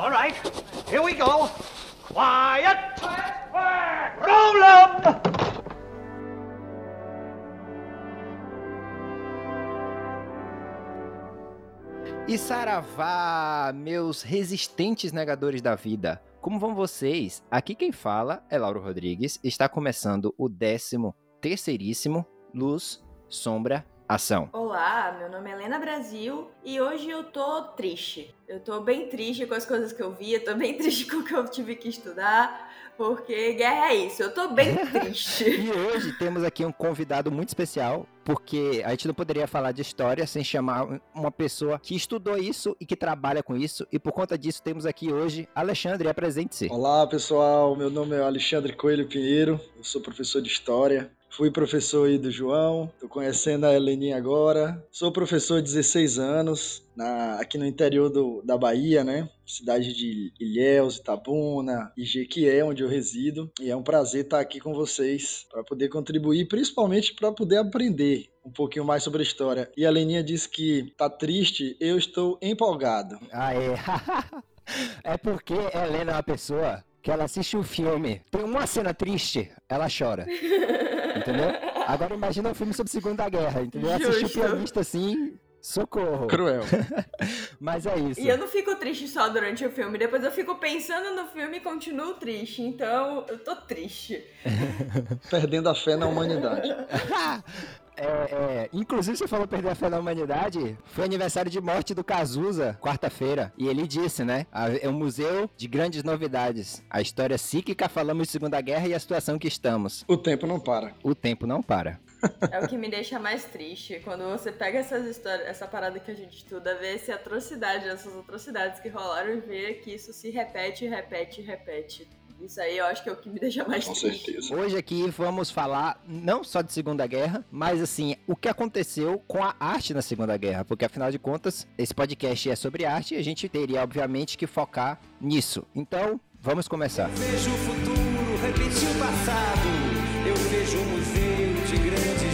All right, here we go. Quiet. Roll 'em. E saravá, meus resistentes negadores da vida. Como vão vocês? Aqui quem fala é Lauro Rodrigues. Está começando o décimo terceiríssimo Luz, Sombra, Ação. Olá, meu nome é Helena Brasil e hoje eu tô triste. Eu tô bem triste com as coisas que eu vi, eu tô bem triste com o que eu tive que estudar, porque guerra é isso, eu tô bem triste. E hoje temos aqui um convidado muito especial, porque a gente não poderia falar de história sem chamar uma pessoa que estudou isso e que trabalha com isso, e por conta disso temos aqui hoje Alexandre, apresente-se. Olá pessoal, meu nome é Alexandre Coelho Pinheiro, eu sou professor de História. Fui professor aí do João, tô conhecendo a Heleninha agora. Sou professor de 16 anos, na, aqui no interior do, da Bahia, né? Cidade de Ilhéus, Itabuna e Jequié, onde eu resido. E é um prazer estar aqui com vocês para poder contribuir, principalmente para poder aprender um pouquinho mais sobre a história. E a Heleninha disse que tá triste, eu estou empolgado. Ah, é. é porque Helena é uma pessoa que ela assiste um filme, tem uma cena triste, ela chora. Entendeu? Agora imagina um filme sobre Segunda Guerra, entendeu? Assistir o pianista assim, socorro. Cruel. Mas é isso. E eu não fico triste só durante o filme, depois eu fico pensando no filme e continuo triste. Então, eu tô triste. Perdendo a fé na humanidade. É, é, inclusive, você falou perder a fé na humanidade. Foi aniversário de morte do Cazuza, quarta-feira. E ele disse, né? É um museu de grandes novidades. A história psíquica, falamos de Segunda Guerra e a situação que estamos. O tempo não para. O tempo não para. É o que me deixa mais triste. Quando você pega essas histórias, essa parada que a gente estuda, vê essa atrocidade, essas atrocidades que rolaram e vê que isso se repete, repete, repete. Isso aí eu acho que é o que me deixa mais Com triste. certeza. Hoje aqui vamos falar não só de Segunda Guerra, mas assim, o que aconteceu com a arte na Segunda Guerra, porque afinal de contas, esse podcast é sobre arte e a gente teria obviamente que focar nisso. Então, vamos começar. vejo o futuro repetir o passado. Eu vejo um museu de grandes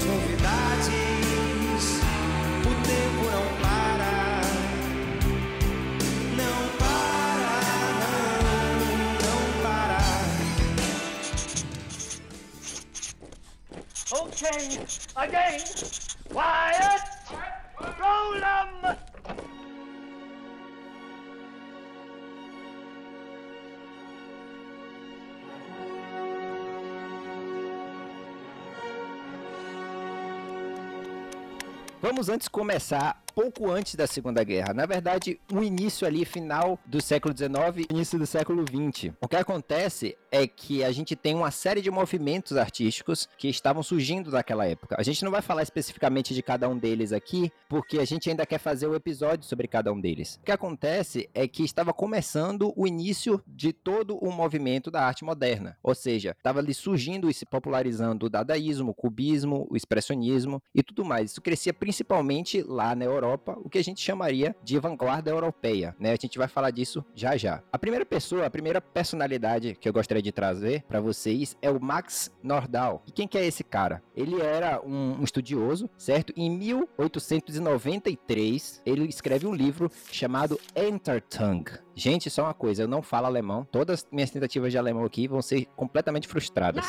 Okay, again. Quiet. Roll 'em. Vamos antes começar pouco antes da Segunda Guerra. Na verdade, o início ali, final do século XIX, início do século XX. O que acontece é que a gente tem uma série de movimentos artísticos que estavam surgindo naquela época. A gente não vai falar especificamente de cada um deles aqui, porque a gente ainda quer fazer o um episódio sobre cada um deles. O que acontece é que estava começando o início de todo o movimento da arte moderna. Ou seja, estava ali surgindo e se popularizando o dadaísmo, o cubismo, o expressionismo e tudo mais. Isso crescia principalmente lá na Europa, o que a gente chamaria de vanguarda europeia, né? A gente vai falar disso já já. A primeira pessoa, a primeira personalidade que eu gostaria de trazer para vocês é o Max Nordau. E quem que é esse cara? Ele era um, um estudioso, certo? Em 1893, ele escreve um livro chamado Entertung. Gente, só uma coisa, eu não falo alemão. Todas as minhas tentativas de alemão aqui vão ser completamente frustradas.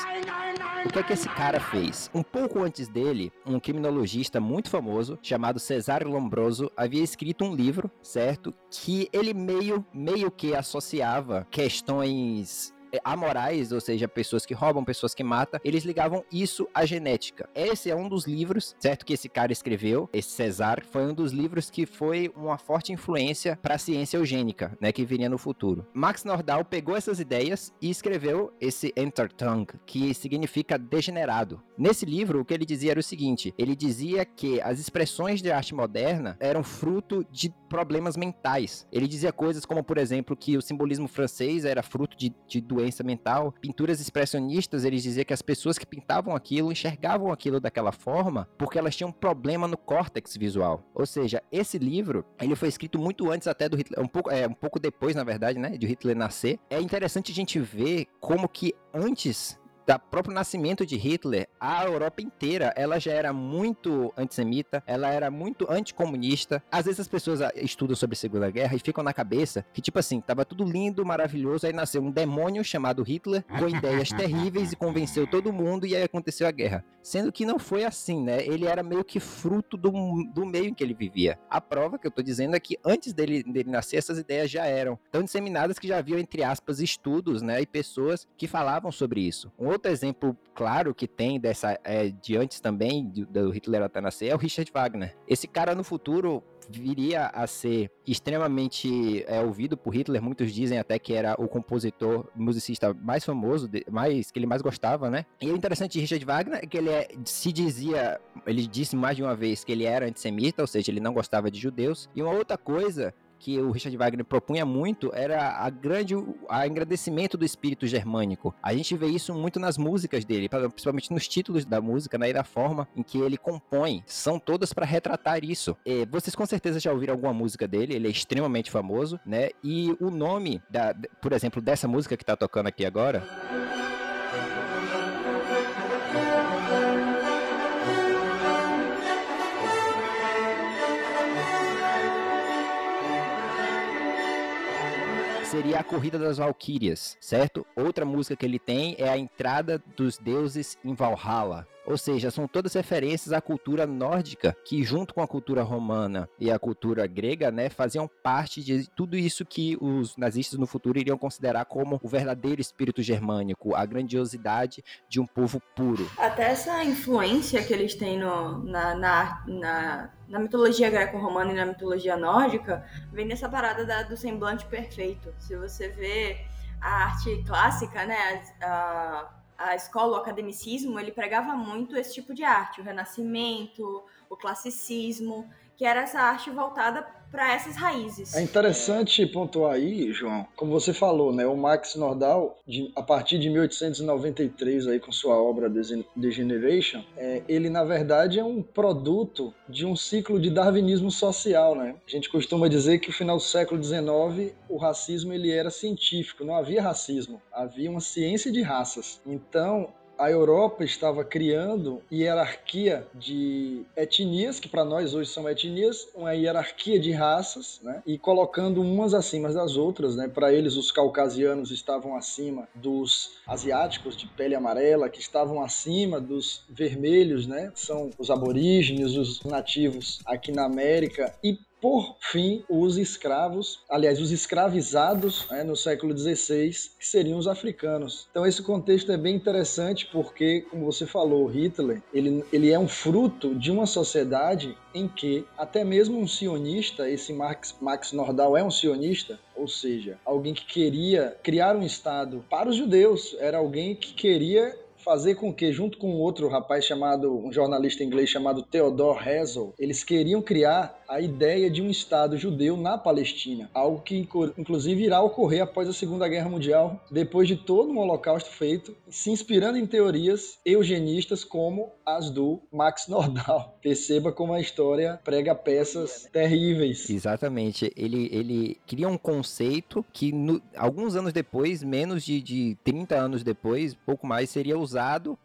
O que é que esse cara fez? Um pouco antes dele, um criminologista muito famoso, chamado Cesário Lombroso, havia escrito um livro, certo? Que ele meio, meio que associava questões amorais, ou seja, pessoas que roubam, pessoas que matam, eles ligavam isso à genética. Esse é um dos livros, certo, que esse cara escreveu, esse Cesar, foi um dos livros que foi uma forte influência para a ciência eugênica, né, que viria no futuro. Max Nordau pegou essas ideias e escreveu esse Entertung, que significa degenerado. Nesse livro, o que ele dizia era o seguinte, ele dizia que as expressões de arte moderna eram fruto de problemas mentais. Ele dizia coisas como, por exemplo, que o simbolismo francês era fruto de, de doença mental. Pinturas expressionistas, eles diziam que as pessoas que pintavam aquilo enxergavam aquilo daquela forma porque elas tinham um problema no córtex visual. Ou seja, esse livro, ele foi escrito muito antes até do Hitler, um pouco, é, um pouco depois, na verdade, né, de Hitler nascer. É interessante a gente ver como que antes da próprio nascimento de Hitler, a Europa inteira, ela já era muito antissemita, ela era muito anticomunista. Às vezes as pessoas ah, estudam sobre a Segunda Guerra e ficam na cabeça que, tipo assim, tava tudo lindo, maravilhoso, aí nasceu um demônio chamado Hitler, com ideias terríveis e convenceu todo mundo e aí aconteceu a guerra. Sendo que não foi assim, né? Ele era meio que fruto do, do meio em que ele vivia. A prova que eu tô dizendo é que antes dele, dele nascer, essas ideias já eram tão disseminadas que já haviam, entre aspas, estudos, né? E pessoas que falavam sobre isso. Um outro exemplo claro que tem dessa é, de antes também do, Hitler até nascer é o Richard Wagner. Esse cara no futuro viria a ser extremamente é, ouvido por Hitler. Muitos dizem até que era o compositor, musicista mais famoso, mais que ele mais gostava, né? E o interessante de Richard Wagner é que ele é, se dizia, ele disse mais de uma vez que ele era antissemita, ou seja, ele não gostava de judeus. E uma outra coisa que o Richard Wagner propunha muito era a grande a engrandecimento do espírito germânico. A gente vê isso muito nas músicas dele, principalmente nos títulos da música, né, e da forma em que ele compõe. São todas para retratar isso. E vocês com certeza já ouviram alguma música dele, ele é extremamente famoso, né? E o nome da, por exemplo, dessa música que tá tocando aqui agora, seria a Corrida das Valquírias, certo? Outra música que ele tem é a Entrada dos Deuses em Valhalla. Ou seja, são todas referências à cultura nórdica, que junto com a cultura romana e a cultura grega, né, faziam parte de tudo isso que os nazistas no futuro iriam considerar como o verdadeiro espírito germânico, a grandiosidade de um povo puro. Até essa influência que eles têm no, na, na, na na mitologia greco-romana e na mitologia nórdica, vem nessa parada da, do semblante perfeito. Se você vê a arte clássica, né, a, a escola, o academicismo, ele pregava muito esse tipo de arte, o renascimento, o classicismo, que era essa arte voltada para essas raízes. É interessante pontuar aí, João, como você falou, né, o Max Nordau, de, a partir de 1893 aí com sua obra The Generation, é, ele na verdade é um produto de um ciclo de darwinismo social, né? A gente costuma dizer que no final do século XIX o racismo ele era científico, não havia racismo, havia uma ciência de raças. Então a Europa estava criando hierarquia de etnias, que para nós hoje são etnias, uma hierarquia de raças, né? e colocando umas acima das outras. Né? Para eles, os caucasianos estavam acima dos asiáticos de pele amarela, que estavam acima dos vermelhos, né? são os aborígenes, os nativos aqui na América, e por fim, os escravos, aliás, os escravizados né, no século XVI, que seriam os africanos. Então, esse contexto é bem interessante porque, como você falou, Hitler ele, ele é um fruto de uma sociedade em que até mesmo um sionista, esse Max, Max Nordau é um sionista, ou seja, alguém que queria criar um Estado para os judeus, era alguém que queria fazer com que, junto com outro rapaz chamado, um jornalista inglês chamado Theodore Herzl, eles queriam criar a ideia de um Estado judeu na Palestina, algo que inclusive irá ocorrer após a Segunda Guerra Mundial, depois de todo um holocausto feito, se inspirando em teorias eugenistas como as do Max Nordau. Perceba como a história prega peças terríveis. Exatamente. Ele, ele cria um conceito que no, alguns anos depois, menos de, de 30 anos depois, pouco mais, seria usado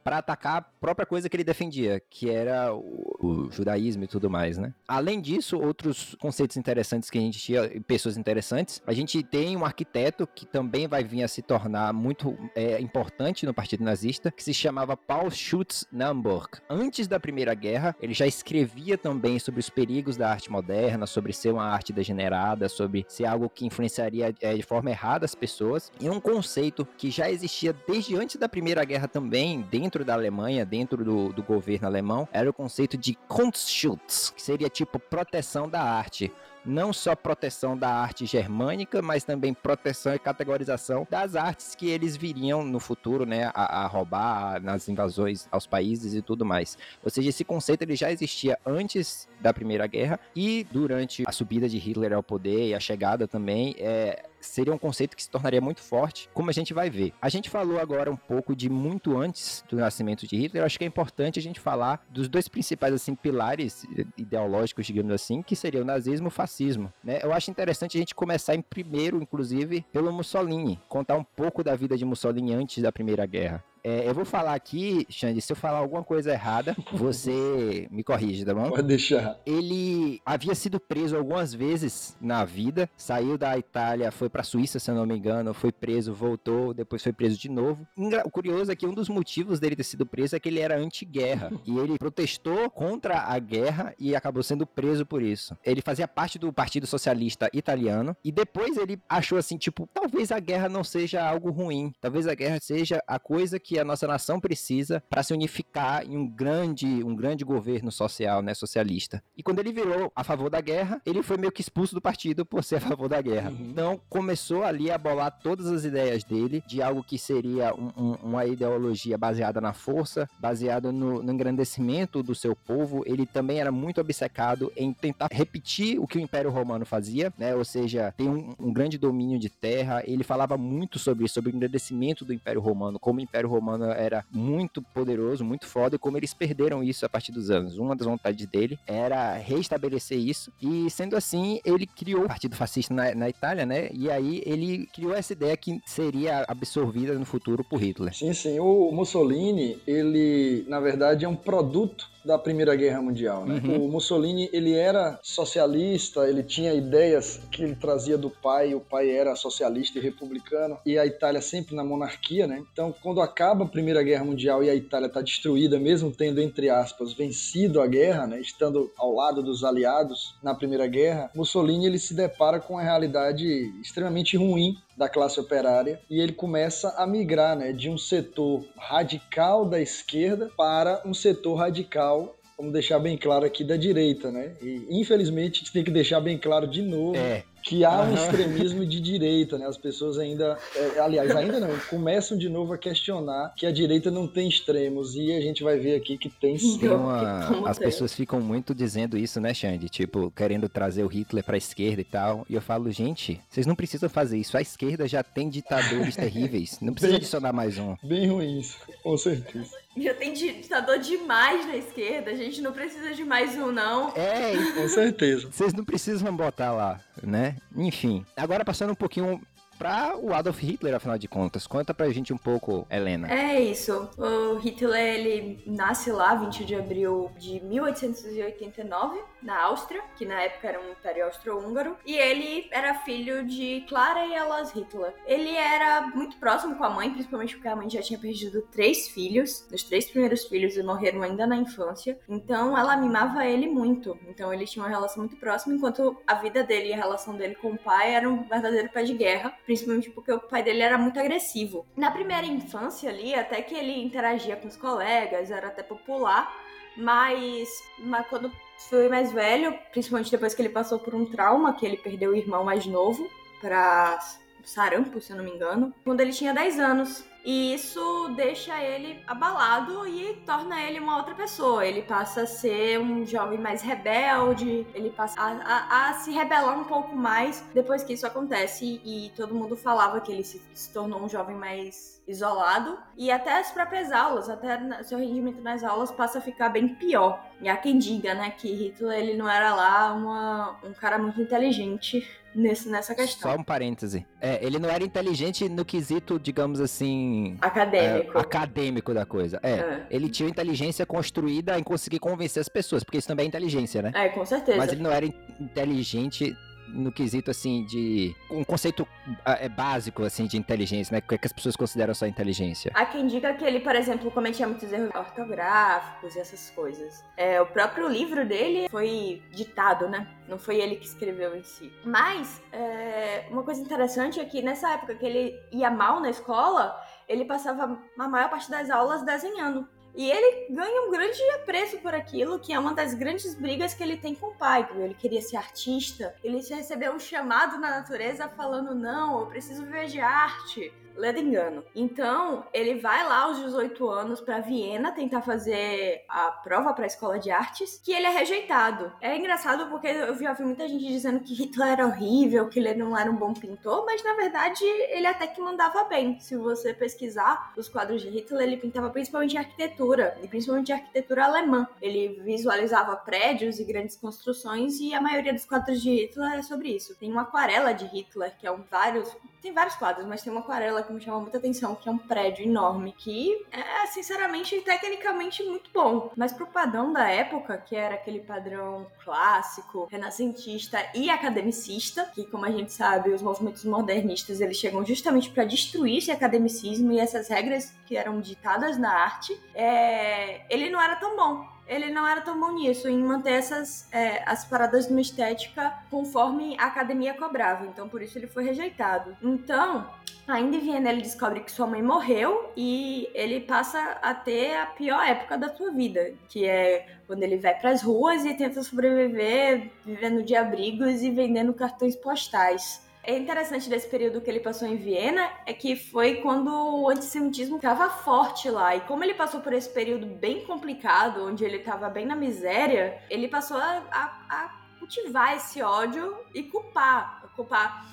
para atacar a própria coisa que ele defendia, que era o, o judaísmo e tudo mais, né? Além disso, isso, outros conceitos interessantes que a gente tinha, pessoas interessantes. A gente tem um arquiteto que também vai vir a se tornar muito é, importante no Partido Nazista, que se chamava Paul Schutz Namburg. Antes da Primeira Guerra, ele já escrevia também sobre os perigos da arte moderna, sobre ser uma arte degenerada, sobre ser algo que influenciaria é, de forma errada as pessoas. E um conceito que já existia desde antes da Primeira Guerra também, dentro da Alemanha, dentro do, do governo alemão, era o conceito de Kunstschutz, que seria tipo proteção proteção da arte. Não só proteção da arte germânica, mas também proteção e categorização das artes que eles viriam no futuro, né, a, a roubar nas invasões aos países e tudo mais. Ou seja, esse conceito ele já existia antes da Primeira Guerra e durante a subida de Hitler ao poder e a chegada também, é, seria um conceito que se tornaria muito forte, como a gente vai ver. A gente falou agora um pouco de muito antes do nascimento de Hitler, eu acho que é importante a gente falar dos dois principais assim pilares ideológicos, digamos assim, que seria o nazismo e o fascismo, né? Eu acho interessante a gente começar em primeiro, inclusive, pelo Mussolini, contar um pouco da vida de Mussolini antes da Primeira Guerra. É, eu vou falar aqui, Xande, se eu falar alguma coisa errada, você me corrige, tá bom? Pode deixar. Ele havia sido preso algumas vezes na vida, saiu da Itália, foi pra Suíça, se eu não me engano, foi preso, voltou, depois foi preso de novo. O curioso é que um dos motivos dele ter sido preso é que ele era anti-guerra e ele protestou contra a guerra e acabou sendo preso por isso. Ele fazia parte do Partido Socialista Italiano e depois ele achou assim, tipo, talvez a guerra não seja algo ruim, talvez a guerra seja a coisa que a nossa nação precisa para se unificar em um grande, um grande governo social, né, socialista. E quando ele virou a favor da guerra, ele foi meio que expulso do partido por ser a favor da guerra. Uhum. Então começou ali a bolar todas as ideias dele de algo que seria um- um- uma ideologia baseada na força, baseada no, no engrandecimento do seu povo. Ele também era muito obcecado em tentar repetir o que o Império Romano fazia, né? Ou seja, tem um, um grande domínio de terra. Ele falava muito sobre isso, sobre o engrandecimento do Império Romano, como o Império Romano era muito poderoso, muito foda, e como eles perderam isso a partir dos anos. Uma das vontades dele era restabelecer isso, e sendo assim, ele criou o Partido Fascista na, na Itália, né? E aí ele criou essa ideia que seria absorvida no futuro por Hitler. Sim, sim. O Mussolini, ele, na verdade, é um produto da Primeira Guerra Mundial, né? Uhum. O Mussolini, ele era socialista, ele tinha ideias que ele trazia do pai, o pai era socialista e republicano, e a Itália sempre na monarquia, né? Então, quando acaba a Primeira Guerra Mundial e a Itália está destruída, mesmo tendo, entre aspas, vencido a guerra, né? Estando ao lado dos aliados na Primeira Guerra, Mussolini, ele se depara com uma realidade extremamente ruim da classe operária e ele começa a migrar né, de um setor radical da esquerda para um setor radical, vamos deixar bem claro aqui, da direita. Né? E infelizmente a gente tem que deixar bem claro de novo É, que há um extremismo de direita, né? As pessoas ainda, é, aliás, ainda não, começam de novo a questionar que a direita não tem extremos e a gente vai ver aqui que tem sim. tem uma... As tem? pessoas ficam muito dizendo isso, né, Xande? Tipo, querendo trazer o Hitler pra esquerda e tal. E eu falo, gente, vocês não precisam fazer isso. A esquerda já tem ditadores terríveis. Não precisa Bem- adicionar mais um. Bem ruins, com certeza. Já tem ditador demais na esquerda, a gente não precisa de mais um, não. É, Com certeza. Vocês não precisam botar lá, né? Enfim. Agora passando um pouquinho pra o Adolf Hitler, afinal de contas. Conta pra gente um pouco, Helena. É isso. O Hitler, ele nasce lá 20 de abril de 1889, na Áustria, que na época era um império austro-húngaro, e ele era filho de Clara e Elas Hitler. Ele era muito próximo com a mãe, principalmente porque a mãe já tinha perdido três filhos, os três primeiros filhos morreram ainda na infância, então ela mimava ele muito. Então ele tinha uma relação muito próxima, enquanto a vida dele e a relação dele com o pai era um verdadeiro pé de guerra, principalmente porque o pai dele era muito agressivo. Na primeira infância ali, até que ele interagia com os colegas, era até popular, mas, mas quando foi mais velho, principalmente depois que ele passou por um trauma, que ele perdeu o irmão mais novo para sarampo, se eu não me engano, quando ele tinha 10 anos. E isso deixa ele abalado e torna ele uma outra pessoa. Ele passa a ser um jovem mais rebelde, ele passa a, a- a se rebelar um pouco mais depois que isso acontece. E todo mundo falava que ele se, se tornou um jovem mais isolado. E até as próprias aulas, até seu rendimento nas aulas passa a ficar bem pior. E há quem diga, né, que Hitler ele não era lá uma, um cara muito inteligente nesse, nessa questão. Só um parêntese. É, ele não era inteligente no quesito, digamos assim. é, Acadêmico. acadêmico da coisa. É. É. Ele tinha inteligência construída em conseguir convencer as pessoas, porque isso também é inteligência, né? É, com certeza. Mas ele não era in- inteligente no quesito, assim, de. Um conceito ah, é, básico, assim, de inteligência, né? O que, é que as pessoas consideram só inteligência? Há quem diga que ele, por exemplo, cometia muitos erros ortográficos e essas coisas. É, o próprio livro dele foi ditado, né? Não foi ele que escreveu em si. Mas, é, uma coisa interessante é que nessa época que ele ia mal na escola, ele passava a maior parte das aulas desenhando. E ele ganha um grande apreço por aquilo, que é uma das grandes brigas que ele tem com o pai. Ele queria ser artista, ele recebeu um chamado na natureza falando: não, eu preciso viver de arte. Lendo engano. Então, ele vai lá aos 18 anos pra Viena tentar fazer a prova pra escola de artes, que ele é rejeitado. É engraçado porque eu já vi muita gente dizendo que Hitler era horrível, que ele não era um bom pintor, mas na verdade ele até que mandava bem. Se você pesquisar os quadros de Hitler, ele pintava principalmente arquitetura, e principalmente arquitetura alemã. Ele visualizava prédios e grandes construções e a maioria dos quadros de Hitler é sobre isso. Tem uma aquarela de Hitler, que é um vários tem vários quadros, mas tem uma aquarela que me chama muita atenção, que é um prédio enorme, que é, sinceramente, tecnicamente muito bom. Mas pro padrão da época, que era aquele padrão clássico, renascentista e academicista, que como a gente sabe, os movimentos modernistas, eles chegam justamente para destruir esse academicismo e essas regras que eram ditadas na arte, é, ele não era tão bom ele não era tão bom nisso, em manter essas é, as paradas de uma estética conforme a academia cobrava. Então, por isso ele foi rejeitado. Então, ainda em Viena, ele descobre que sua mãe morreu e ele passa a ter a pior época da sua vida, que é quando ele vai para as ruas e tenta sobreviver vivendo de abrigos e vendendo cartões postais é interessante desse período que ele passou em Viena é que foi quando o antissemitismo estava forte lá. E como ele passou por esse período bem complicado, onde ele estava bem na miséria, ele passou a, a, a cultivar esse ódio e culpar, culpar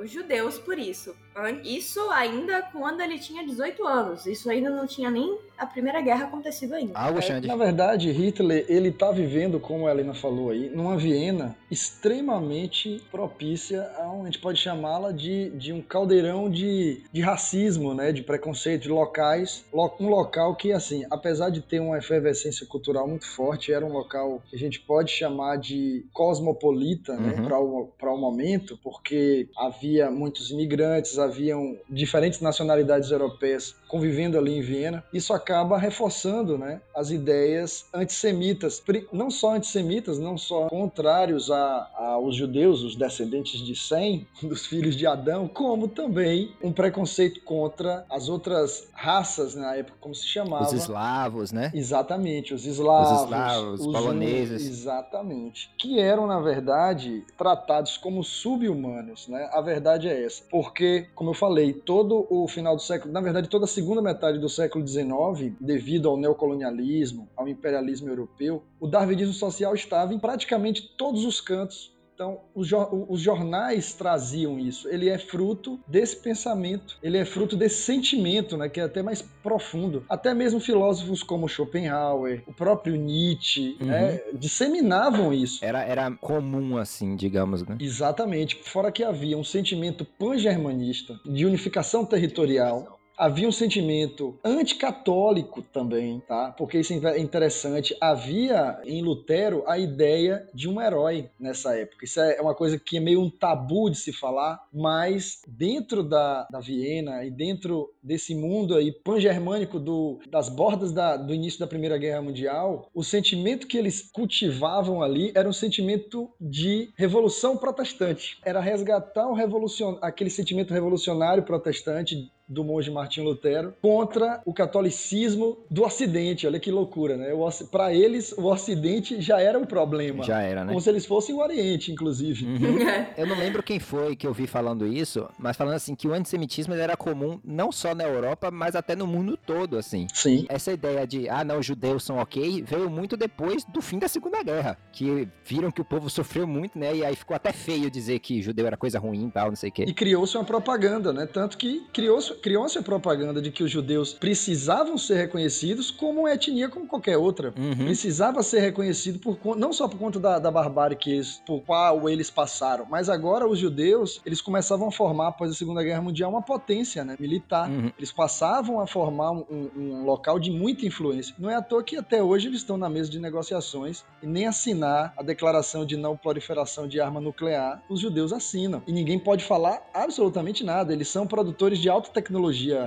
os judeus por isso. Isso ainda quando ele tinha 18 anos. Isso ainda não tinha nem a Primeira Guerra acontecido ainda. Ah, é, na verdade, Hitler, ele tá vivendo, como a Helena falou aí, numa Viena extremamente propícia a um, a gente pode chamá-la de, de um caldeirão de, de racismo, né, de preconceito, de locais, um local que, assim, apesar de ter uma efervescência cultural muito forte, era um local que a gente pode chamar de cosmopolita, né, uhum. para o, para o momento, porque havia muitos imigrantes, haviam diferentes nacionalidades europeias convivendo ali em Viena. Isso acaba reforçando né, as ideias antissemitas, não só antissemitas, não só contrários a, aos judeus, os descendentes de Sem, dos filhos de Adão, como também um preconceito contra as outras raças na época, como se chamava. Os eslavos, né? Exatamente, os eslavos. Os eslavos, os poloneses. Exatamente. Que eram, na verdade, tratados como sub-humanos, né? A verdade é essa. Porque, como eu falei, todo o final do século, na verdade, toda a segunda metade do século XIX, devido ao neocolonialismo, ao imperialismo europeu, o darwinismo social estava em praticamente todos os cantos então, os, os, jornais traziam isso. Ele é fruto desse pensamento, ele é fruto desse sentimento, né, que é até mais profundo. Até mesmo filósofos como Schopenhauer, o próprio Nietzsche, uhum. né, disseminavam isso. Era, era comum, assim, digamos. Né? Exatamente. Fora que havia um sentimento pan-germanista, de unificação territorial havia um sentimento anticatólico também, tá? Porque isso é interessante. Havia em Lutero a ideia de um herói nessa época. Isso é uma coisa que é meio um tabu de se falar, mas dentro da, da Viena e dentro desse mundo aí pan-germânico do, das bordas da, do início da Primeira Guerra Mundial, o sentimento que eles cultivavam ali era um sentimento de revolução protestante. Era resgatar o revolucion... aquele sentimento revolucionário protestante do monge Martim Lutero contra o catolicismo do Ocidente. Olha que loucura, né? Para eles, o Ocidente já era um problema. Já era, né? Como se eles fossem o Oriente, inclusive. Uhum. eu não lembro quem foi que eu vi falando isso, mas falando assim que o antissemitismo era comum não só na Europa, mas até no mundo todo, assim. Sim. Essa ideia de, ah, não, os judeus são ok, veio muito depois do fim da Segunda Guerra, que viram que o povo sofreu muito, né? E aí ficou até feio dizer que judeu era coisa ruim e tal, não sei o quê. E criou-se uma propaganda, né? Tanto que criou-se criou-se a propaganda de que os judeus precisavam ser reconhecidos como uma etnia como qualquer outra. Uhum. Precisava ser reconhecido por não só por conta da, da barbárie que eles, por qual eles passaram, mas agora os judeus, eles começavam a formar após a Segunda Guerra Mundial uma potência, né, militar. Uhum. Eles passavam a formar um, um, local de muita influência. Não é à toa que até hoje eles estão na mesa de negociações e nem assinar a declaração de não proliferação de arma nuclear, os judeus assinam. E ninguém pode falar absolutamente nada. Eles são produtores de alta tecnologia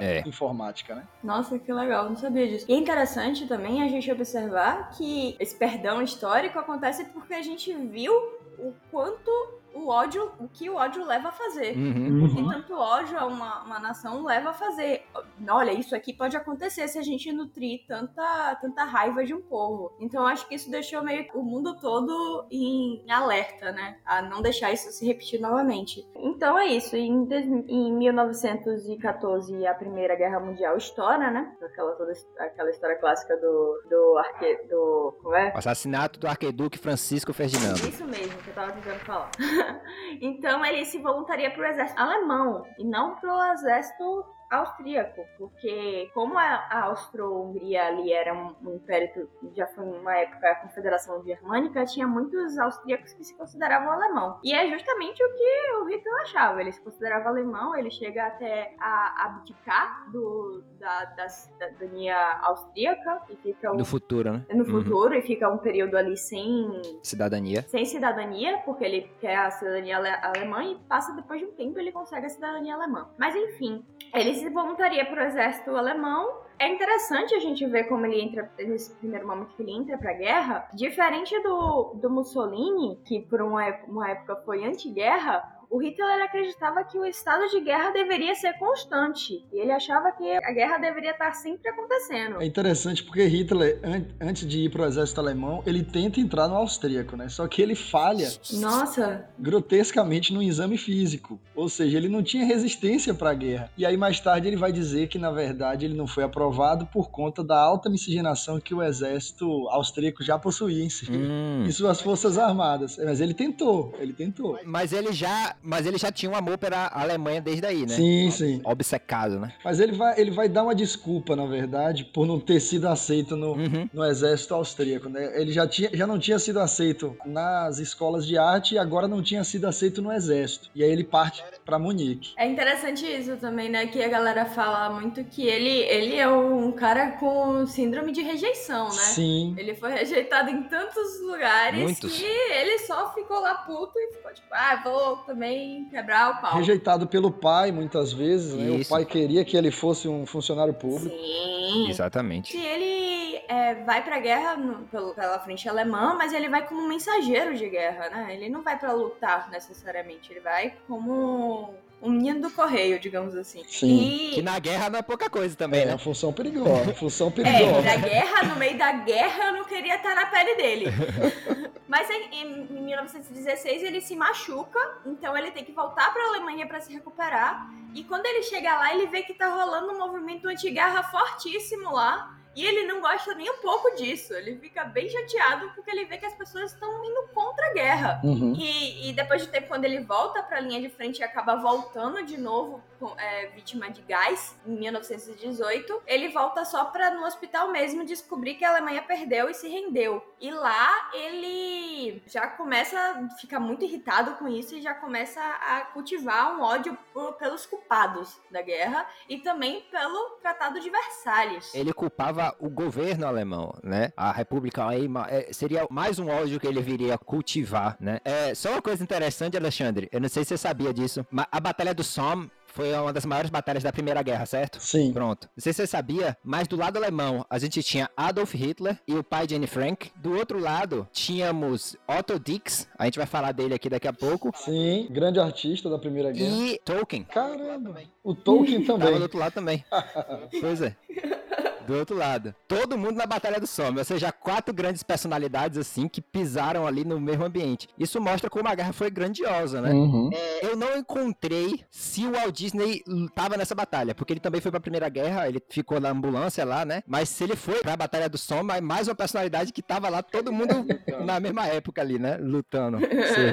é. informática, né? Nossa, que legal, não sabia disso. E é interessante também a gente observar que esse perdão histórico acontece porque a gente viu o quanto o ódio, o que o ódio leva a fazer. Uhum. O que uhum. tanto ódio a uma, uma nação leva a fazer. Olha, isso aqui pode acontecer se a gente nutrir tanta, tanta raiva de um povo. Então acho que isso deixou meio o mundo todo em alerta, né? A não deixar isso se repetir novamente. Então é isso. Em, em 1914, a Primeira Guerra Mundial estoura, né? Aquela, toda, aquela história clássica do, do arque... do. Como é? O assassinato do arqueduque Francisco Ferdinando. Isso mesmo que eu tava tentando falar. então ele se voluntaria para o exército alemão e não para o exército austríaco, porque como a, Austro-Hungria ali era um, um império, já foi uma época a Confederação Germânica, tinha muitos austríacos que se consideravam alemão. E é justamente o que o Hitler achava. Ele se considerava alemão, ele chega até a abdicar do, da, da cidadania austríaca e fica No futuro, né? no Uhum. futuro e fica um período ali sem Cidadania. sem cidadania, porque ele quer a cidadania ale- alemã e passa depois de um tempo ele consegue a cidadania alemã. Mas enfim, ele se voluntaria para o exército alemão. É interessante a gente ver como ele entra nesse primeiro momento que ele entra pra guerra, diferente do, do Mussolini, que por uma, uma época foi anti-guerra. O Hitler acreditava que o estado de guerra deveria ser constante. E ele achava que a guerra deveria estar sempre acontecendo. É interessante porque Hitler, an- antes de ir pro exército alemão, ele tenta entrar no austríaco, né? Só que ele falha Nossa, grotescamente no exame físico. Ou seja, ele não tinha resistência para a guerra. E aí mais tarde ele vai dizer que na verdade ele não foi aprovado por conta da alta miscigenação que o exército austríaco já possuía em si. Hum. Em suas forças armadas. Mas ele tentou, ele tentou. Mas ele já, mas ele já tinha um amor pela Alemanha desde aí, né? Sim, sim. Obcecado, né? Mas ele vai, ele vai dar uma desculpa, na verdade, por não ter sido aceito no, Uhum. no exército austríaco, né? Ele já, tinha, já não tinha sido aceito nas escolas de arte e agora não tinha sido aceito no exército. E aí ele parte para Munique. É interessante isso também, né? Que a galera fala muito que ele, ele é um cara com síndrome de rejeição, né? Sim. Ele foi rejeitado em tantos lugares Muitos. que ele só ficou lá puto e ficou tipo, ah, vou também quebrar o pau. Rejeitado pelo pai, muitas vezes, né? O pai queria que ele fosse um funcionário público. Sim. Exatamente. Se ele é, vai pra guerra no- pelo- pela frente alemã, mas ele vai como mensageiro de guerra, né? Ele não vai pra lutar necessariamente, ele vai como um menino do correio, digamos assim. Sim. E... Que na guerra não é pouca coisa também, É né? uma função perigosa, função É, perigosa. na guerra, no meio da guerra, eu não queria estar na pele dele. Mas em, em- em 1916 ele se machuca, então ele tem que voltar para a Alemanha para se recuperar. E quando ele chega lá, ele vê que tá rolando um movimento anti-guerra fortíssimo lá. E ele não gosta nem um pouco disso. Ele fica bem chateado porque ele vê que as pessoas estão indo contra a guerra. Uhum. E, e depois de tempo, quando ele volta pra linha de frente e acaba voltando de novo, é, vítima de gás, em 1918, ele volta só pra no hospital mesmo descobrir que a Alemanha perdeu e se rendeu. E lá ele já começa a ficar muito irritado com isso e já começa a cultivar um ódio por- pelos culpados da guerra e também pelo Tratado de Versalhes. Ele culpava o governo alemão, né? A República Weimar é, seria mais um ódio que ele viria a cultivar, né? É, só uma coisa interessante, Alexandre, eu não sei se você sabia disso, mas a Batalha do Somme foi uma das maiores batalhas da Primeira Guerra, certo? Sim. Pronto. Não sei se você sabia, mas do lado alemão a gente tinha Adolf Hitler e o pai de Anne Frank. Do outro lado tínhamos Otto Dix, a gente vai falar dele aqui daqui a pouco, Sim, grande artista da Primeira Guerra. e Tolkien. Caramba, o Tolkien Tava também. do outro lado também. pois é. Do outro lado. Todo mundo na Batalha do Somme. Ou seja, quatro grandes personalidades, assim, que pisaram ali no mesmo ambiente. Isso mostra como a guerra foi grandiosa, né? Uhum. É, eu não encontrei se o Walt Disney tava nessa batalha, porque ele também foi pra Primeira Guerra, ele ficou na ambulância lá, né? Mas se ele foi pra Batalha do Somme, é mais uma personalidade que tava lá, todo mundo na mesma época ali, né? Lutando.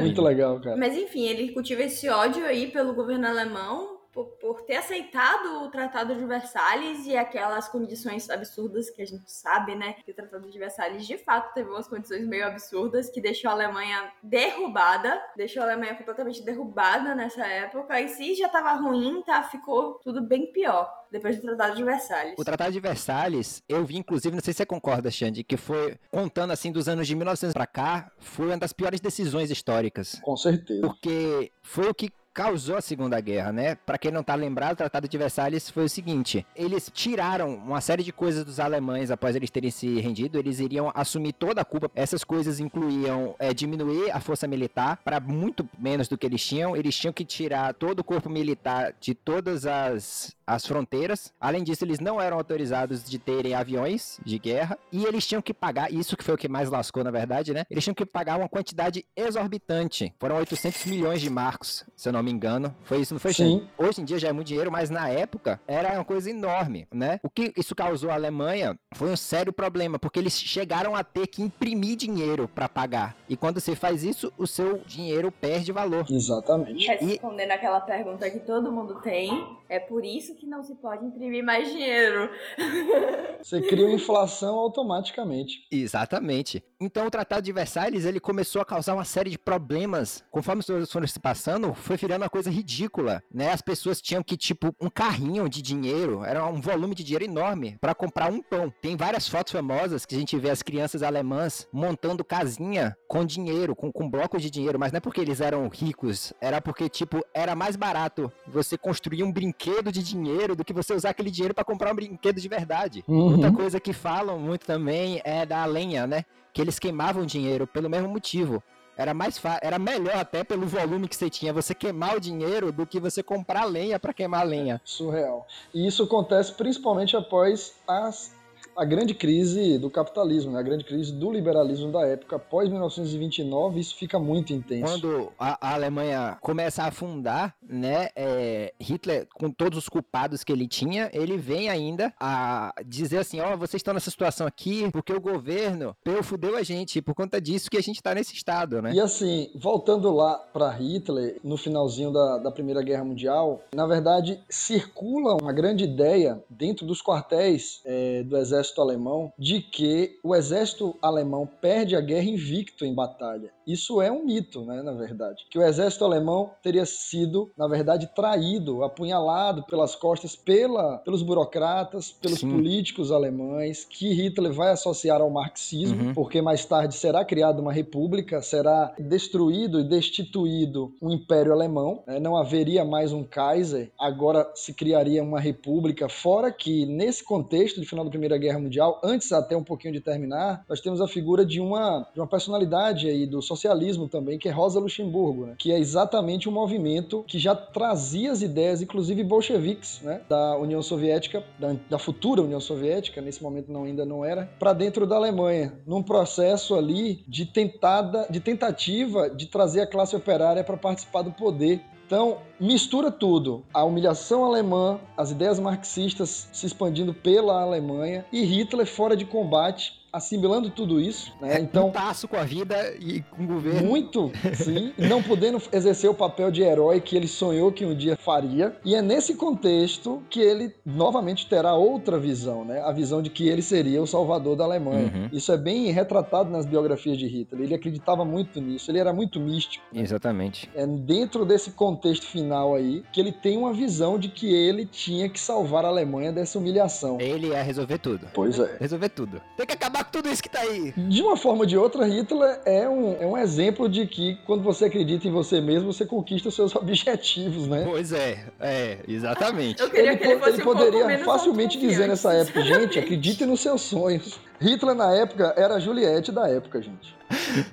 Muito legal, cara. Mas enfim, ele cultiva esse ódio aí pelo governo alemão por, por ter aceitado o Tratado de Versalhes e aquelas condições absurdas que a gente sabe, né? Que o Tratado de Versalhes de fato teve umas condições meio absurdas que deixou a Alemanha derrubada, deixou a Alemanha completamente derrubada nessa época. E se já tava ruim, tá? Ficou tudo bem pior depois do Tratado de Versalhes. O Tratado de Versalhes, eu vi, inclusive, não sei se você concorda, Xande, que foi, contando assim, dos anos de 1900 pra cá, foi uma das piores decisões históricas. Com certeza. Porque foi o que causou a Segunda Guerra, né? Pra quem não tá lembrado, o Tratado de Versalhes foi o seguinte: eles tiraram uma série de coisas dos alemães após eles terem se rendido, eles iriam assumir toda a culpa. Essas coisas incluíam é, diminuir a força militar para muito menos do que eles tinham. Eles tinham que tirar todo o corpo militar de todas as as fronteiras. Além disso, eles não eram autorizados de terem aviões de guerra e eles tinham que pagar, isso que foi o que mais lascou na verdade, né? Eles tinham que pagar uma quantidade exorbitante. Foram 800 milhões de marcos, se eu não me engano. Foi isso, não foi? Sim. Hoje em dia já é muito dinheiro, mas na época era uma coisa enorme, né? O que isso causou à Alemanha foi um sério problema, porque eles chegaram a ter que imprimir dinheiro para pagar. E quando você faz isso, o seu dinheiro perde valor. Exatamente. Respondendo aquela pergunta que todo mundo tem, é por isso que não se pode imprimir mais dinheiro. Você cria uma inflação automaticamente. Exatamente. Então o Tratado de Versalhes ele começou a causar uma série de problemas. Conforme os anos foram se passando, foi virando uma coisa ridícula, né? As pessoas tinham que tipo um carrinho de dinheiro, era um volume de dinheiro enorme para comprar um pão. Tem várias fotos famosas que a gente vê as crianças alemãs montando casinha com dinheiro, com, com blocos de dinheiro, mas não é porque eles eram ricos, era porque tipo era mais barato você construir um brinquedo de dinheiro do que você usar aquele dinheiro para comprar um brinquedo de verdade. Uhum. Outra coisa que falam muito também é da lenha, né? Que eles queimavam dinheiro pelo mesmo motivo. Era mais fa- era melhor até pelo volume que você tinha você queimar o dinheiro do que você comprar lenha para queimar lenha. Surreal. E isso acontece principalmente após as- a grande crise do capitalismo, né? a grande crise do liberalismo da época. Após 1929, isso fica muito intenso. Quando a, a Alemanha começa a afundar, né, é, Hitler, com todos os culpados que ele tinha, ele vem ainda a dizer assim, ó, vocês estão nessa situação aqui porque o governo peu, fudeu a gente, e por conta disso que a gente tá nesse estado, né? E assim, voltando lá para Hitler, no finalzinho da, da Primeira Guerra Mundial, na verdade circula uma grande ideia dentro dos quartéis é, do exército alemão de que o exército alemão perde a guerra invicto em batalha. Isso é um mito, né, na verdade. Que o exército alemão teria sido, na verdade, traído, apunhalado pelas costas pela, pelos burocratas, pelos Sim. políticos alemães, que Hitler vai associar ao marxismo, Uhum. porque mais tarde será criada uma república, será destruído e destituído o Império Alemão, né? não haveria mais um Kaiser, agora se criaria uma república, fora que nesse contexto de final da Primeira Guerra Mundial, antes até um pouquinho de terminar, nós temos a figura de uma, de uma personalidade aí do socialismo também, que é Rosa Luxemburgo, né? que é exatamente um movimento que já trazia as ideias, inclusive bolcheviques, né? da União Soviética, da, da futura União Soviética, nesse momento não, ainda não era, para dentro da Alemanha, num processo ali de tentada, de tentativa de trazer a classe operária para participar do poder. Então, mistura tudo. A humilhação alemã, as ideias marxistas se expandindo pela Alemanha e Hitler fora de combate, assimilando tudo isso. Né? Então, Então, passo com a vida e com o governo. muito, sim, não podendo exercer o papel de herói que ele sonhou que um dia faria. E é nesse contexto que ele novamente terá outra visão, né? A visão de que ele seria o salvador da Alemanha. Uhum. Isso é bem retratado nas biografias de Hitler. Ele acreditava muito nisso, ele era muito místico. Exatamente. É dentro desse contexto final aí que ele tem uma visão de que ele tinha que salvar a Alemanha dessa humilhação. Ele ia resolver tudo. Pois é. Resolver tudo. Tem que acabar tudo isso que tá aí. De uma forma ou de outra, Hitler é um, é um exemplo de que quando você acredita em você mesmo, você conquista os seus objetivos, né? Pois é, é, exatamente. Eu queria que ele fosse um pouco poderia menos facilmente dizer nessa época, gente, acredite nos seus sonhos. Hitler na época era a Juliette da época, gente.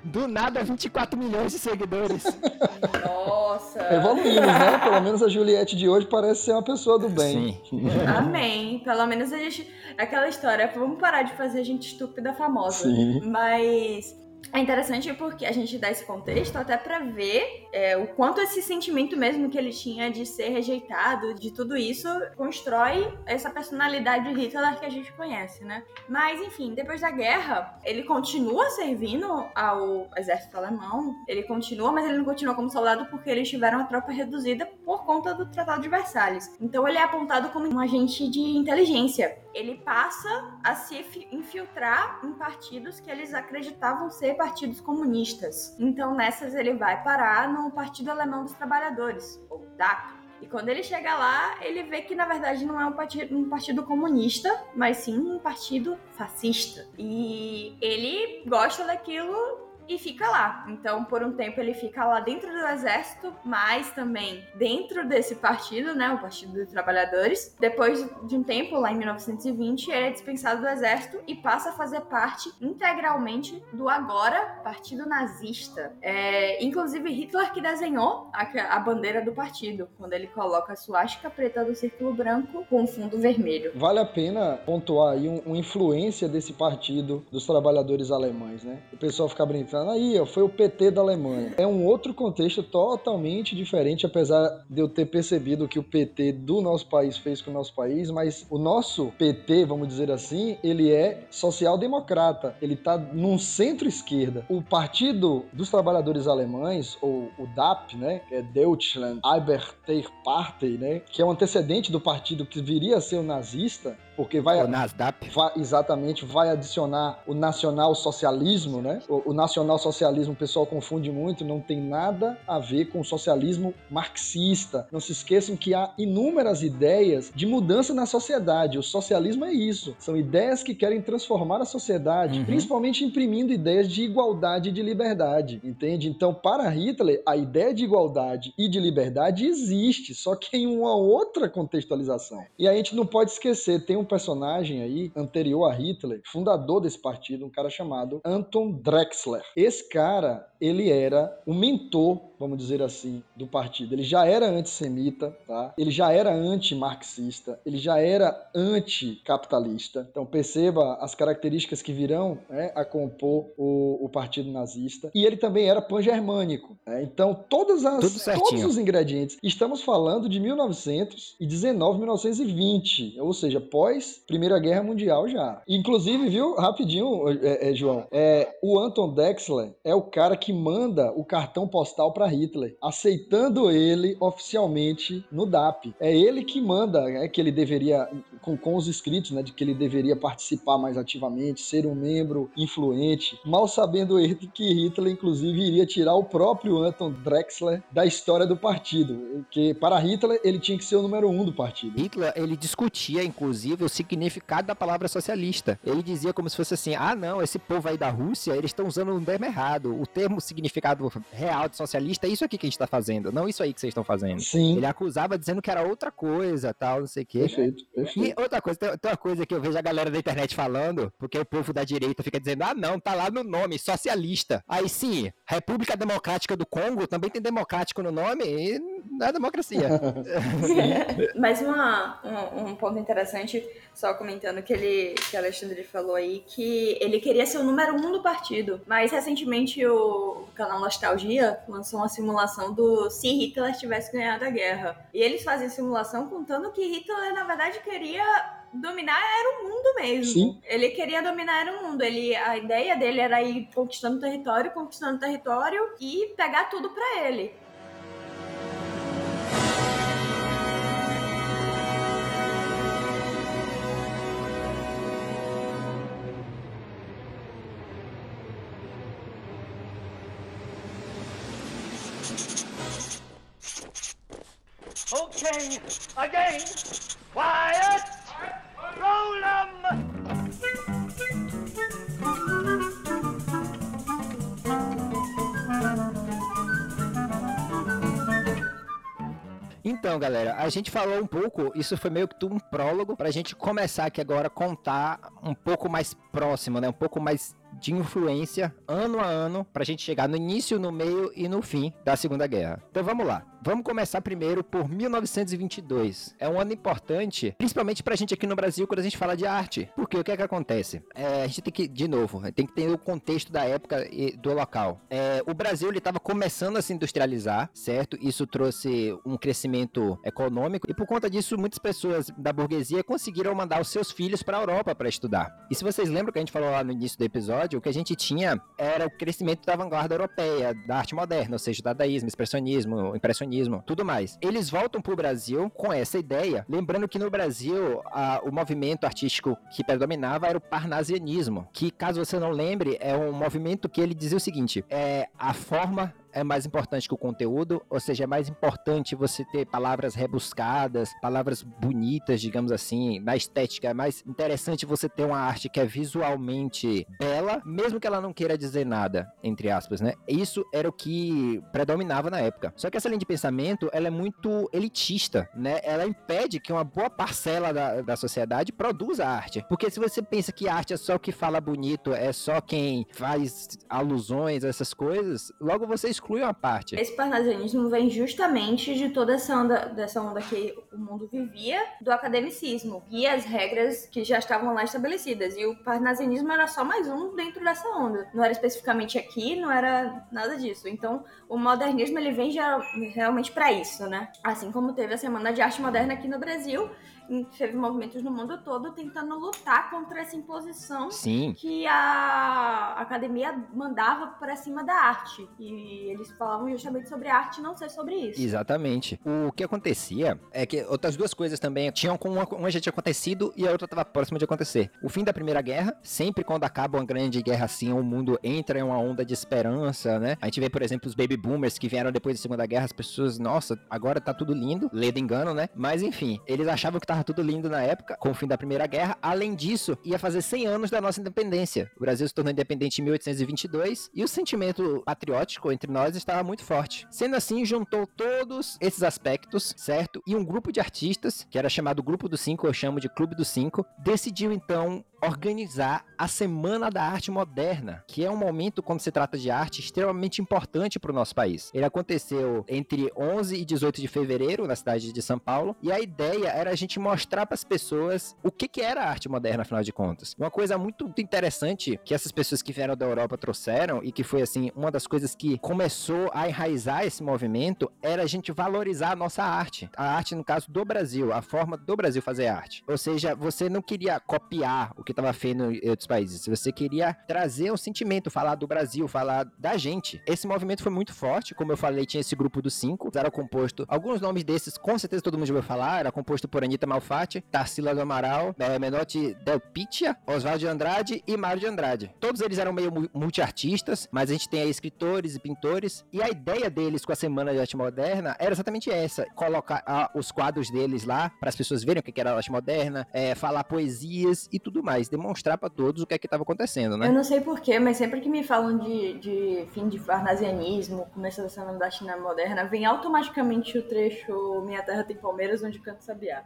Do nada, 24 milhões de seguidores. Nossa. Evoluímos, né? Pelo menos a Juliette de hoje parece ser uma pessoa do bem. Sim. Amém. Pelo menos a gente. Aquela história, vamos parar de fazer gente estúpida famosa. Sim. Mas é interessante porque a gente dá esse contexto até pra ver é, o quanto esse sentimento mesmo que ele tinha de ser rejeitado, de tudo isso, constrói essa personalidade de Hitler que a gente conhece, né? Mas enfim, depois da guerra, ele continua servindo ao exército alemão, ele continua, mas ele não continua como soldado porque eles tiveram a tropa reduzida por conta do Tratado de Versalhes. Então ele é apontado como um agente de inteligência. Ele passa a se fi- infiltrar em partidos que eles acreditavam ser partidos comunistas. Então nessas ele vai parar no Partido Alemão dos Trabalhadores, ou DAP. E quando ele chega lá, ele vê que na verdade não é um partido, um partido comunista, mas sim um partido fascista. E ele gosta daquilo e fica lá. Então, por um tempo, ele fica lá dentro do exército, mas também dentro desse partido, né? O Partido dos Trabalhadores. Depois de um tempo, lá em 1920, ele é dispensado do exército e passa a fazer parte integralmente do agora Partido Nazista. É, inclusive, Hitler que desenhou a, a bandeira do partido, quando ele coloca a suástica preta do círculo branco com fundo vermelho. Vale a pena pontuar aí um- uma influência desse partido dos trabalhadores alemães, né? O pessoal fica, brin- falando aí, ó, foi o PT da Alemanha. É um outro contexto totalmente diferente, apesar de eu ter percebido que o PT do nosso país fez com o nosso país, mas o nosso PT, vamos dizer assim, ele é social-democrata. Ele tá num centro-esquerda. O Partido dos Trabalhadores Alemães, ou o DAP, né, que é Deutschland Arbeiterpartei, né, que é um antecedente do partido que viria a ser o nazista, porque vai, vai- exatamente vai adicionar o nacional-socialismo, né? O, o nacional-socialismo o pessoal confunde muito, não tem nada a ver com o socialismo marxista. Não se esqueçam que há inúmeras ideias de mudança na sociedade. O socialismo é isso, são ideias que querem transformar a sociedade, Uhum. principalmente imprimindo ideias de igualdade e de liberdade, entende? Então, para Hitler, a ideia de igualdade e de liberdade existe, só que em uma outra contextualização. E a gente não pode esquecer, tem um personagem aí anterior a Hitler, fundador desse partido, um cara chamado Anton Drexler. Esse cara, ele era o mentor, vamos dizer assim, do partido. Ele já era antissemita, tá? Ele já era anti-marxista, ele já era anticapitalista. Então perceba as características que virão né, a compor o, o partido nazista. E ele também era pan-germânico. né? Então todas as, todos os ingredientes. Estamos falando de 1919, 1920, ou seja, pós Primeira Guerra Mundial já. Inclusive, viu, rapidinho, é, é, João, é, o Anton Dexler é o cara que manda o cartão postal para Hitler, aceitando ele oficialmente no DAP. É ele que manda, é que ele deveria, com, com os escritos, né, de que ele deveria participar mais ativamente, ser um membro influente, mal sabendo ele que Hitler, inclusive, iria tirar o próprio Anton Drexler da história do partido, que para Hitler ele tinha que ser o número um do partido. Hitler, ele discutia, inclusive, o significado da palavra socialista. Ele dizia como se fosse assim, ah não, esse povo aí da Rússia, eles estão usando um termo errado. O termo significado real de socialista é isso aqui que a gente tá fazendo, não isso aí que vocês estão fazendo. Sim, Ele acusava dizendo que era outra coisa, tal, não sei o quê. perfeito, perfeito. E outra coisa, tem, tem uma coisa que eu vejo a galera da internet falando, porque o povo da direita fica dizendo, ah não, tá lá no nome, socialista. Aí sim, República Democrática do Congo também tem democrático no nome e não é democracia. Mas uma, um, um ponto interessante, só comentando que ele que o Alexandre falou aí, que ele queria ser o número um do partido. Mas recentemente o, canal Nostalgia lançou uma simulação do se Hitler tivesse ganhado a guerra. E eles fazem simulação contando que Hitler, na verdade, queria dominar era o mundo mesmo. Sim. Ele queria dominar era o mundo. Ele, a ideia dele era ir conquistando território, conquistando território e pegar tudo pra ele. Okay, again. Quiet. Roll. Então, galera, a gente falou um pouco, isso foi meio que um prólogo pra gente começar aqui agora a contar um pouco mais próximo, né? Um pouco mais de influência ano a ano pra gente chegar no início, no meio e no fim da Segunda Guerra. Então vamos lá. Vamos começar primeiro por 1922. É um ano importante, principalmente pra gente aqui no Brasil quando a gente fala de arte. Porque o que é que acontece? É, a gente tem que, de novo, tem que ter o contexto da época e do local. É, o Brasil ele estava começando a se industrializar, certo? Isso trouxe um crescimento econômico e por conta disso muitas pessoas da burguesia conseguiram mandar os seus filhos para a Europa para estudar. E se vocês lembram que a gente falou lá no início do episódio, o que a gente tinha era o crescimento da vanguarda europeia, da arte moderna, ou seja, dadaísmo, expressionismo, impressionismo, tudo mais. Eles voltam para o Brasil com essa ideia, lembrando que no Brasil a- o movimento artístico que predominava era o parnasianismo, que caso você não lembre, é um movimento que ele dizia o seguinte: é a forma é mais importante que o conteúdo, ou seja, é mais importante você ter palavras rebuscadas, palavras bonitas, digamos assim, na estética. É mais interessante você ter uma arte que é visualmente bela, mesmo que ela não queira dizer nada, entre aspas, né? Isso era o que predominava na época. Só que essa linha de pensamento, ela é muito elitista, né? Ela impede que uma boa parcela da, da sociedade produza arte. Porque se você pensa que arte é só o que fala bonito, é só quem faz alusões a essas coisas, logo você exclui uma parte. Esse parnasianismo vem justamente de toda essa onda, dessa onda que o mundo vivia do academicismo e as regras que já estavam lá estabelecidas. E o parnasianismo era só mais um dentro dessa onda. Não era especificamente aqui, não era nada disso. Então, o modernismo ele vem já, realmente para isso, né? Assim como teve a Semana de Arte Moderna aqui no Brasil, teve movimentos no mundo todo tentando lutar contra essa imposição Sim. que a academia mandava para cima da arte. E eles falavam justamente sobre arte não ser sobre isso. Exatamente. O que acontecia é que outras duas coisas também tinham com uma, uma já tinha acontecido e a outra estava próxima de acontecer. O fim da Primeira Guerra, sempre quando acaba uma grande guerra assim, o mundo entra em uma onda de esperança, né? A gente vê, por exemplo, os baby boomers que vieram depois da Segunda Guerra, as pessoas, nossa, agora tá tudo lindo, ledo engano, né? Mas enfim, eles achavam que tava tudo lindo na época, com o fim da Primeira Guerra. Além disso, ia fazer 100 anos da nossa independência. O Brasil se tornou independente em 1822 e o sentimento patriótico entre nós estava muito forte. Sendo assim, juntou todos esses aspectos, certo? E um grupo de artistas, que era chamado Grupo dos Cinco, eu chamo de Clube dos Cinco, decidiu então organizar a Semana da Arte Moderna, que é um momento, quando se trata de arte, extremamente importante para o nosso país. Ele aconteceu entre 11 e 18 de fevereiro, na cidade de São Paulo, e a ideia era a gente mostrar para as pessoas o que, que era a arte moderna, afinal de contas. Uma coisa muito interessante que essas pessoas que vieram da Europa trouxeram, e que foi, assim, uma das coisas que começou a enraizar esse movimento, era a gente valorizar a nossa arte. A arte, no caso do Brasil, a forma do Brasil fazer arte. Ou seja, você não queria copiar o que estava feito em outros países. Se você queria trazer um sentimento, falar do Brasil, falar da gente. Esse movimento foi muito forte, como eu falei, tinha esse grupo dos cinco, era composto, alguns nomes desses, com certeza todo mundo já ouviu falar, era composto por Anitta Malfatti, Tarsila do Amaral, Menotti Del Pitia, Oswaldo de Andrade e Mário de Andrade. Todos eles eram meio multiartistas, mas a gente tem aí escritores e pintores, e a ideia deles com a Semana de Arte Moderna era exatamente essa, colocar ah, os quadros deles lá, para as pessoas verem o que era a arte moderna, é, falar poesias e tudo mais demonstrar para todos o que é que estava acontecendo, né? Eu não sei porquê, mas sempre que me falam de, de fim de farnasianismo, começo da semana da China moderna, vem automaticamente o trecho Minha Terra tem Palmeiras, onde canta Sabiá.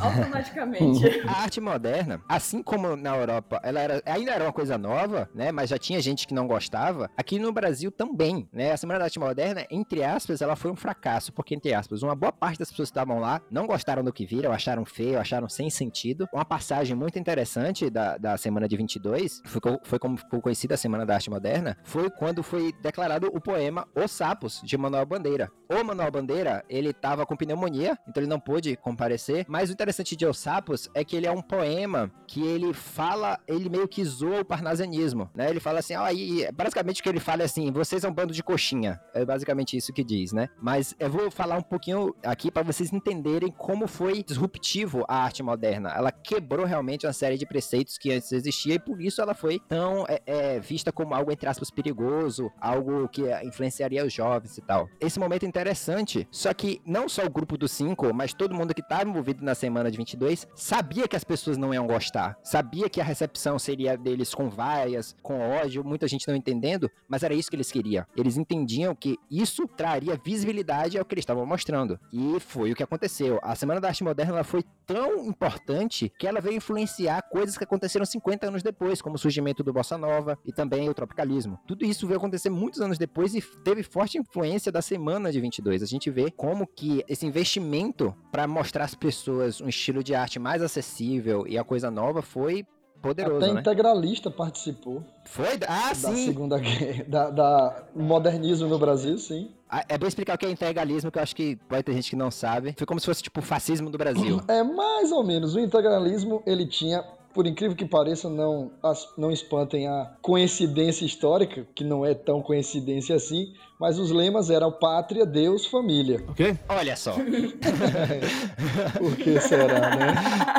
Automaticamente. A arte moderna, assim como na Europa, ela era, ainda era uma coisa nova, né? Mas já tinha gente que não gostava. Aqui no Brasil também, né? A Semana da Arte Moderna, entre aspas, ela foi um fracasso, porque, entre aspas, uma boa parte das pessoas que estavam lá não gostaram do que viram, acharam feio, acharam sem sentido. Uma passagem muito interessante da, da semana de 22, foi, foi como ficou conhecida a Semana da Arte Moderna, foi quando foi declarado o poema Os Sapos, de Manuel Bandeira. O Manuel Bandeira, ele tava com pneumonia, então ele não pôde comparecer, mas mas o interessante de Os Sapos é que ele é um poema que ele fala, ele meio que zoa o parnasianismo, né? Ele fala assim, ó, e basicamente o que ele fala é assim, vocês são um bando de coxinha. É basicamente isso que diz, né? Mas eu vou falar um pouquinho aqui para vocês entenderem como foi disruptivo a arte moderna. Ela quebrou realmente uma série de preceitos que antes existia e por isso ela foi tão é, é, vista como algo, entre aspas, perigoso, algo que influenciaria os jovens e tal. Esse momento é interessante, só que não só o grupo dos cinco, mas todo mundo que estava envolvido na semana de 22, sabia que as pessoas não iam gostar, sabia que a recepção seria deles com vaias, com ódio, muita gente não entendendo, mas era isso que eles queriam. Eles entendiam que isso traria visibilidade ao que eles estavam mostrando. E foi o que aconteceu. A Semana da Arte Moderna foi tão importante que ela veio influenciar coisas que aconteceram 50 anos depois, como o surgimento do Bossa Nova e também o tropicalismo. Tudo isso veio acontecer muitos anos depois e teve forte influência da Semana de 22. A gente vê como que esse investimento para mostrar às pessoas pessoas um estilo de arte mais acessível e a coisa nova foi poderoso, Até né? integralista participou. Foi? Ah, da sim! Segunda Guerra, da, da modernismo no Brasil, sim. Ah, é bom explicar o que é integralismo, que eu acho que vai ter gente que não sabe. Foi como se fosse tipo o fascismo do Brasil. É mais ou menos. O integralismo, ele tinha por incrível que pareça, não, não espantem a coincidência histórica, que não é tão coincidência assim, mas os lemas eram pátria, Deus, família. Ok? Olha só. Por que será, né?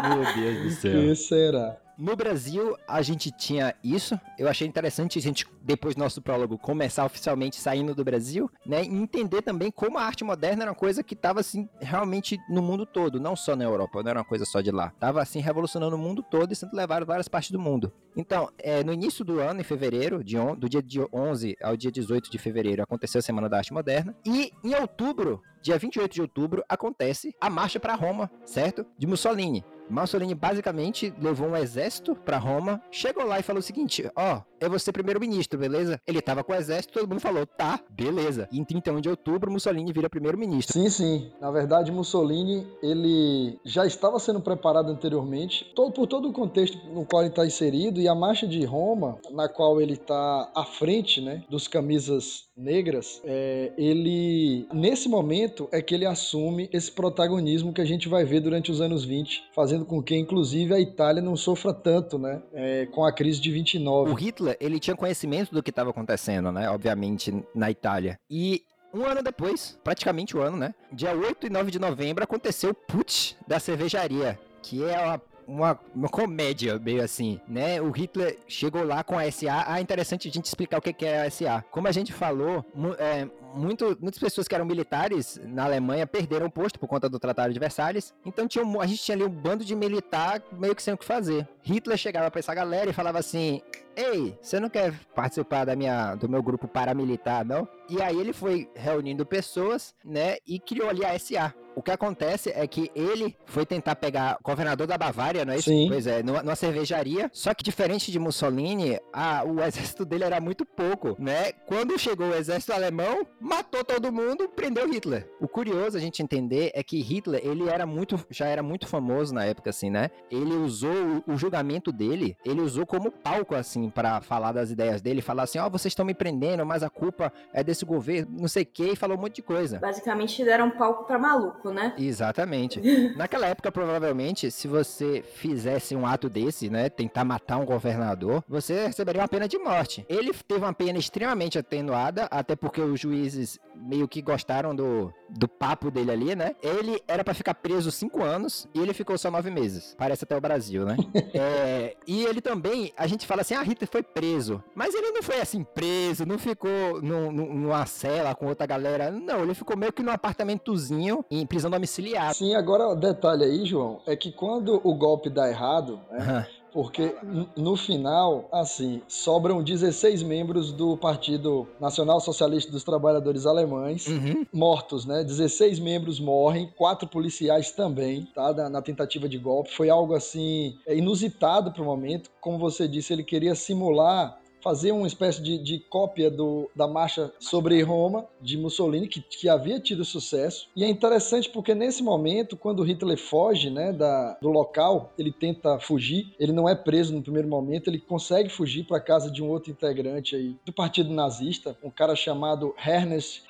Meu Deus do céu. Por que será? No Brasil, a gente tinha isso. Eu achei interessante a gente, depois do nosso prólogo, começar oficialmente saindo do Brasil, né? E entender também como a arte moderna era uma coisa que estava, assim, realmente no mundo todo, não só na Europa, não era uma coisa só de lá. Tava, assim, revolucionando o mundo todo e sendo levado a várias partes do mundo. Então, é, no início do ano, em fevereiro, de on, do dia de 11 ao dia 18 de fevereiro, aconteceu a Semana da Arte Moderna. E em outubro, dia 28 de outubro, acontece a Marcha para Roma, certo? De Mussolini. Mussolini basicamente levou um exército para Roma, chegou lá e falou o seguinte: ó, oh, eu vou ser primeiro-ministro, beleza? Ele tava com o exército, todo mundo falou, tá, beleza. E em 31 de outubro, Mussolini vira primeiro-ministro. Sim, sim. Na verdade, Mussolini, ele já estava sendo preparado anteriormente, todo, por todo o contexto no qual ele está inserido, e a marcha de Roma, na qual ele está à frente, né, dos camisas negras, é, ele, nesse momento, é que ele assume esse protagonismo que a gente vai ver durante os anos 20, fazendo com que, inclusive, a Itália não sofra tanto, né, é, com a crise de 29. O Hitler, ele tinha conhecimento do que estava acontecendo, né, obviamente, na Itália. E um ano depois, praticamente um ano, né? Dia 8 e 9 de novembro, aconteceu o putsch da cervejaria, que é uma uma, uma comédia, meio assim, né? O Hitler chegou lá com a SA. Ah, interessante a gente explicar o que é a SA. Como a gente falou, é, muito, muitas pessoas que eram militares na Alemanha perderam o posto por conta do Tratado de Versalhes. Então tinha um, a gente tinha ali um bando de militar meio que sem o que fazer. Hitler chegava para essa galera e falava assim: Ei, você não quer participar da minha, do meu grupo paramilitar, não? E aí ele foi reunindo pessoas, né, e criou ali a SA. O que acontece é que ele foi tentar pegar o governador da Bavária, não é isso? Sim. Pois é, numa, numa cervejaria. Só que diferente de Mussolini, a, o exército dele era muito pouco, né? Quando chegou o exército alemão, matou todo mundo, prendeu Hitler. O curioso a gente entender é que Hitler, ele era muito, já era muito famoso na época, assim, né? Ele usou o, o julgamento dele, ele usou como palco, assim, para falar das ideias dele, falar assim, ó, oh, vocês estão me prendendo, mas a culpa é desse governo, não sei o que, e falou um monte de coisa. Basicamente deram um palco para maluco, né? Exatamente. Naquela época, provavelmente, se você fizesse um ato desse, né, tentar matar um governador, você receberia uma pena de morte. Ele teve uma pena extremamente atenuada, até porque os juízes meio que gostaram do, do papo dele ali, né? Ele era para ficar preso cinco anos e ele ficou só nove meses. Parece até o Brasil, né? é, e ele também, a gente fala assim, ah, Rita foi preso. Mas ele não foi assim preso, não ficou numa cela com outra galera. Não, ele ficou meio que num apartamentozinho em prisão domiciliar. Sim, agora o detalhe aí, João, é que quando o golpe dá errado, né? Porque no final, assim, sobram 16 membros do Partido Nacional Socialista dos Trabalhadores Alemães uhum. mortos, né? 16 membros morrem, quatro policiais também, tá? Na, na tentativa de golpe. Foi algo assim é, inusitado para o momento. Como você disse, ele queria simular fazer uma espécie de, de cópia do, da marcha sobre Roma, de Mussolini, que, que havia tido sucesso. E é interessante porque nesse momento, quando Hitler foge né, da, do local, ele tenta fugir, ele não é preso no primeiro momento, ele consegue fugir para casa de um outro integrante aí do partido nazista, um cara chamado Ernest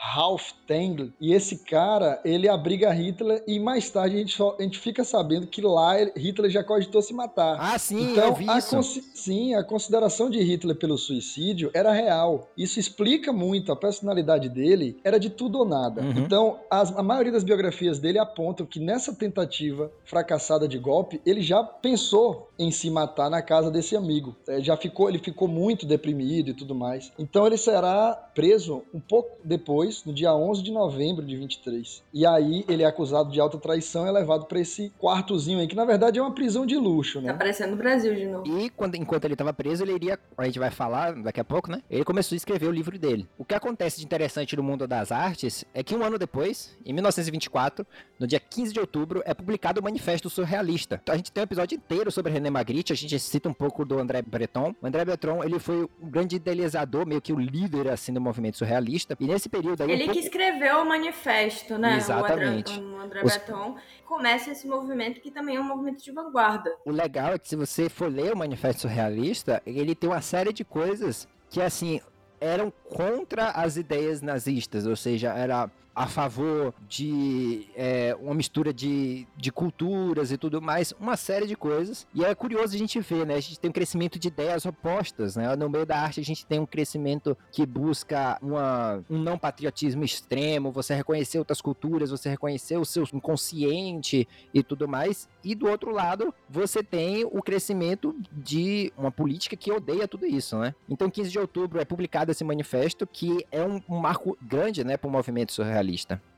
Tengel. E esse cara, ele abriga Hitler e mais tarde a gente, só, a gente fica sabendo que lá Hitler já cogitou se matar. Ah, sim, então, vi isso. Sim, a consideração de Hitler pelo suicídio era real. Isso explica muito. A personalidade dele era de tudo ou nada. Uhum. Então, as, a maioria das biografias dele apontam que nessa tentativa fracassada de golpe, ele já pensou em se matar na casa desse amigo. É, já ficou, ele ficou muito deprimido e tudo mais. Então, ele será preso um pouco depois, no dia 11 de novembro de 23. E aí, ele é acusado de alta traição e é levado para esse quartozinho aí, que na verdade é uma prisão de luxo, né? Tá parecendo o Brasil de novo. E quando, enquanto ele estava preso, ele iria, a gente vai falar falar daqui a pouco, né? Ele começou a escrever o livro dele. O que acontece de interessante no mundo das artes é que um ano depois, em 1924, no dia 15 de outubro, é publicado o Manifesto Surrealista. Então a gente tem um episódio inteiro sobre René Magritte, a gente cita um pouco do André Breton. O André Breton, ele foi um grande idealizador, meio que o líder, assim, do movimento surrealista. E nesse período aí... Ele um pouco... que escreveu o manifesto, né? Exatamente. O André, o André Os... Breton começa esse movimento que também é um movimento de vanguarda. O legal é que se você for ler o Manifesto Surrealista, ele tem uma série de coisas que, assim, eram contra as ideias nazistas, ou seja, era a favor de é, uma mistura de, de culturas e tudo mais, uma série de coisas. E é curioso a gente ver, né? A gente tem um crescimento de ideias opostas, né? No meio da arte a gente tem um crescimento que busca uma, um não patriotismo extremo, você reconhecer outras culturas, você reconhecer o seu inconsciente e tudo mais. E do outro lado, você tem o crescimento de uma política que odeia tudo isso, né? Então, 15 de outubro é publicado esse manifesto que é um, um marco grande, né, para o movimento surrealista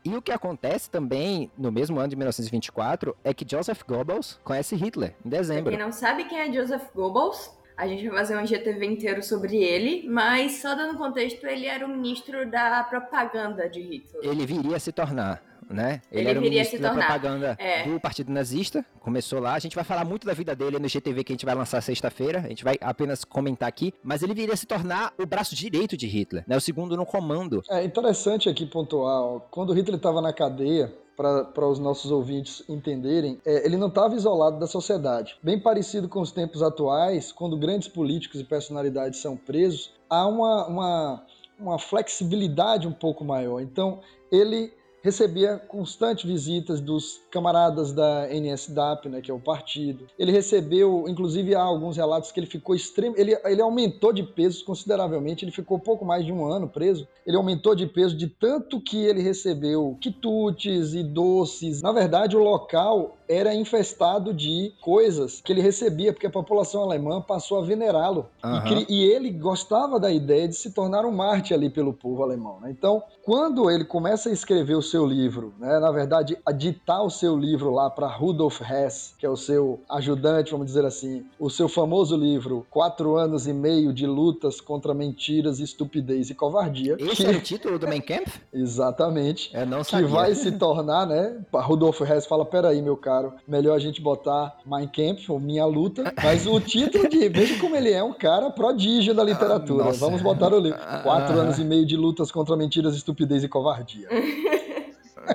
E o que acontece também no mesmo ano de 1924 é que Joseph Goebbels conhece Hitler em dezembro. Pra quem não sabe quem é Joseph Goebbels, a gente vai fazer um GTV inteiro sobre ele, mas só dando contexto, ele era o ministro da propaganda de Hitler. Ele viria a se tornar né? Ele era o viria ministro se da tornar. propaganda É. do Partido Nazista. Começou lá. A gente vai falar muito da vida dele no GTV que a gente vai lançar sexta-feira. A gente vai apenas comentar aqui. Mas ele viria se tornar o braço direito de Hitler, né? O segundo no comando. É interessante aqui pontuar, ó, quando Hitler estava na cadeia, para os nossos ouvintes entenderem, é, ele não estava isolado da sociedade. Bem parecido com os tempos atuais, quando grandes políticos e personalidades são presos, há uma, uma, uma flexibilidade um pouco maior. Então, ele recebia constantes visitas dos camaradas da NSDAP, né, que é o partido. Ele recebeu, inclusive há alguns relatos que ele ficou extremo, ele, ele aumentou de peso consideravelmente, ele ficou pouco mais de um ano preso. Ele aumentou de peso de tanto que ele recebeu quitutes e doces. Na verdade, o local era infestado de coisas que ele recebia, porque a população alemã passou a venerá-lo. E Aham. cri- E, ele gostava da ideia de se tornar um Marte ali pelo povo alemão. né? Então, quando ele começa a escrever o seu livro, né, na verdade, a ditar o seu livro lá para Rudolf Hess, que é o seu ajudante, vamos dizer assim, o seu famoso livro, Quatro Anos e Meio de Lutas contra Mentiras, Estupidez e Covardia. Esse que- era o título do Mein Kampf? Exatamente Eu não que sabia. vai se tornar, né? Rudolf Hess fala: peraí, meu caro, melhor a gente botar Mein Kampf, ou Minha Luta. Mas o título de. Veja como ele é um cara prodígio da literatura. Ah. Vamos botar o livro: Quatro Ah. anos e meio de lutas contra mentiras, estupidez e covardia.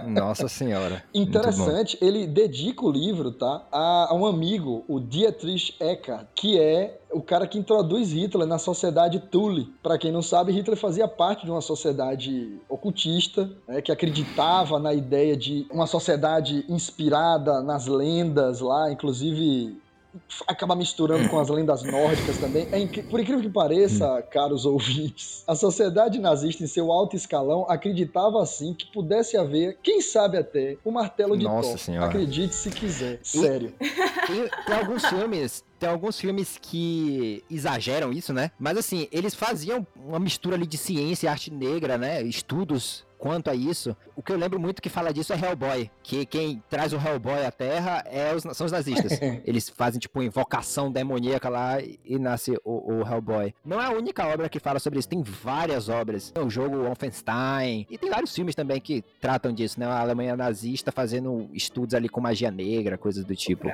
Nossa senhora. Interessante, ele dedica o livro, tá? A, a um amigo, o Dietrich Eckart, que é o cara que introduz Hitler na sociedade Thule. Para quem não sabe, Hitler fazia parte de uma sociedade ocultista, né, que acreditava na ideia de uma sociedade inspirada nas lendas lá, inclusive acaba misturando com as lendas nórdicas também. É incri- por incrível que pareça, caros ouvintes, a sociedade nazista em seu alto escalão acreditava assim que pudesse haver, quem sabe até, o martelo de Nossa Thor. Senhora. Acredite se quiser. Sério. Tem, tem alguns filmes. Tem alguns filmes que exageram isso, né? Mas assim, eles faziam uma mistura ali de ciência e arte negra, né? Estudos quanto a isso. O que eu lembro muito que fala disso é Hellboy. Que quem traz o Hellboy à Terra é os, são os nazistas. Eles fazem, tipo, uma invocação demoníaca lá e nasce o, o Hellboy. Não é a única obra que fala sobre isso. Tem várias obras. Tem o jogo Wolfenstein. E tem vários filmes também que tratam disso, né? A Alemanha nazista fazendo estudos ali com magia negra, coisas do O tipo.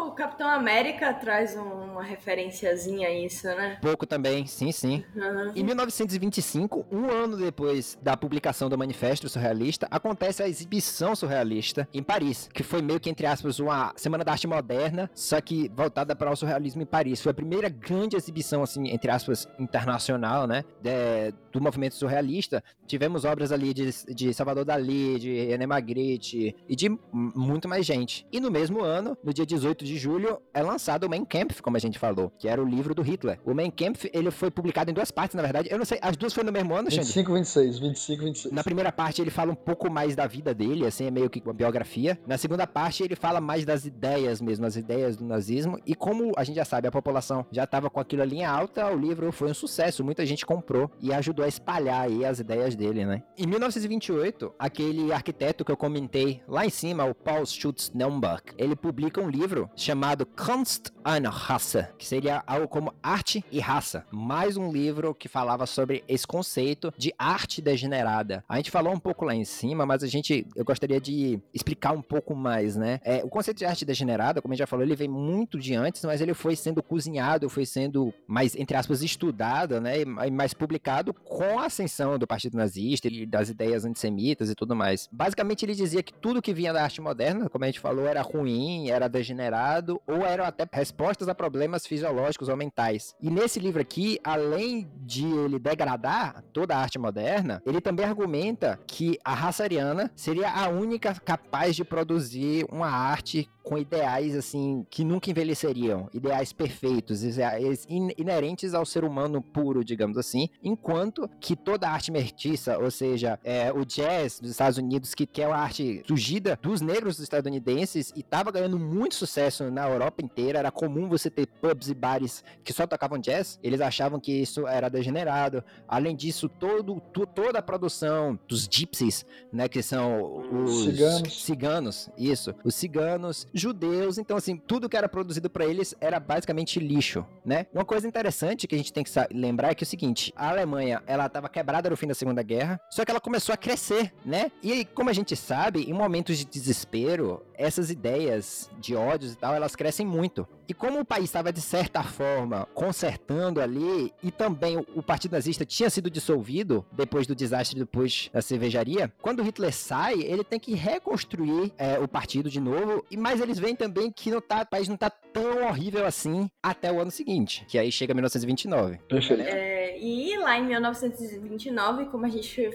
Próprio Capitão América traz um- uma referenciazinha a isso, né? Pouco também, sim, sim. Uhum. Em 1925, um ano depois da publicação do Manifesto Surrealista, acontece a exibição surrealista em Paris, que foi meio que, entre aspas, uma Semana da Arte Moderna, só que voltada para o surrealismo em Paris. Foi a primeira grande exibição, assim, entre aspas, internacional, né, de- do movimento surrealista. Tivemos obras ali de, de Salvador Dali, de René Magritte e de muito mais gente. E no mesmo ano, no dia 18 de julho, é lançado o Mein Kampf, como a gente falou, que era o livro do Hitler. O Mein Kampf, ele foi publicado em duas partes, na verdade. Eu não sei, as duas foram no mesmo ano, Xande? 25, 26, 25, 26. Na primeira parte ele fala um pouco mais da vida dele, assim, é meio que uma biografia. Na segunda parte ele fala mais das ideias mesmo, as ideias do nazismo. E como a gente já sabe, a população já tava com aquilo ali em alta, o livro foi um sucesso, muita gente comprou e ajudou a espalhar aí as ideias dele, né? Em 1928, aquele arquiteto que eu comentei lá em cima, o Paul Schutz Neumberg, ele publica um livro chamado Kunst und Rasse, que seria algo como arte e raça. Mais um livro que falava sobre esse conceito de arte degenerada. A gente falou um pouco lá em cima, mas a gente, eu gostaria de explicar um pouco mais, né? É, o conceito de arte degenerada, como a gente já falou, ele vem muito de antes, mas ele foi sendo cozinhado, foi sendo mais, entre aspas, estudado, né? E mais publicado com a ascensão do Partido Nazista e das ideias antissemitas e tudo mais. Basicamente, ele dizia que tudo que vinha da arte moderna, como a gente falou, era ruim, era degenerado, ou eram até respostas a problemas fisiológicos ou mentais. E nesse livro aqui, além de ele degradar toda a arte moderna, ele também argumenta que a raça ariana seria a única capaz de produzir uma arte com ideais assim que nunca envelheceriam, ideais perfeitos, ideais in- inerentes ao ser humano puro, digamos assim, enquanto que toda a arte mestiça, ou seja, é, o jazz dos Estados Unidos, que, que é uma arte surgida dos negros estadunidenses e estava ganhando muito sucesso na Europa inteira, era comum você ter pubs e bares que só tocavam jazz, eles achavam que isso era degenerado. Além disso, todo, to, toda a produção dos gypsies, né, que são os Ciganos. ciganos, isso, os ciganos, judeus, então assim, tudo que era produzido para eles era basicamente lixo, né? Uma coisa interessante que a gente tem que lembrar é que é o seguinte, a Alemanha, ela estava quebrada no fim da Segunda Guerra, só que ela começou a crescer, né? E como a gente sabe, em momentos de desespero, essas ideias de ódios e tal, elas crescem muito. E como o país estava, de certa forma, consertando ali, e também o, Partido Nazista tinha sido dissolvido depois do desastre depois da cervejaria, quando Hitler sai, ele tem que reconstruir é, o partido de novo, e mas eles veem também que não tá, o país não tá tão horrível assim até o ano seguinte, que aí chega 1929. Perfeito. É, e lá em 1929, como a gente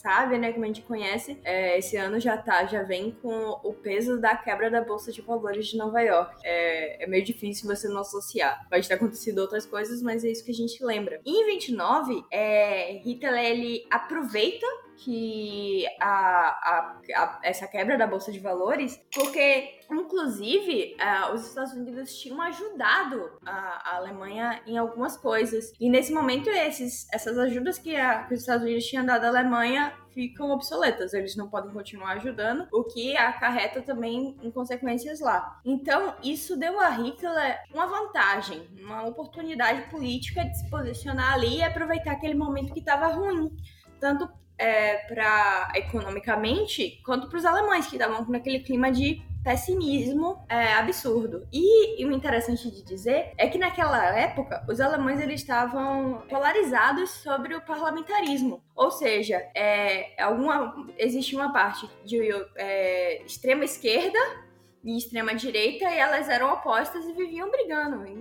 sabe, né, como a gente conhece, é, esse ano já tá, já vem com o peso da quebra da bolsa de valores de Nova York. É, é meio difícil você não associar. Pode ter acontecido outras coisas, mas é isso que a gente lembra. Em 29, é, Hitler ele aproveita que a, a- a- essa quebra da bolsa de valores, porque inclusive ah, os Estados Unidos tinham ajudado a, Alemanha em algumas coisas. E nesse momento esses, essas ajudas que, que os Estados Unidos tinham dado à Alemanha ficam obsoletas, eles não podem continuar ajudando, o que acarreta também em consequências lá. Então isso deu a Hitler uma vantagem, uma oportunidade política de se posicionar ali e aproveitar aquele momento que estava ruim, tanto é, para economicamente quanto para os alemães que estavam naquele clima de pessimismo é, absurdo. E, e o interessante de dizer é que naquela época os alemães eles estavam polarizados sobre o parlamentarismo, ou seja, é, alguma existe uma parte de é, extrema esquerda e extrema direita e elas eram opostas e viviam brigando. E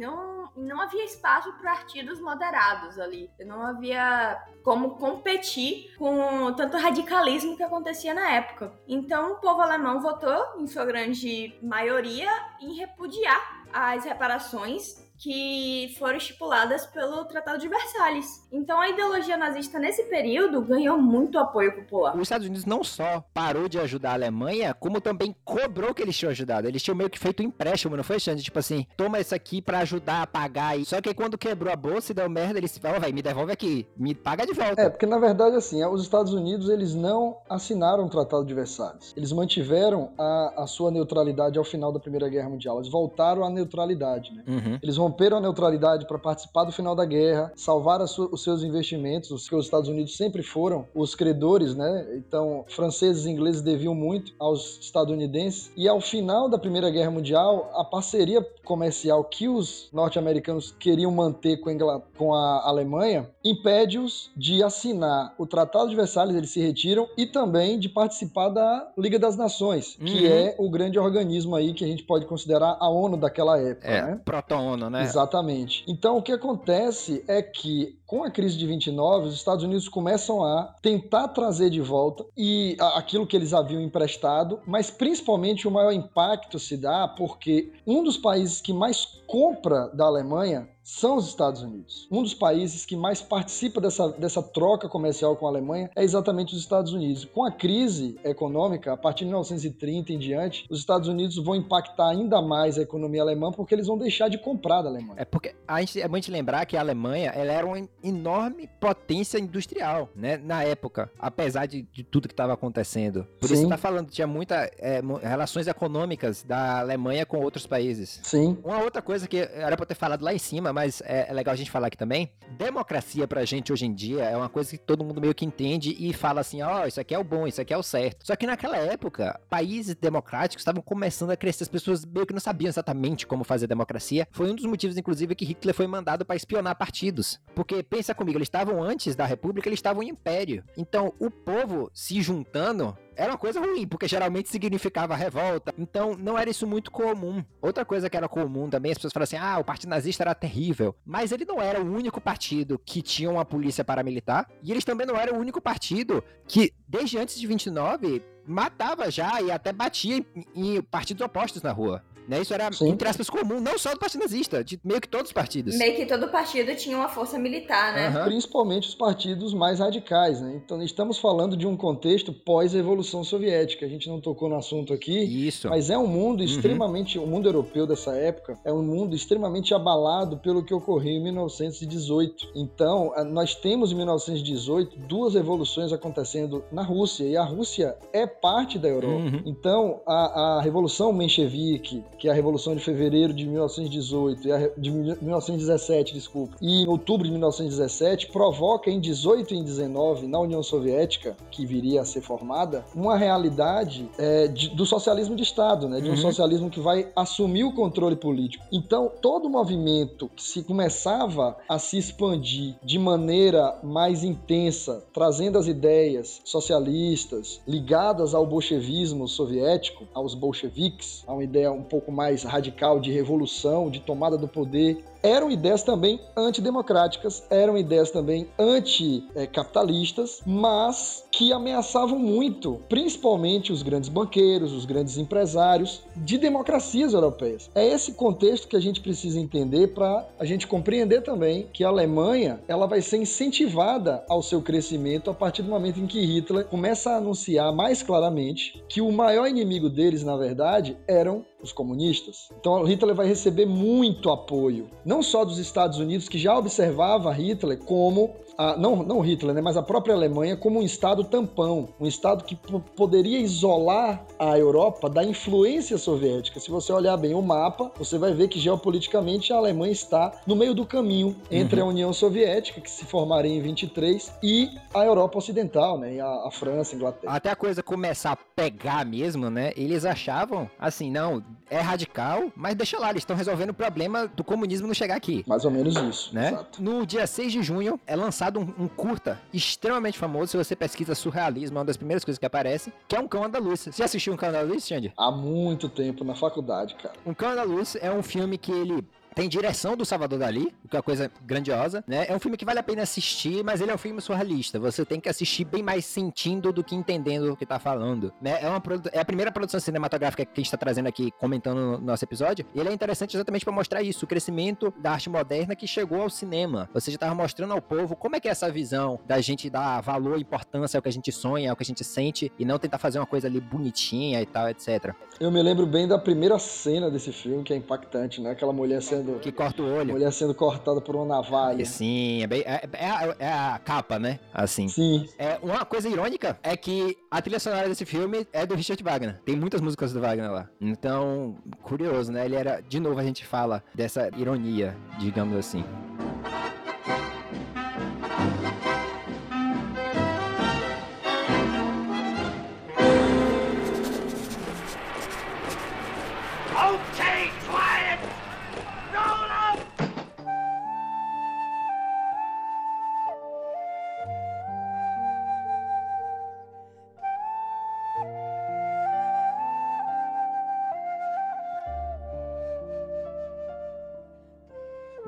não, havia espaço para partidos moderados ali. Não havia como competir com tanto radicalismo que acontecia na época. Então o povo alemão votou, em sua grande maioria, em repudiar as reparações que foram estipuladas pelo Tratado de Versalhes. Então a ideologia nazista nesse período ganhou muito apoio popular. Os Estados Unidos não só parou de ajudar a Alemanha, como também cobrou que eles tinham ajudado. Eles tinham meio que feito um empréstimo, não foi, Xande? Tipo assim, toma isso aqui pra ajudar a pagar. aí. Só que quando quebrou a bolsa e deu merda, eles falaram, vai, me devolve aqui, me paga de volta. É, porque na verdade, assim, os Estados Unidos eles não assinaram o Tratado de Versalhes. Eles mantiveram a, a sua neutralidade ao final da Primeira Guerra Mundial. Eles voltaram à neutralidade, né? Uhum. Eles romperam a neutralidade para participar do final da guerra, salvar a sua- os seus investimentos, os que os Estados Unidos sempre foram os credores, né? Então, franceses e ingleses deviam muito aos estadunidenses. E ao final da Primeira Guerra Mundial, a parceria comercial que os norte-americanos queriam manter com a, com a Alemanha impede-os de assinar o Tratado de Versalhes, eles se retiram, e também de participar da Liga das Nações, que Uhum. é o grande organismo aí que a gente pode considerar a ONU daquela época, É, né? proto-ONU, né? Exatamente. Então, o que acontece é que, com a crise de 29, os Estados Unidos começam a tentar trazer de volta e aquilo que eles haviam emprestado, mas principalmente o maior impacto se dá porque um dos países que mais compra da Alemanha são os Estados Unidos. Um dos países que mais participa dessa, dessa troca comercial com a Alemanha é exatamente os Estados Unidos. Com a crise econômica, a partir de 1930 em diante, os Estados Unidos vão impactar ainda mais a economia alemã porque eles vão deixar de comprar da Alemanha. É porque a gente, é bom te lembrar que a Alemanha ela era uma enorme potência industrial, né? Na época, apesar de, de tudo que estava acontecendo. Por isso Sim. que tá falando, tinha muitas relações econômicas da Alemanha com outros países. Sim, Uma outra coisa que era eu ter falado lá em cima, mas é, é legal a gente falar aqui também. Democracia pra gente hoje em dia é uma coisa que todo mundo meio que entende e fala assim: ó, isso aqui é o bom, isso aqui é o certo. Só que naquela época, países democráticos estavam começando a crescer, as pessoas meio que não sabiam exatamente como fazer democracia. Foi um dos motivos, inclusive, que Hitler foi mandado pra espionar partidos. Porque, pensa comigo, eles estavam antes da República, eles estavam em império. Então, o povo se juntando era uma coisa ruim, porque geralmente significava revolta. Então, não era isso muito comum. Outra coisa que era comum também, as pessoas falam assim: ah, o partido nazista era terrível. Mas ele não era o único partido que tinha uma polícia paramilitar. E eles também não eram o único partido que, desde antes de 29, matava já e até batia em, em partidos opostos na rua. Né? Isso era, Sim. entre aspas, comum, não só do Partido Nazista, de meio que todos os partidos. Meio que todo partido tinha uma força militar, né? Aham. Principalmente os partidos mais radicais, né? Então estamos falando de um contexto pós-evolução soviética. A gente não tocou no assunto aqui, Isso. Mas é um Uhum. mundo extremamente, o mundo europeu dessa época é um mundo extremamente abalado pelo que ocorreu em 1918. Então, a- nós temos em 1918 duas revoluções acontecendo na Rússia e a Rússia é parte da Europa. Uhum. Então, a, a revolução menchevique, que é a revolução de fevereiro de 1918 e a de mil- 1917, desculpa, e em outubro de 1917 provoca em 18 e em 19 na União Soviética, que viria a ser formada, uma realidade é, de- do socialismo de Estado, né? De um Uhum. socialismo que vai assumir o controle político. Então, todo o movimento que se começava a se expandir de maneira mais intensa, trazendo as ideias socialistas ligadas ao bolchevismo soviético, aos bolcheviques, a uma ideia um pouco mais radical de revolução, de tomada do poder, eram ideias também antidemocráticas, eram ideias também anticapitalistas, mas que ameaçavam muito, principalmente os grandes banqueiros, os grandes empresários de democracias europeias. É esse contexto que a gente precisa entender para a gente compreender também que a Alemanha ela vai ser incentivada ao seu crescimento a partir do momento em que Hitler começa a anunciar mais claramente que o maior inimigo deles, na verdade, eram os comunistas. Então Hitler vai receber muito apoio, não só dos Estados Unidos, que já observava Hitler como a- não, não Hitler, né, mas a própria Alemanha como um estado tampão, um estado que po- poderia isolar a Europa da influência soviética. Se você olhar bem o mapa, você vai ver que geopoliticamente a Alemanha está no meio do caminho entre a União Soviética, que se formaria em 23, e a Europa Ocidental, né, a, a França, a Inglaterra. Até a coisa começar a pegar mesmo, né? Eles achavam, assim, não, é radical, mas deixa lá, eles estão resolvendo o problema do comunismo não chegar aqui. Mais ou menos isso, Né? exato. No dia 6 de junho é lançado um, um curta extremamente famoso. Se você pesquisa surrealismo, é uma das primeiras coisas que aparece, que é um cão andaluz. Você já assistiu um cão andaluz, Xande? Há muito tempo na faculdade, cara. Um Cão da Luz é um filme que ele tem direção do Salvador Dali, o que é uma coisa grandiosa, né? É um filme que vale a pena assistir, mas ele é um filme surrealista. Você tem que assistir bem mais sentindo do que entendendo o que tá falando, né? É, uma, é a primeira produção cinematográfica que a gente tá trazendo aqui, comentando no nosso episódio, e ele é interessante exatamente para mostrar isso, o crescimento da arte moderna que chegou ao cinema. Você já tava mostrando ao povo como é que é essa visão da gente dar valor e importância ao que a gente sonha, ao que a gente sente, e não tentar fazer uma coisa ali bonitinha e tal, etc. Eu me lembro bem da primeira cena desse filme, que é impactante, né? Aquela mulher sendo, Que corta o olho. mulher sendo cortada por uma navalha. Sim, é, bem, é, é a, é a capa, né? Assim. Sim, É, uma coisa irônica é que a trilha sonora desse filme é do Richard Wagner. Tem muitas músicas do Wagner lá. Então, curioso, né? Ele era. De novo, a gente fala dessa ironia, digamos assim.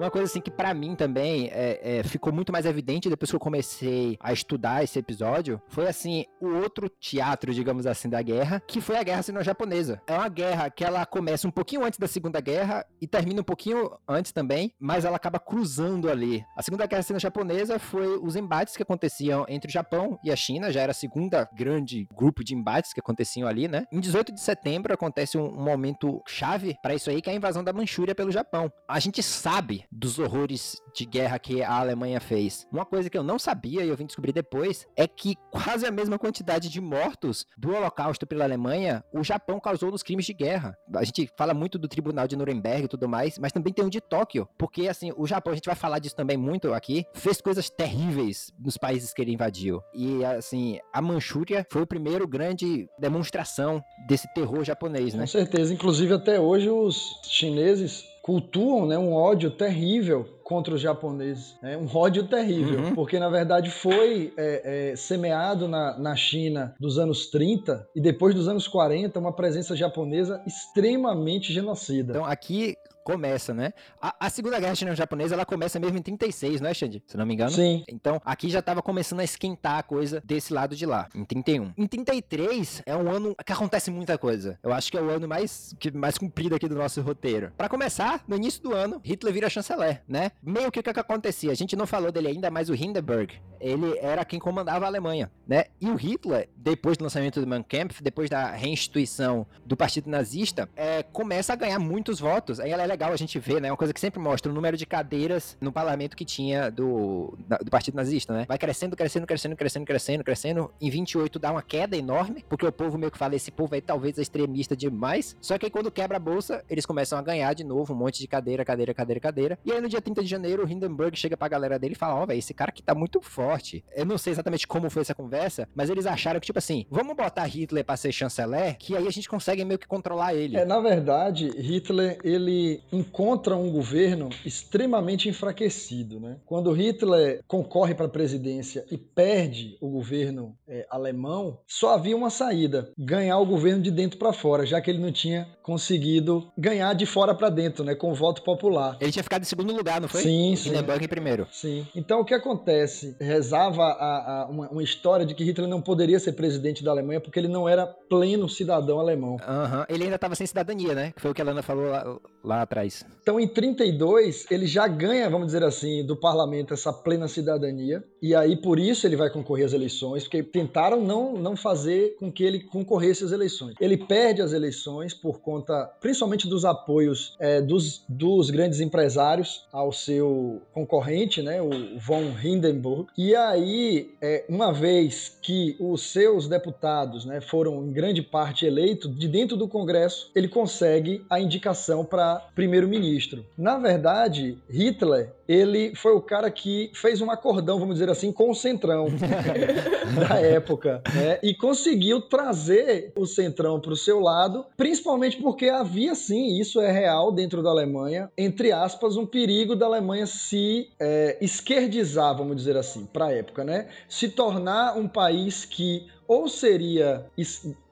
Uma coisa assim que pra mim também é, é, ficou muito mais evidente depois que eu comecei a estudar esse episódio foi assim o outro teatro, digamos assim, da guerra, que foi a guerra sino-japonesa. É uma guerra que ela começa um pouquinho antes da Segunda Guerra e termina um pouquinho antes também, mas ela acaba cruzando ali. A Segunda Guerra sino-japonesa foi os embates que aconteciam entre o Japão e a China, já era a segunda grande grupo de embates que aconteciam ali, né? Em 18 de setembro acontece um, um momento chave pra isso aí, que é a invasão da Manchúria pelo Japão. A gente sabe dos horrores de guerra que a Alemanha fez. Uma coisa que eu não sabia e eu vim descobrir depois é que quase a mesma quantidade de mortos do Holocausto pela Alemanha o Japão causou nos crimes de guerra. A gente fala muito do Tribunal de Nuremberg e tudo mais, mas também tem um de Tóquio, porque assim, o Japão, a gente vai falar disso também muito aqui, fez coisas terríveis nos países que ele invadiu. E assim, a Manchúria foi o primeiro grande demonstração desse terror japonês, né? com certeza. Inclusive, até hoje, os chineses cultuam né, um ódio terrível contra os japoneses. Né? Um ódio terrível, Uhum. porque na verdade foi é, é, semeado na, na China dos anos 30 e depois dos anos 40 uma presença japonesa extremamente genocida. Então aqui começa, né? A, a Segunda Guerra Chino-Japonesa, ela começa mesmo em 36, não é, Xande? Se não me engano. Sim. Então, aqui já tava começando a esquentar a coisa desse lado de lá, em 31. Em 33, é um ano que acontece muita coisa. Eu acho que é o ano mais, que, mais comprido aqui do nosso roteiro. Para começar, no início do ano, Hitler vira chanceler, né? Meio que o que, que acontecia? A gente não falou dele ainda, mas o Hindenburg, ele era quem comandava a Alemanha, né? E o Hitler, depois do lançamento do Mein Kampf, depois da reinstituição do Partido Nazista, é, começa a ganhar muitos votos. Aí é legal a gente ver, né? Uma coisa que sempre mostra o número de cadeiras no parlamento que tinha do, do Partido Nazista, né? Vai crescendo, crescendo, crescendo, crescendo, crescendo, crescendo. Em 28 dá uma queda enorme, porque o povo meio que fala, esse povo aí talvez é extremista demais. Só que aí quando quebra a bolsa, eles começam a ganhar de novo um monte de cadeira, cadeira, cadeira, cadeira. E aí no dia 30 de janeiro, o Hindenburg chega pra galera dele e fala, ó, oh, velho, esse cara aqui tá muito forte. Eu não sei exatamente como foi essa conversa, mas eles acharam que, tipo assim, vamos botar Hitler pra ser chanceler, que aí a gente consegue meio que controlar ele. É, na verdade, Hitler, ele encontra um governo extremamente enfraquecido, né? Quando Hitler concorre para a presidência e perde o governo é, alemão, só havia uma saída: ganhar o governo de dentro para fora, já que ele não tinha conseguido ganhar de fora para dentro, né, com o voto popular. Ele tinha ficado em segundo lugar, não foi? Sim, sim. Hindenburg em primeiro. Sim. Então o que acontece? Rezava a, a, uma, uma, história de que Hitler não poderia ser presidente da Alemanha porque ele não era pleno cidadão alemão. Uhum. Ele ainda estava sem cidadania, né? Que foi o que a Lana falou lá, lá atrás. Então em 32 ele já ganha, vamos dizer assim, do parlamento essa plena cidadania e aí por isso ele vai concorrer às eleições, porque tentaram não, não fazer com que ele concorresse às eleições. Ele perde as eleições por conta, principalmente dos apoios é, dos, dos grandes empresários ao seu concorrente, né, o von Hindenburg. E aí, é, uma vez que os seus deputados né, foram em grande parte eleitos, de dentro do Congresso, ele consegue a indicação para primeiro-ministro. Na verdade, Hitler ele foi o cara que fez um acordão, vamos dizer assim, com o Centrão da época, né? E conseguiu trazer o Centrão para o seu lado, principalmente porque havia sim, isso é real dentro da Alemanha, entre aspas, um perigo da Alemanha se é, esquerdizar, vamos dizer assim, para a época, né? Se tornar um país que ou seria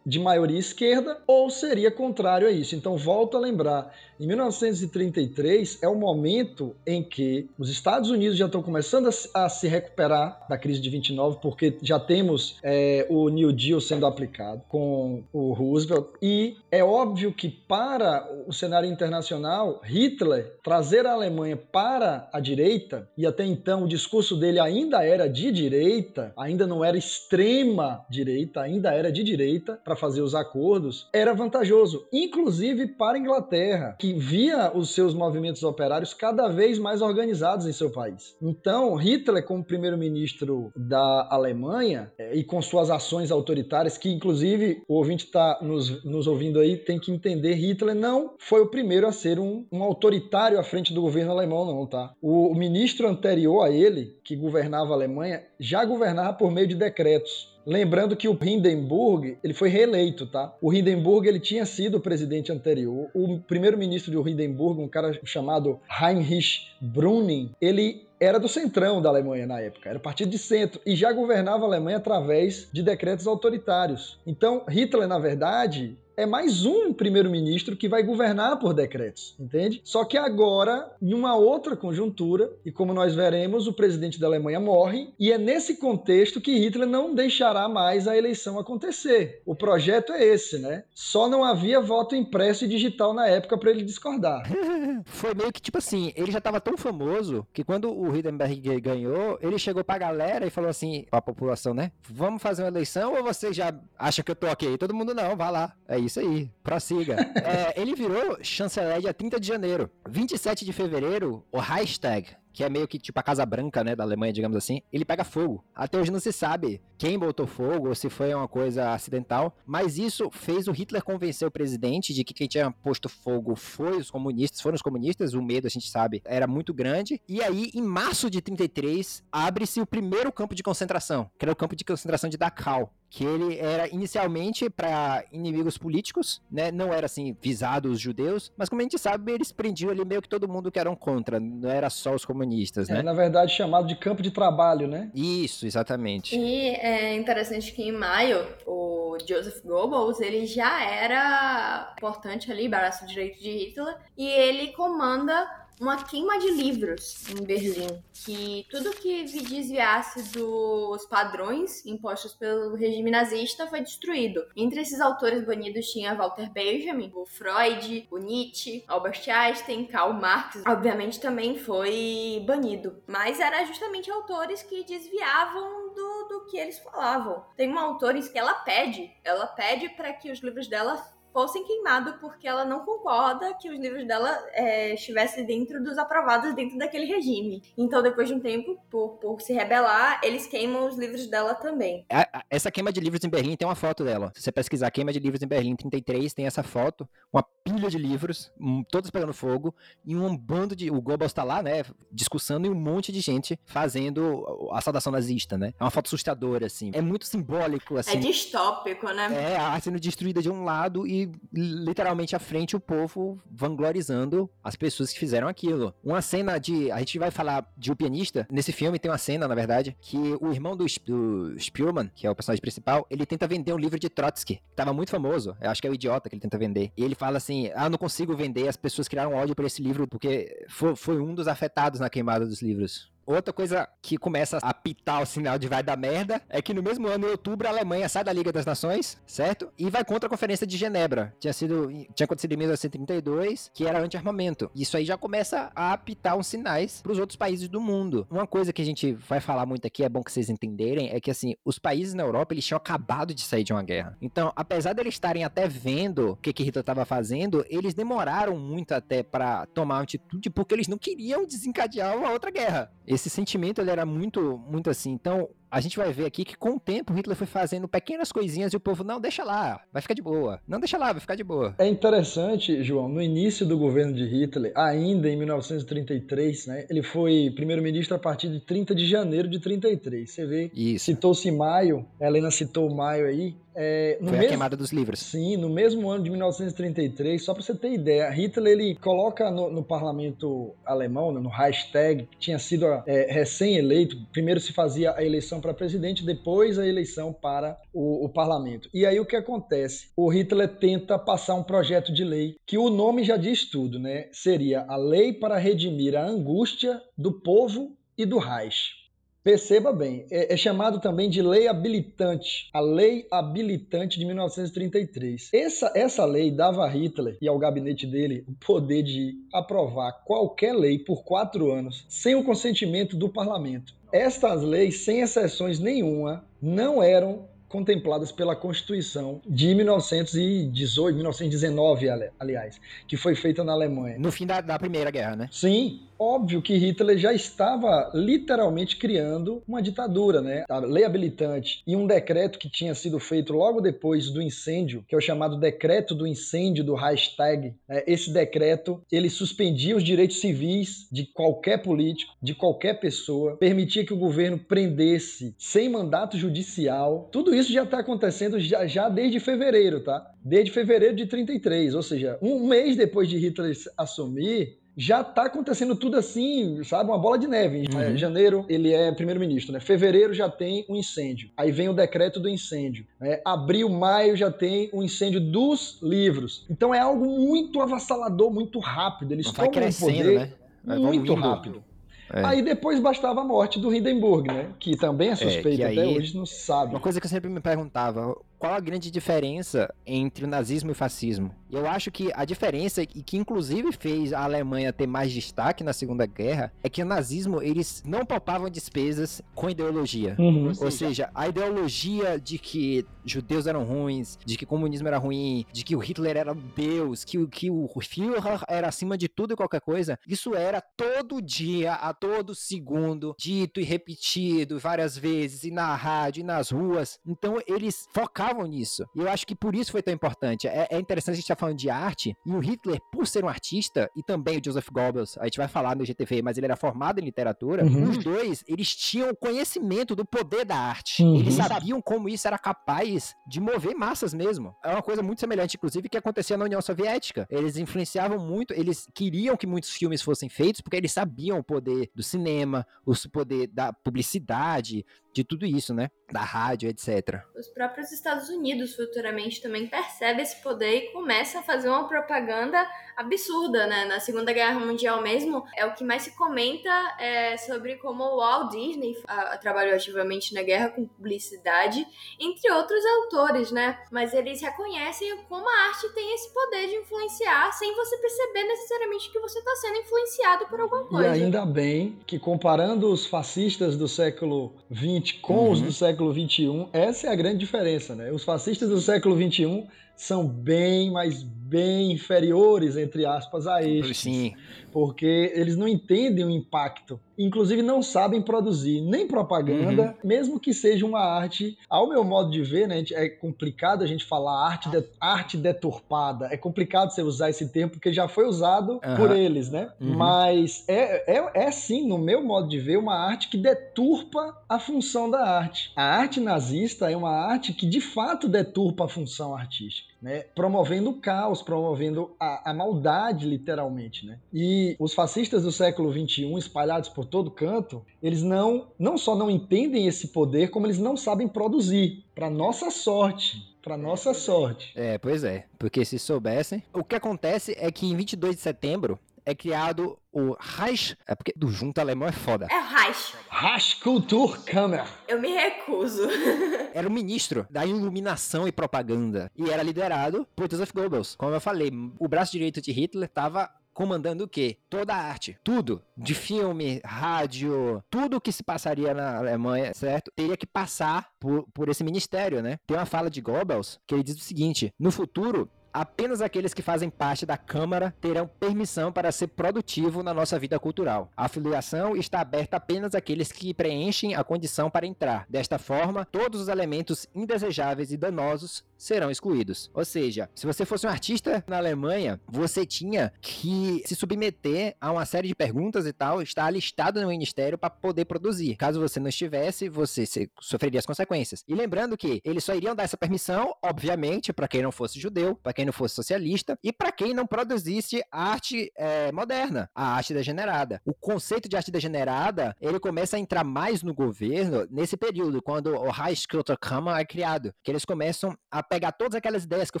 de maioria esquerda ou seria contrário a isso. Então, volto a lembrar, em 1933 é o momento em que os Estados Unidos já estão começando a, a se recuperar da crise de 29, porque já temos é, o New Deal sendo aplicado com o Roosevelt, e é óbvio que para o cenário internacional, Hitler trazer a Alemanha para a direita, e até então o discurso dele ainda era de direita, ainda não era extrema direita, ainda era de direita, para fazer os acordos, era vantajoso, inclusive para a Inglaterra, que que via os seus movimentos operários cada vez mais organizados em seu país. Então, Hitler, como primeiro-ministro da Alemanha, é, e com suas ações autoritárias, que inclusive o ouvinte está nos, nos ouvindo aí, tem que entender: Hitler não foi o primeiro a ser um, um autoritário à frente do governo alemão, não, tá? O, o ministro anterior a ele, que governava a Alemanha, já governava por meio de decretos. Lembrando que o Hindenburg, ele foi reeleito, tá? O Hindenburg, ele tinha sido o presidente anterior. O primeiro-ministro de Hindenburg, um cara chamado Heinrich Brüning, ele era do centrão da Alemanha na época, era partido de centro e já governava a Alemanha através de decretos autoritários. Então, Hitler, na verdade, é mais um primeiro-ministro que vai governar por decretos, entende? Só que agora, em uma outra conjuntura, e como nós veremos, o presidente da Alemanha morre, e é nesse contexto que Hitler não deixará mais a eleição acontecer. O projeto é esse, né? Só não havia voto impresso e digital na época para ele discordar. Foi meio que tipo assim, ele já estava tão famoso que quando o Hindenburg ganhou, ele chegou pra galera e falou assim, pra população, né? Vamos fazer uma eleição ou você já acha que eu tô ok? Todo mundo não, vá lá. É isso isso aí, prossiga. é, ele virou chanceler dia 30 de janeiro. 27 de fevereiro, o Reichstag, que é meio que tipo a Casa Branca, né, da Alemanha, digamos assim, ele pega fogo. Até hoje não se sabe quem botou fogo ou se foi uma coisa acidental, mas isso fez o Hitler convencer o presidente de que quem tinha posto fogo foi os comunistas, foram os comunistas, o medo, a gente sabe, era muito grande. E aí, em março de 33, abre-se o primeiro campo de concentração, que era o campo de concentração de Dachau, que ele era inicialmente para inimigos políticos, né? Não era assim visado os judeus, mas como a gente sabe, eles prendiam ali meio que todo mundo que eram contra, não era só os comunistas, é, né? na verdade chamado de campo de trabalho, né? Isso, exatamente. E é interessante que em maio o Joseph Goebbels, ele já era importante ali, braço direito de Hitler, e ele comanda uma queima de livros em Berlim, que tudo que desviasse dos padrões impostos pelo regime nazista foi destruído. Entre esses autores banidos tinha Walter Benjamin, o Freud, o Nietzsche, Albert Einstein, Karl Marx, obviamente também foi banido. Mas era justamente autores que desviavam do, do que eles falavam. Tem uma autora que ela pede, ela pede para que os livros dela fossem queimados porque ela não concorda que os livros dela é, estivessem dentro dos aprovados dentro daquele regime. Então, depois de um tempo, por, por se rebelar, eles queimam os livros dela também. Essa queima de livros em Berlim tem uma foto dela. Se você pesquisar queima de livros em Berlim 33, tem essa foto, uma pilha de livros, todos pegando fogo, e um bando de. O Goebbels tá lá, né? Discussando e um monte de gente fazendo a saudação nazista, né? É uma foto assustadora, assim. É muito simbólico, assim. É distópico, né? É, a arte sendo destruída de um lado e literalmente à frente o povo vanglorizando as pessoas que fizeram aquilo. Uma cena de. A gente vai falar de O Pianista. Nesse filme tem uma cena, na verdade, que o irmão do, do Spielman, que é o personagem principal, ele tenta vender um livro de Trotsky, que tava muito famoso. Eu acho que é o idiota que ele tenta vender. E ele fala assim: Ah, não consigo vender, as pessoas criaram ódio por esse livro porque foi, foi um dos afetados na queimada dos livros. Outra coisa que começa a pitar o sinal de vai dar merda é que no mesmo ano, em outubro, a Alemanha sai da Liga das Nações, certo? E vai contra a Conferência de Genebra. Tinha sido, tinha acontecido em 1932, que era anti-armamento. Isso aí já começa a apitar uns sinais para os outros países do mundo. Uma coisa que a gente vai falar muito aqui, é bom que vocês entenderem, é que assim, os países na Europa, eles tinham acabado de sair de uma guerra. Então, apesar deles estarem até vendo o que, que Hitler estava fazendo, eles demoraram muito até para tomar atitude porque eles não queriam desencadear uma outra guerra esse sentimento ele era muito, muito assim. Então, a gente vai ver aqui que com o tempo Hitler foi fazendo pequenas coisinhas e o povo, não, deixa lá, vai ficar de boa. Não, deixa lá, vai ficar de boa. É interessante, João, no início do governo de Hitler, ainda em 1933, né, ele foi primeiro-ministro a partir de 30 de janeiro de 33. Você vê, citou-se maio, a Helena citou maio aí, é, Foi mesmo, a queimada dos livros. Sim, no mesmo ano de 1933, só para você ter ideia, Hitler ele coloca no, no parlamento alemão, né, no Reichstag, que tinha sido é, recém-eleito, primeiro se fazia a eleição para presidente, depois a eleição para o, o parlamento. E aí o que acontece? O Hitler tenta passar um projeto de lei que o nome já diz tudo, né? Seria a lei para redimir a angústia do povo e do Reich. Perceba bem, é, é, chamado também de lei habilitante, a lei habilitante de 1933. Essa, essa lei dava a Hitler e ao gabinete dele o poder de aprovar qualquer lei por quatro anos, sem o consentimento do parlamento. Estas leis, sem exceções nenhuma, não eram contempladas pela Constituição de 1918, 1919, aliás, que foi feita na Alemanha. No fim da, da Primeira Guerra, né? Sim, óbvio que Hitler já estava literalmente criando uma ditadura, né? A lei habilitante e um decreto que tinha sido feito logo depois do incêndio, que é o chamado decreto do incêndio do Reichstag. Né? Esse decreto ele suspendia os direitos civis de qualquer político, de qualquer pessoa, permitia que o governo prendesse sem mandato judicial. Tudo isso já está acontecendo já, já desde fevereiro, tá? Desde fevereiro de 33, ou seja, um mês depois de Hitler assumir, já tá acontecendo tudo assim, sabe? Uma bola de neve. Uhum. Em janeiro, ele é primeiro-ministro, né? Fevereiro já tem um incêndio. Aí vem o decreto do incêndio. Né? Abril, maio já tem o um incêndio dos livros. Então é algo muito avassalador, muito rápido. Eles Vai tomam o poder né? muito rápido. É. Aí depois bastava a morte do Hindenburg, né? Que também é, é suspeito, é, até hoje não sabe. Uma coisa que eu sempre me perguntava, qual a grande diferença entre o nazismo e o fascismo? Eu acho que a diferença, e que inclusive fez a Alemanha ter mais destaque na Segunda Guerra, é que o nazismo, eles não poupavam despesas com ideologia. Uhum. Ou seja, a ideologia de que judeus eram ruins, de que comunismo era ruim, de que o Hitler era Deus, que, que o Führer era acima de tudo e qualquer coisa, isso era todo dia, a todo segundo, dito e repetido várias vezes, e na rádio, e nas ruas. Então eles focavam nisso. E eu acho que por isso foi tão importante. É, é interessante a gente estar tá falando de arte, e o Hitler, por ser um artista, e também o Joseph Goebbels, a gente vai falar no GTV, mas ele era formado em literatura, uhum. os dois, eles tinham conhecimento do poder da arte. Uhum. Eles sabiam como isso era capaz de mover massas mesmo. É uma coisa muito semelhante, inclusive, que acontecia na União Soviética. Eles influenciavam muito, eles queriam que muitos filmes fossem feitos, porque eles sabiam o poder do cinema, o poder da publicidade, de tudo isso, né? Da rádio, etc. Os próprios Estados Unidos futuramente também percebem esse poder e começam a fazer uma propaganda absurda, né? Na Segunda Guerra Mundial mesmo, é o que mais se comenta é, sobre como o Walt Disney a, a, trabalhou ativamente na guerra com publicidade, entre outros autores, né? Mas eles reconhecem como a arte tem esse poder de influenciar sem você perceber necessariamente que você está sendo influenciado por alguma coisa. E ainda bem que comparando os fascistas do século XX com uhum. os do século XXI, essa é a grande diferença, né? Os fascistas do século XXI são bem, mas bem inferiores, entre aspas, a estes. Sim. Porque eles não entendem o impacto. Inclusive não sabem produzir nem propaganda, uhum. mesmo que seja uma arte. Ao meu modo de ver, né, é complicado a gente falar arte, de, arte deturpada. É complicado você usar esse termo porque já foi usado uhum. por eles, né? Uhum. Mas é, é, é sim, no meu modo de ver, uma arte que deturpa a função da arte. A arte nazista é uma arte que de fato deturpa a função artística né, promovendo o caos, promovendo a, a, maldade, literalmente. Né? E os fascistas do século XXI, espalhados por todo canto, eles não, não só não entendem esse poder, como eles não sabem produzir, para nossa sorte. Para nossa sorte. É, pois é. Porque se soubessem. O que acontece é que em 22 de setembro é criado o Reich. É porque do junto alemão é foda. É Reich. Reichskulturkammer. Eu me recuso. era o ministro da iluminação e propaganda. E era liderado por Joseph Goebbels. Como eu falei, o braço direito de Hitler estava comandando o quê? Toda a arte. Tudo. De filme, rádio, tudo que se passaria na Alemanha, certo? Teria que passar por, por esse ministério, né? Tem uma fala de Goebbels que ele diz o seguinte: no futuro, apenas aqueles que fazem parte da Câmara terão permissão para ser produtivo na nossa vida cultural. A filiação está aberta apenas àqueles que preenchem a condição para entrar. Desta forma, todos os elementos indesejáveis e danosos serão excluídos. Ou seja, se você fosse um artista na Alemanha, você tinha que se submeter a uma série de perguntas e tal, estar alistado no ministério para poder produzir. Caso você não estivesse, você sofreria as consequências. E lembrando que eles só iriam dar essa permissão, obviamente, para quem não fosse judeu, para quem não fosse socialista e para quem não produzisse arte é, moderna, a arte degenerada. O conceito de arte degenerada, ele começa a entrar mais no governo nesse período, quando o Reichskulturkammer é criado, que eles começam a pegar todas aquelas ideias que eu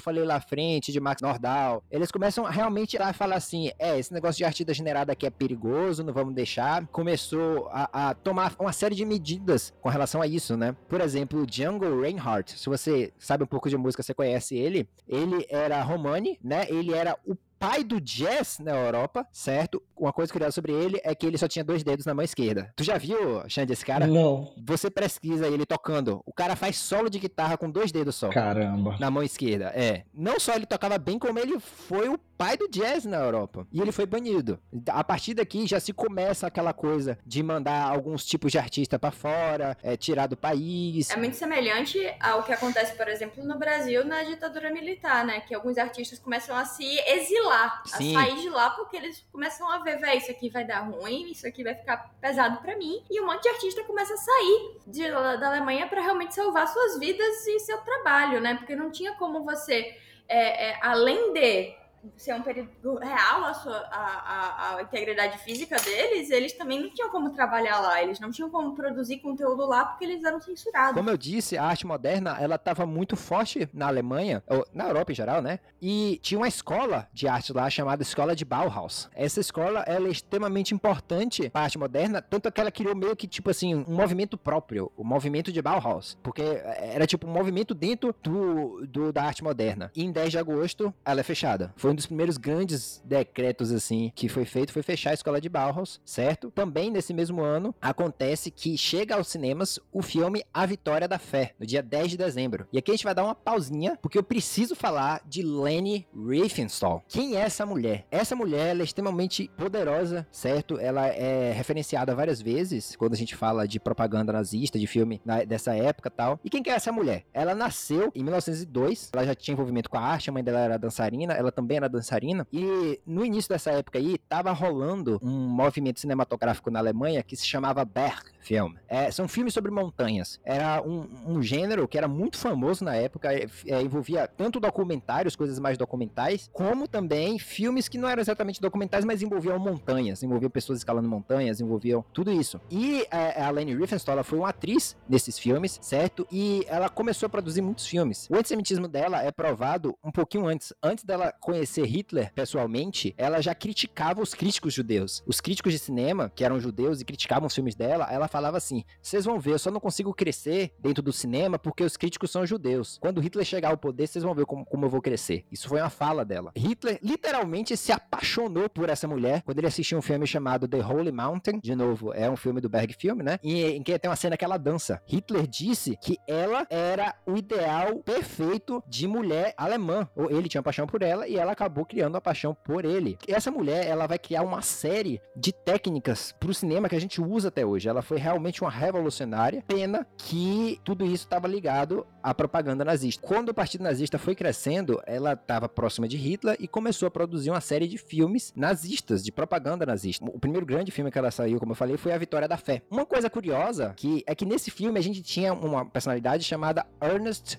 falei lá à frente, de Max Nordau, eles começam realmente a falar assim, é, esse negócio de arte degenerada aqui é perigoso, não vamos deixar. Começou a, a tomar uma série de medidas com relação a isso, né? Por exemplo, Django Reinhardt, se você sabe um pouco de música, você conhece ele, ele era Romani, né? Ele era o pai do jazz na Europa, certo? Uma coisa curiosa sobre ele é que ele só tinha dois dedos na mão esquerda. Tu já viu, Xande, esse cara? Não. Você pesquisa ele tocando. O cara faz solo de guitarra com dois dedos só. Caramba. Na mão esquerda, é. Não só ele tocava bem, como ele foi o pai do jazz na Europa. E ele foi banido. A partir daqui já se começa aquela coisa de mandar alguns tipos de artista para fora, é, tirar do país. É muito semelhante ao que acontece, por exemplo, no Brasil na ditadura militar, né? Que alguns artistas começam a se exilar, Sim. a sair de lá porque eles começam a ver, velho, isso aqui vai dar ruim, isso aqui vai ficar pesado para mim. E um monte de artista começa a sair de, da Alemanha para realmente salvar suas vidas e seu trabalho, né? Porque não tinha como você, é, é, além de ser um perigo real a, sua, a, a, integridade física deles, eles também não tinham como trabalhar lá, eles não tinham como produzir conteúdo lá porque eles eram censurados. Como eu disse, a arte moderna, ela estava muito forte na Alemanha, ou na Europa em geral, né? E tinha uma escola de arte lá chamada Escola de Bauhaus. Essa escola, ela é extremamente importante para a arte moderna, tanto que ela criou meio que, tipo assim, um movimento próprio, o movimento de Bauhaus, porque era tipo um movimento dentro do, do da arte moderna. E em 10 de agosto, ela é fechada. Foi um dos primeiros grandes decretos, assim, que foi feito foi fechar a escola de Bauhaus, certo? Também nesse mesmo ano, acontece que chega aos cinemas o filme A Vitória da Fé, no dia 10 de dezembro. E aqui a gente vai dar uma pausinha, porque eu preciso falar de Leni Riefenstahl. Quem é essa mulher? Essa mulher, é extremamente poderosa, certo? Ela é referenciada várias vezes quando a gente fala de propaganda nazista, de filme dessa época tal. E quem que é essa mulher? Ela nasceu em 1902, ela já tinha envolvimento com a arte, a mãe dela era dançarina, ela também era dançarina. E no início dessa época aí, tava rolando um movimento cinematográfico na Alemanha que se chamava Berg Film. É, são filmes sobre montanhas. Era um, um, gênero que era muito famoso na época, é, é, envolvia tanto documentários, coisas mais documentais, como também filmes que não eram exatamente documentais, mas envolviam montanhas, envolviam pessoas escalando montanhas, envolviam tudo isso. E é, a Leni Riefenstahl ela foi uma atriz nesses filmes, certo? E ela começou a produzir muitos filmes. O antissemitismo dela é provado um pouquinho antes. Antes dela conhecer Hitler pessoalmente, ela já criticava os críticos judeus. Os críticos de cinema, que eram judeus e criticavam os filmes dela, ela assim: vocês vão ver, eu só não consigo crescer dentro do cinema porque os críticos são judeus. Quando Hitler chegar ao poder, vocês vão ver como, como eu vou crescer. Isso foi uma fala dela. Hitler literalmente se apaixonou por essa mulher quando ele assistiu um filme chamado The Holy Mountain. De novo, é um filme do Berg Film, né? E em que tem uma cena que ela dança. Hitler disse que ela era o ideal perfeito de mulher alemã. Ele tinha paixão por ela e ela acabou criando a paixão por ele. Essa mulher, ela vai criar uma série de técnicas pro cinema que a gente usa até hoje. Ela foi realmente uma revolucionária. Pena que tudo isso estava ligado à propaganda nazista. Quando o Partido Nazista foi crescendo, ela estava próxima de Hitler e começou a produzir uma série de filmes nazistas, de propaganda nazista. O primeiro grande filme que ela saiu, como eu falei, foi A Vitória da Fé. Uma coisa curiosa que é que nesse filme a gente tinha uma personalidade chamada Ernest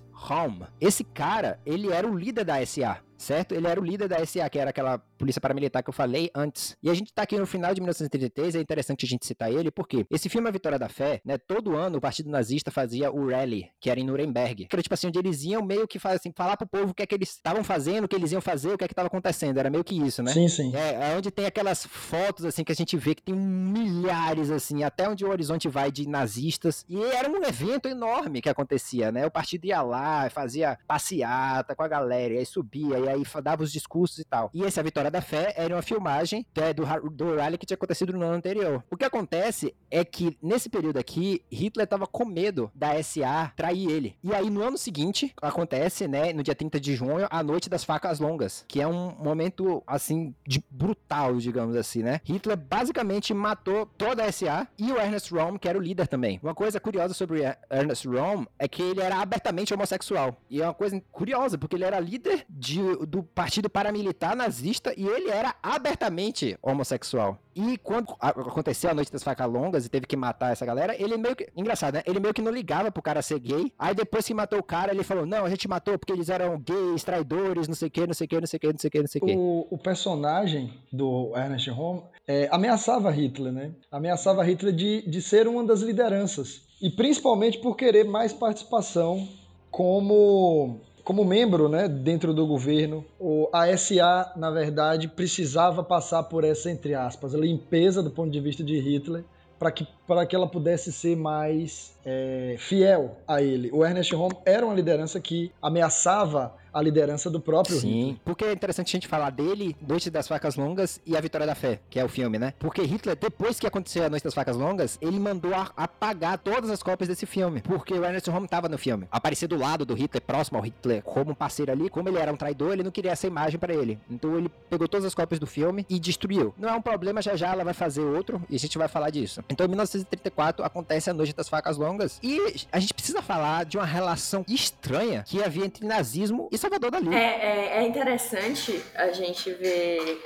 Esse cara, ele era o líder da SA certo? Ele era o líder da SA, que era aquela polícia paramilitar que eu falei antes. E a gente tá aqui no final de 1933, é interessante a gente citar ele, porque esse filme A Vitória da Fé, né, todo ano o Partido Nazista fazia o rally, que era em Nuremberg. Que era tipo assim, onde eles iam meio que assim, falar pro povo o que é que eles estavam fazendo, o que eles iam fazer, o que é que tava acontecendo. Era meio que isso, né? Sim, sim. É, é onde tem aquelas fotos, assim, que a gente vê que tem milhares, assim, até onde o horizonte vai de nazistas. E era um evento enorme que acontecia, né? O partido ia lá, fazia passeata com a galera, e aí subia, e aí dava os discursos e tal. E essa Vitória da Fé era uma filmagem é, do, do rally que tinha acontecido no ano anterior. O que acontece é que, nesse período aqui, Hitler tava com medo da SA trair ele. E aí, no ano seguinte, acontece, né, no dia 30 de junho, a Noite das Facas Longas, que é um momento, assim, de brutal, digamos assim, né? Hitler basicamente matou toda a SA e o Ernest Röhm, que era o líder também. Uma coisa curiosa sobre Ernest Röhm é que ele era abertamente homossexual. E é uma coisa curiosa, porque ele era líder de, do partido paramilitar nazista e ele era abertamente homossexual. E quando aconteceu a Noite das Facas Longas e teve que matar essa galera, ele meio que. Engraçado, né? Ele meio que não ligava pro cara ser gay. Aí depois que matou o cara, ele falou: Não, a gente matou porque eles eram gays, traidores, não sei o que, não sei o que, não sei o que, não sei o que, não sei o que. O, personagem do Ernest Holm é, ameaçava Hitler, né? Ameaçava Hitler de, de ser uma das lideranças. E principalmente por querer mais participação como como membro né, dentro do governo, a SA, na verdade, precisava passar por essa, entre aspas, limpeza do ponto de vista de Hitler, para que, que ela pudesse ser mais é, fiel a ele. O Ernest Holm era uma liderança que ameaçava a liderança do próprio Sim, Hitler. porque é interessante a gente falar dele, Noite das Facas Longas e A Vitória da Fé, que é o filme, né? Porque Hitler, depois que aconteceu a Noite das Facas Longas, ele mandou apagar todas as cópias desse filme, porque o Ernest Holmes tava no filme. Aparecer do lado do Hitler, próximo ao Hitler, como um parceiro ali, como ele era um traidor, ele não queria essa imagem para ele. Então ele pegou todas as cópias do filme e destruiu. Não é um problema, já já ela vai fazer outro e a gente vai falar disso. Então em 1934 acontece a Noite das Facas Longas e a gente precisa falar de uma relação estranha que havia entre nazismo e Salvador Dali. É, é, é interessante a gente ver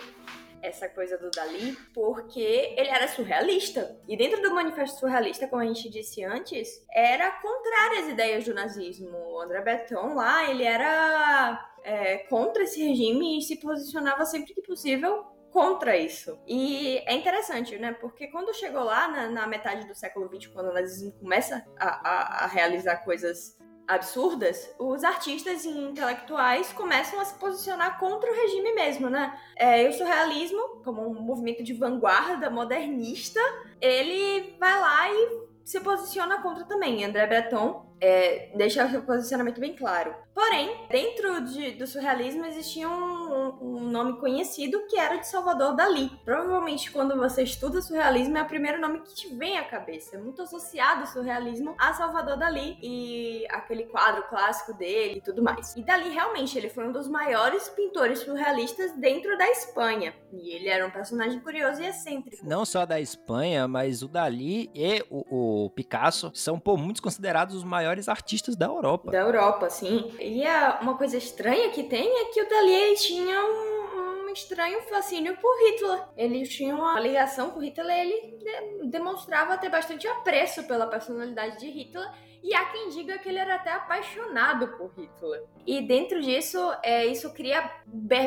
essa coisa do Dali, porque ele era surrealista. E dentro do manifesto surrealista, como a gente disse antes, era contrário às ideias do nazismo. O André Breton lá, ele era é, contra esse regime e se posicionava sempre que possível contra isso. E é interessante, né? Porque quando chegou lá na, na metade do século XX, quando o nazismo começa a, a, a realizar coisas absurdas, os artistas e intelectuais começam a se posicionar contra o regime mesmo, né? É, o surrealismo, como um movimento de vanguarda modernista, ele vai lá e se posiciona contra também. André Breton é, deixa o posicionamento bem claro. Porém, dentro de, do surrealismo existia um, um, nome conhecido que era de Salvador Dali. Provavelmente, quando você estuda surrealismo, é o primeiro nome que te vem à cabeça. É muito associado o surrealismo a Salvador Dali e aquele quadro clássico dele e tudo mais. E Dali, realmente, ele foi um dos maiores pintores surrealistas dentro da Espanha. E ele era um personagem curioso e excêntrico. Não só da Espanha, mas o Dali e o, o Picasso são, por muitos, considerados os maiores maiores artistas da Europa. Da Europa, sim. E a, uma coisa estranha que tem é que o Dali tinha um, um estranho fascínio por Hitler. Ele tinha uma ligação com Hitler, ele demonstrava ter bastante apreço pela personalidade de Hitler e há quem diga que ele era até apaixonado por Hitler. E dentro disso, é, isso cria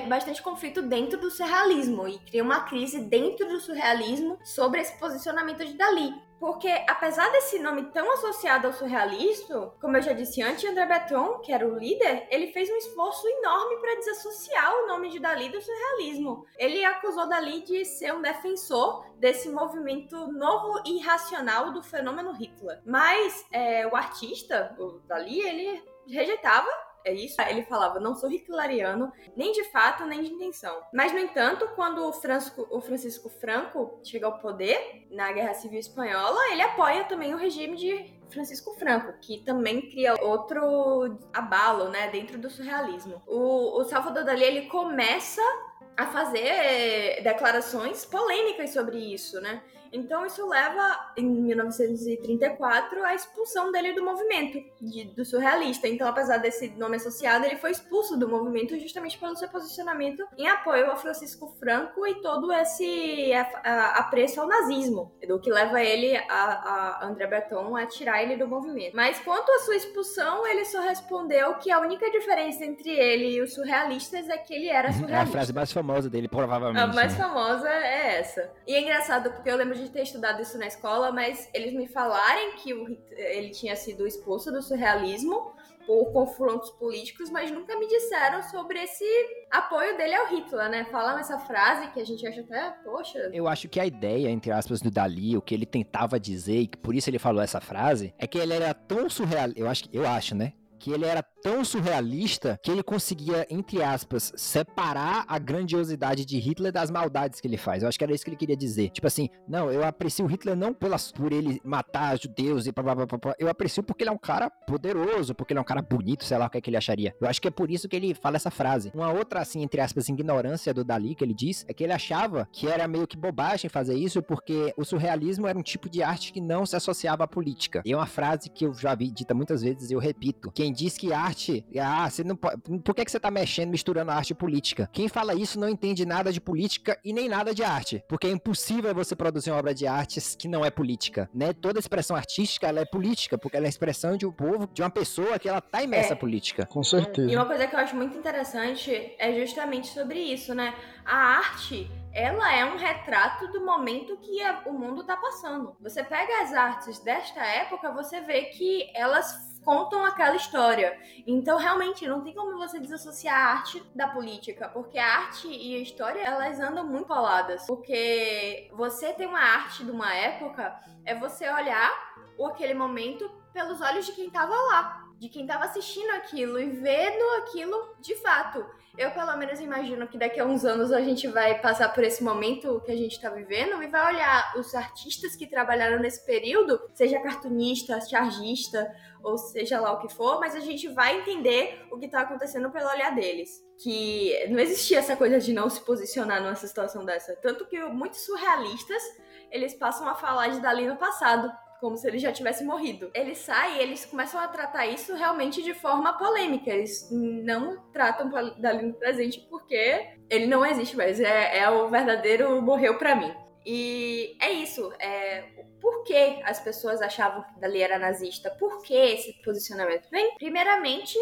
bastante conflito dentro do surrealismo e cria uma crise dentro do surrealismo sobre esse posicionamento de Dali. Porque, apesar desse nome tão associado ao surrealismo, como eu já disse antes, André Breton, que era o líder, ele fez um esforço enorme para desassociar o nome de Dali do surrealismo. Ele acusou Dali de ser um defensor desse movimento novo e irracional do fenômeno Hitler. Mas é, o artista, o Dali, ele rejeitava é isso? Ele falava, não sou hitleriano, nem de fato, nem de intenção. Mas, no entanto, quando o, Francisco, o Francisco Franco chega ao poder na Guerra Civil Espanhola, ele apoia também o regime de Francisco Franco, que também cria outro abalo, né, dentro do surrealismo. O, o Salvador Dali, ele começa a fazer declarações polêmicas sobre isso, né? Então isso leva, em 1934, à expulsão dele do movimento, de, do surrealista. Então, apesar desse nome associado, ele foi expulso do movimento justamente pelo seu posicionamento em apoio a Francisco Franco e todo esse apreço ao nazismo, do que leva ele, a, a André Breton, a tirar ele do movimento. Mas quanto à sua expulsão, ele só respondeu que a única diferença entre ele e os surrealistas é que ele era surrealista. É a frase mais famosa dele, provavelmente. A mais né? famosa é essa. E é engraçado porque eu lembro de ter estudado isso na escola, mas eles me falarem que o, ele tinha sido expulso do surrealismo por confrontos políticos, mas nunca me disseram sobre esse apoio dele ao Hitler, né? Falam essa frase que a gente acha até, poxa. Eu acho que a ideia, entre aspas, do Dali, o que ele tentava dizer, e que por isso ele falou essa frase, é que ele era tão surreal. Eu acho, eu acho, né? Que ele era tão surrealista que ele conseguia, entre aspas, separar a grandiosidade de Hitler das maldades que ele faz. Eu acho que era isso que ele queria dizer. Tipo assim, não, eu aprecio Hitler não pelas, por ele matar judeus e blá, blá, blá, blá. Eu aprecio porque ele é um cara poderoso, porque ele é um cara bonito, sei lá o que, é que ele acharia. Eu acho que é por isso que ele fala essa frase. Uma outra, assim, entre aspas, ignorância do Dali que ele diz, é que ele achava que era meio que bobagem fazer isso porque o surrealismo era um tipo de arte que não se associava à política. E é uma frase que eu já vi dita muitas vezes e eu repito. Quem diz que arte, ah, você não pode, por que, que você tá mexendo, misturando arte e política? Quem fala isso não entende nada de política e nem nada de arte, porque é impossível você produzir uma obra de artes que não é política, né? Toda expressão artística, ela é política, porque ela é a expressão de um povo, de uma pessoa que ela tá imersa é. política. Com certeza. E uma coisa que eu acho muito interessante é justamente sobre isso, né? A arte ela é um retrato do momento que a, o mundo está passando. Você pega as artes desta época, você vê que elas contam aquela história. Então, realmente, não tem como você desassociar a arte da política, porque a arte e a história, elas andam muito coladas. Porque você tem uma arte de uma época, é você olhar aquele momento pelos olhos de quem estava lá, de quem estava assistindo aquilo e vendo aquilo de fato. Eu, pelo menos, imagino que daqui a uns anos a gente vai passar por esse momento que a gente está vivendo e vai olhar os artistas que trabalharam nesse período, seja cartunista, chargista, ou seja lá o que for, mas a gente vai entender o que está acontecendo pelo olhar deles. Que não existia essa coisa de não se posicionar nessa situação dessa. Tanto que muitos surrealistas eles passam a falar de Dali no passado como se ele já tivesse morrido. Ele sai e eles começam a tratar isso realmente de forma polêmica. Eles não tratam dali no presente porque ele não existe mais. É, é o verdadeiro morreu para mim. E é isso. É, por que as pessoas achavam que Dali era nazista? Por que esse posicionamento? Bem, primeiramente,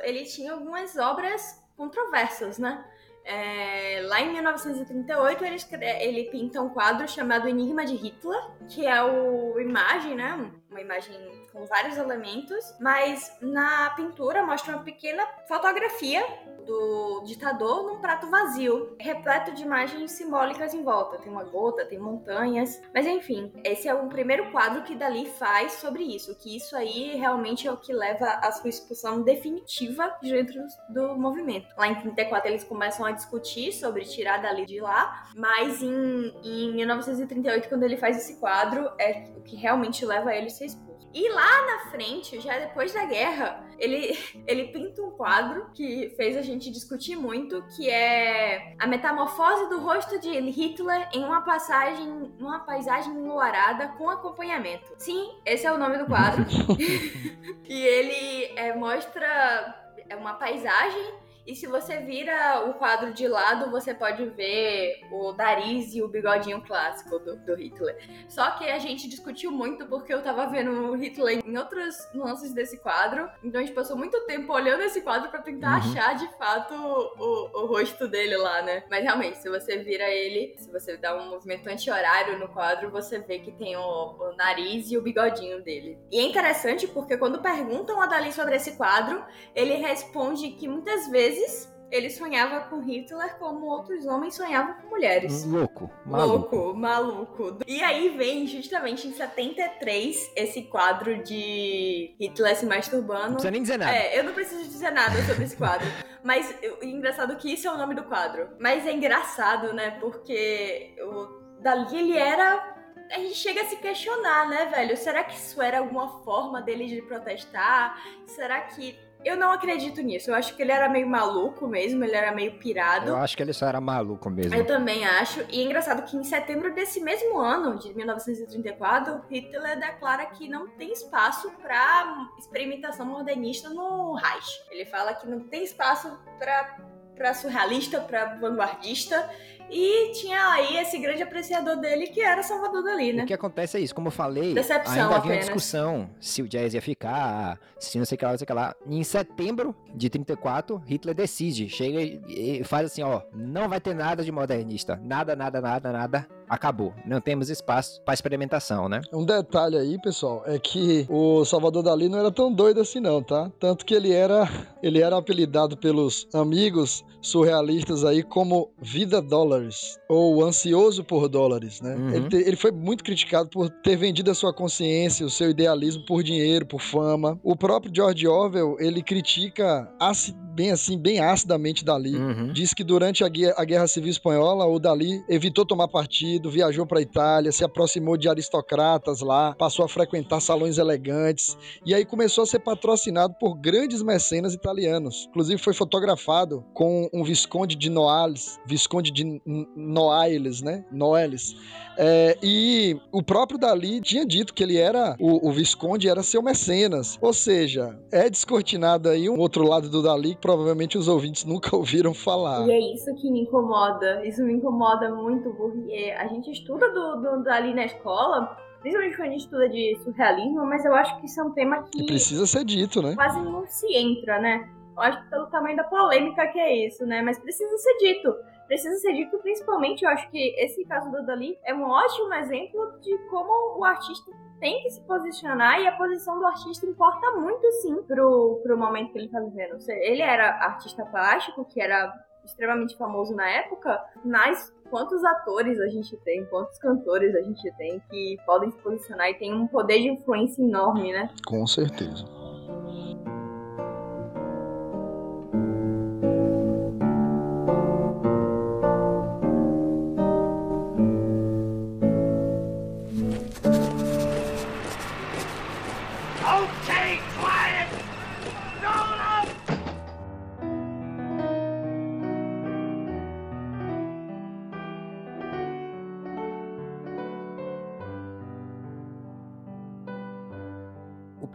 ele tinha algumas obras controversas, né? É, lá em 1938 ele, ele pinta um quadro chamado Enigma de Hitler, que é o imagem, né? Uma imagem com vários elementos, mas na pintura mostra uma pequena fotografia do ditador num prato vazio, repleto de imagens simbólicas em volta. Tem uma gota, tem montanhas, mas enfim, esse é o primeiro quadro que Dali faz sobre isso, que isso aí realmente é o que leva à sua expulsão definitiva dentro do movimento. Lá em 34 eles começam a discutir sobre tirar Dali de lá, mas em, em 1938, quando ele faz esse quadro, é o que realmente leva ele a ser expulso. E lá na frente, já depois da guerra, ele, ele pinta um quadro que fez a gente discutir muito, que é a metamorfose do rosto de Hitler em uma passagem, uma paisagem enluarada com acompanhamento. Sim, esse é o nome do quadro. e ele é, mostra é uma paisagem E se você vira o quadro de lado, você pode ver o nariz e o bigodinho clássico do, do Hitler. Só que a gente discutiu muito porque eu tava vendo o Hitler em outros lances desse quadro. Então a gente passou muito tempo olhando esse quadro para tentar uhum. achar de fato o, o, rosto dele lá, né? Mas realmente, se você vira ele, se você dá um movimento anti-horário no quadro, você vê que tem o, o nariz e o bigodinho dele. E é interessante porque quando perguntam a Dali sobre esse quadro, ele responde que muitas vezes ele sonhava com Hitler como outros homens sonhavam com mulheres. Louco, maluco. Louco, maluco. E aí vem justamente em 73 esse quadro de Hitler se masturbando. Não precisa nem dizer nada. É, eu não preciso dizer nada sobre esse quadro. Mas é engraçado que isso é o nome do quadro. Mas é engraçado, né? Porque o Dali ele era a gente chega a se questionar, né, velho? Será que isso era alguma forma dele de protestar? Será que eu não acredito nisso. Eu acho que ele era meio maluco mesmo, ele era meio pirado. Eu acho que ele só era maluco mesmo. Eu também acho. E é engraçado que em setembro desse mesmo ano, de 1934, Hitler declara que não tem espaço para experimentação modernista no Reich. Ele fala que não tem espaço para surrealista, para vanguardista e tinha aí esse grande apreciador dele que era Salvador Dali, né? O que acontece é isso, como eu falei, Decepção ainda havia uma discussão se o jazz ia ficar, se não sei o que lá, não sei o que lá. Em setembro de 34, Hitler decide, chega e faz assim, ó, não vai ter nada de modernista, nada, nada, nada, nada acabou. Não temos espaço para experimentação, né? Um detalhe aí, pessoal, é que o Salvador Dali não era tão doido assim não, tá? Tanto que ele era, ele era apelidado pelos amigos surrealistas aí como Vida Dólares, ou Ansioso por Dólares, né? Uhum. Ele, te, ele foi muito criticado por ter vendido a sua consciência, o seu idealismo por dinheiro, por fama. O próprio George Orwell, ele critica bem assim, bem acidamente Dali. Uhum. Diz que durante a guerra, a guerra Civil Espanhola, o Dali evitou tomar partido, viajou para a Itália, se aproximou de aristocratas lá, passou a frequentar salões elegantes e aí começou a ser patrocinado por grandes mecenas italianos. Inclusive foi fotografado com um visconde de Noailles, visconde de Noailles, né? Noailles. É, e o próprio Dali tinha dito que ele era o, o, Visconde era seu mecenas. Ou seja, é descortinado aí um outro lado do Dali provavelmente os ouvintes nunca ouviram falar. E é isso que me incomoda. Isso me incomoda muito, porque a gente estuda do, do Dali na escola, principalmente quando a gente estuda de surrealismo, mas eu acho que isso é um tema que. Precisa ser dito, né? Quase não se entra, né? Eu acho que pelo tamanho da polêmica que é isso, né? Mas precisa ser dito. Precisa ser dito principalmente, eu acho que esse caso do Dali é um ótimo exemplo de como o artista tem que se posicionar e a posição do artista importa muito, sim, pro, pro momento que ele tá vivendo. Ele era artista plástico, que era extremamente famoso na época, mas quantos atores a gente tem, quantos cantores a gente tem que podem se posicionar e tem um poder de influência enorme, né? Com certeza.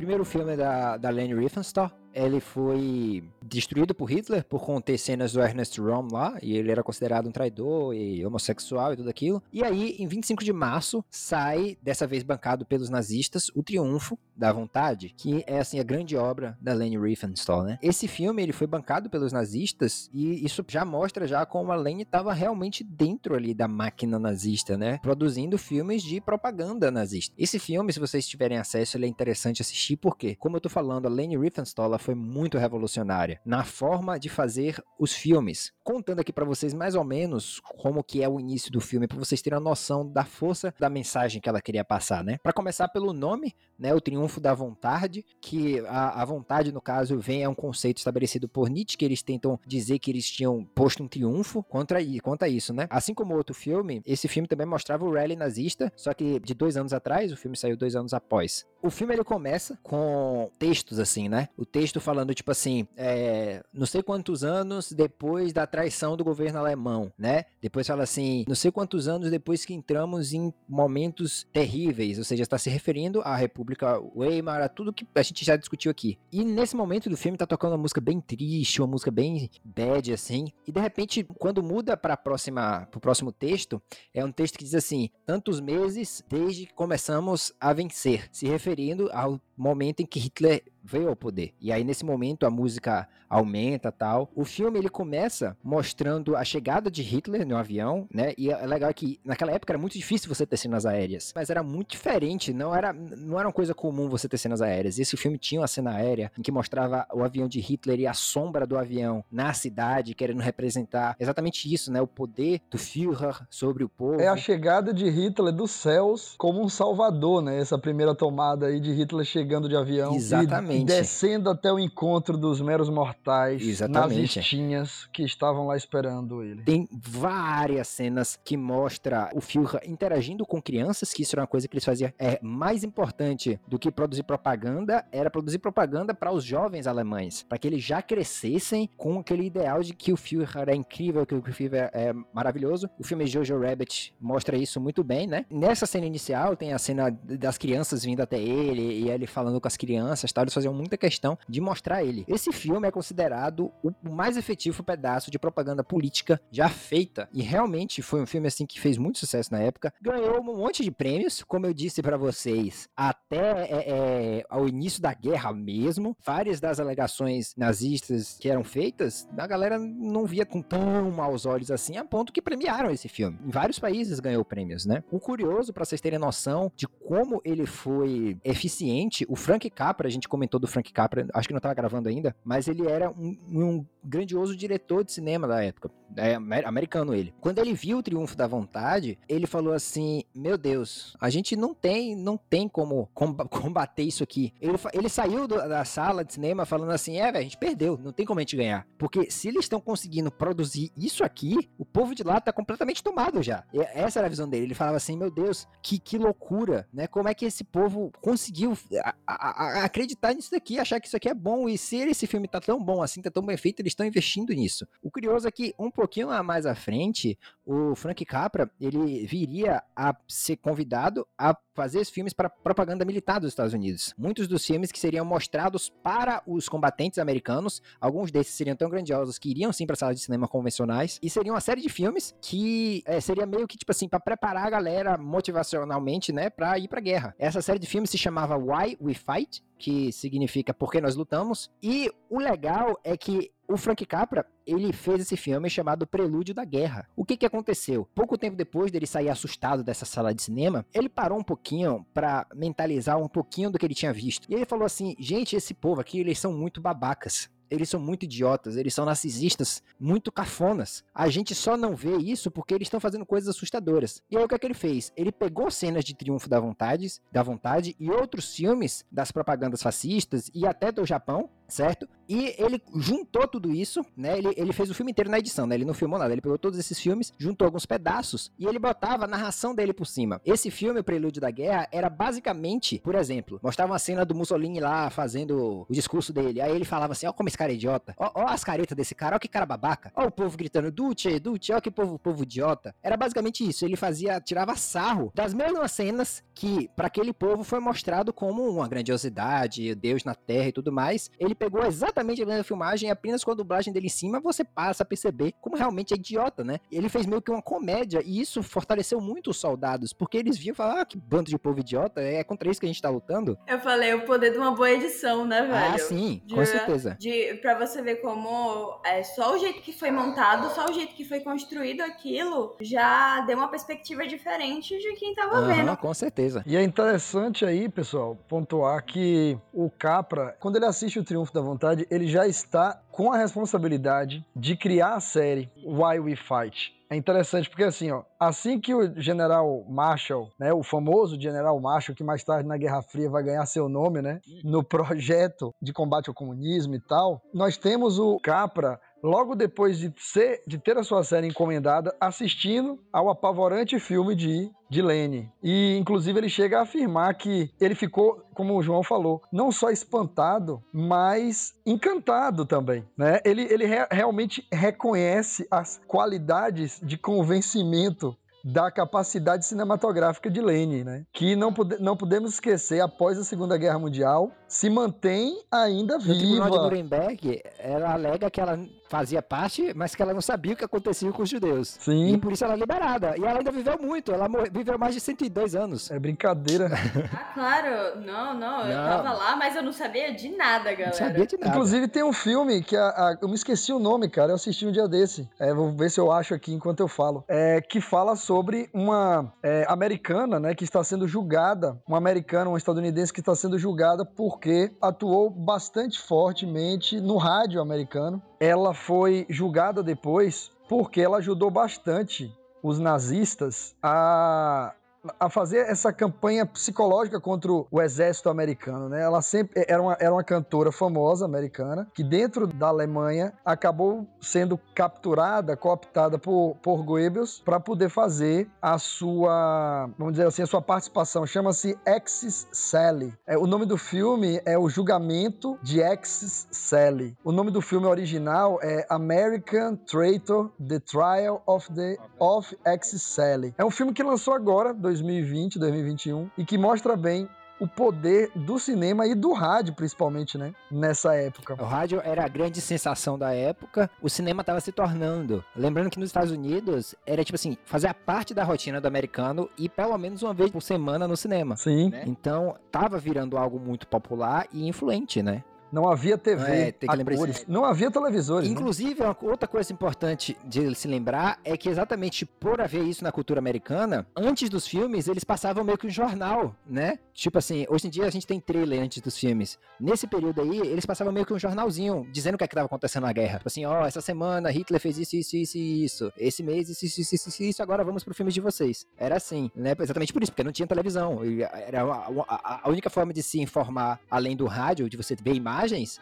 Primeiro filme da, da Leni Riefenstahl ele foi destruído por Hitler por conter cenas do Ernest Röhm lá, e ele era considerado um traidor e homossexual e tudo aquilo. E aí, em 25 de março, sai, dessa vez bancado pelos nazistas, O Triunfo da Vontade, que é assim a grande obra da Leni Riefenstahl, né? Esse filme, ele foi bancado pelos nazistas e isso já mostra já como a Leni estava realmente dentro ali da máquina nazista, né? Produzindo filmes de propaganda nazista. Esse filme, se vocês tiverem acesso, ele é interessante assistir porque, como eu tô falando, a Leni Riefenstahl foi muito revolucionária na forma de fazer os filmes. Contando aqui para vocês mais ou menos como que é o início do filme, para vocês terem a noção da força da mensagem que ela queria passar, né? Para começar pelo nome, né, o triunfo da vontade, que a, a vontade no caso vem é um conceito estabelecido por Nietzsche que eles tentam dizer que eles tinham posto um triunfo contra contra isso, né? Assim como outro filme, esse filme também mostrava o rally nazista, só que de dois anos atrás, o filme saiu dois anos após. O filme ele começa com textos assim, né? O texto texto falando, tipo assim, é, não sei quantos anos depois da traição do governo alemão, né? Depois fala assim, não sei quantos anos depois que entramos em momentos terríveis, ou seja, está se referindo à República Weimar, tudo que a gente já discutiu aqui. E nesse momento do filme tá tocando uma música bem triste, uma música bem bad, assim. E de repente, quando muda para próxima, pro próximo texto, é um texto que diz assim: tantos meses desde que começamos a vencer, se referindo ao momento em que Hitler veio ao poder. E aí nesse momento a música aumenta, tal. O filme ele começa mostrando a chegada de Hitler no avião, né? E é legal que naquela época era muito difícil você ter cenas aéreas, mas era muito diferente, não era não era uma coisa comum você ter cenas aéreas. Esse filme tinha uma cena aérea em que mostrava o avião de Hitler e a sombra do avião na cidade, querendo representar exatamente isso, né? O poder do Führer sobre o povo. É a chegada de Hitler dos céus como um salvador, né? Essa primeira tomada aí de Hitler chegando de avião Exatamente. e descendo até o encontro dos meros mortais Exatamente. nas estinhas que estavam lá esperando ele. Tem várias cenas que mostra o Führer interagindo com crianças, que isso era uma coisa que eles faziam. É mais importante do que produzir propaganda, era produzir propaganda para os jovens alemães, para que eles já crescessem com aquele ideal de que o Führer é incrível, que o Führer é maravilhoso. O filme Jojo Rabbit mostra isso muito bem, né? Nessa cena inicial tem a cena das crianças vindo até ele e ele falando com as crianças, tal, eles faziam muita questão de mostrar ele. Esse filme é considerado o mais efetivo pedaço de propaganda política já feita e realmente foi um filme assim que fez muito sucesso na época. Ganhou um monte de prêmios, como eu disse para vocês, até é, é, ao início da guerra mesmo. Várias das alegações nazistas que eram feitas, a galera não via com tão maus olhos assim, a ponto que premiaram esse filme. Em vários países ganhou prêmios, né? O curioso, para vocês terem noção de como ele foi eficiente, o Frank Capra, a gente comentou do Frank Capra, acho que não estava gravando ainda, mas ele era um, um grandioso diretor de cinema da época, é americano ele. Quando ele viu o Triunfo da Vontade, ele falou assim: "Meu Deus, a gente não tem, não tem como combater isso aqui". Ele, ele saiu do, da sala de cinema falando assim: "É, velho, a gente perdeu, não tem como a gente ganhar". Porque se eles estão conseguindo produzir isso aqui, o povo de lá tá completamente tomado já. E essa era a visão dele. Ele falava assim: "Meu Deus, que, que loucura, né? Como é que esse povo conseguiu a, a, acreditar nisso daqui, achar que isso aqui é bom e se esse filme tá tão bom assim, tá tão bem feito, eles estão investindo nisso". O curioso é que um pouquinho mais à frente, o Frank Capra, ele viria a ser convidado a fazer esses filmes para propaganda militar dos Estados Unidos. Muitos dos filmes que seriam mostrados para os combatentes americanos, alguns desses seriam tão grandiosos que iriam sim para salas de cinema convencionais, e seriam uma série de filmes que é, seria meio que tipo assim para preparar a galera motivacionalmente, né, para ir para guerra. Essa série de filmes se chamava Why We Fight, que significa Por que nós lutamos, e o legal é que o Frank Capra, ele fez esse filme chamado Prelúdio da Guerra. O que que aconteceu? Pouco tempo depois dele sair assustado dessa sala de cinema, ele parou um pouquinho para mentalizar um pouquinho do que ele tinha visto. E ele falou assim: "Gente, esse povo aqui, eles são muito babacas eles são muito idiotas, eles são narcisistas, muito cafonas. A gente só não vê isso porque eles estão fazendo coisas assustadoras. E aí o que é que ele fez? Ele pegou cenas de Triunfo da Vontade, da Vontade e outros filmes das propagandas fascistas e até do Japão, certo? E ele juntou tudo isso, né? Ele, ele fez o filme inteiro na edição, né? Ele não filmou nada, ele pegou todos esses filmes, juntou alguns pedaços e ele botava a narração dele por cima. Esse filme, O Prelúdio da Guerra, era basicamente, por exemplo, mostrava uma cena do Mussolini lá fazendo o discurso dele. Aí ele falava assim: Ó, como esse cara é idiota, ó, ó as caretas desse cara, ó que cara babaca, ó o povo gritando Duce, Duce, ó que povo, povo idiota. Era basicamente isso. Ele fazia, tirava sarro das mesmas cenas que, para aquele povo, foi mostrado como uma grandiosidade, Deus na terra e tudo mais. Ele pegou exatamente a mesma filmagem e apenas com a dublagem dele em cima você passa a perceber como realmente é idiota, né? Ele fez meio que uma comédia e isso fortaleceu muito os soldados, porque eles viam falar, ah, que bando de povo idiota, é contra isso que a gente tá lutando. Eu falei o poder de uma boa edição, né, velho? Ah, sim, de, com certeza. De, pra você ver como é só o jeito que foi montado, só o jeito que foi construído aquilo, já deu uma perspectiva diferente de quem tava Aham, vendo. com certeza. E é interessante aí, pessoal, pontuar que o Capra, quando ele assiste o Triunfo da Vontade, ele já está com a responsabilidade de criar a série Why We Fight. É interessante porque assim, ó, assim que o General Marshall, né, o famoso General Marshall, que mais tarde na Guerra Fria vai ganhar seu nome, né, no projeto de combate ao comunismo e tal, nós temos o Capra logo depois de, ser, de ter a sua série encomendada, assistindo ao apavorante filme de, de Lene. E, inclusive, ele chega a afirmar que ele ficou, como o João falou, não só espantado, mas encantado também. Né? Ele, ele re realmente reconhece as qualidades de convencimento da capacidade cinematográfica de Lane, né? Que não, não podemos esquecer, após a Segunda Guerra Mundial, se mantém ainda No Tribunal de viva. Nuremberg, ela alega que ela fazia parte, mas que ela não sabia o que acontecia com os judeus. E Sim, por isso ela é liberada. E ela ainda viveu muito. Ela viveu mais de 102 anos. é brincadeira. Ah, claro. Não, não, eu Não. tava lá, mas eu não sabia de nada, Não galera. sabia de nada. Inclusive tem um filme que a, a- eu me esqueci o nome, cara. Eu assisti um dia desse. É, vou ver se eu acho aqui enquanto eu falo. É, que fala sobre uma é, americana, né, que está sendo julgada, uma americana, uma estadunidense que está sendo julgada porque atuou bastante fortemente no rádio americano. Ela foi julgada depois porque ela ajudou bastante os nazistas a a fazer essa campanha psicológica contra o exército americano, né? Ela sempre era uma, era uma cantora famosa americana que dentro da Alemanha acabou sendo capturada, cooptada por, por Goebbels para poder fazer a sua, vamos dizer assim, a sua participação. Chama-se Exis Sally. É, o nome do filme é O Julgamento de Exis Sally. O nome do filme original é American Traitor: The Trial of the of Exis Sally. É um filme que lançou agora, 2020, 2021, e que mostra bem o poder do cinema e do rádio, principalmente, né? Nessa época. O rádio era a grande sensação da época, o cinema estava se tornando. Lembrando que nos Estados Unidos era tipo assim, fazer a parte da rotina do americano e pelo menos uma vez por semana no cinema. Sim. né? Então, tava virando algo muito popular e influente, né? Não havia TV, É, tem que a lembrar isso. Não havia televisores. né? Inclusive, uma outra coisa importante de se lembrar é que exatamente por haver isso na cultura americana, antes dos filmes, eles passavam meio que um jornal, né? Tipo assim, hoje em dia a gente tem trailer antes dos filmes. Nesse período aí, eles passavam meio que um jornalzinho, dizendo o que é que tava acontecendo na guerra. Tipo assim, ó, essa semana Hitler fez isso, isso, isso e isso. Esse mês, isso, isso, isso, isso, isso, agora vamos pro filme de vocês. Era assim, né? Exatamente por isso, porque não tinha televisão. Era a, a- a única forma de se informar, além do rádio, de você ver imagens,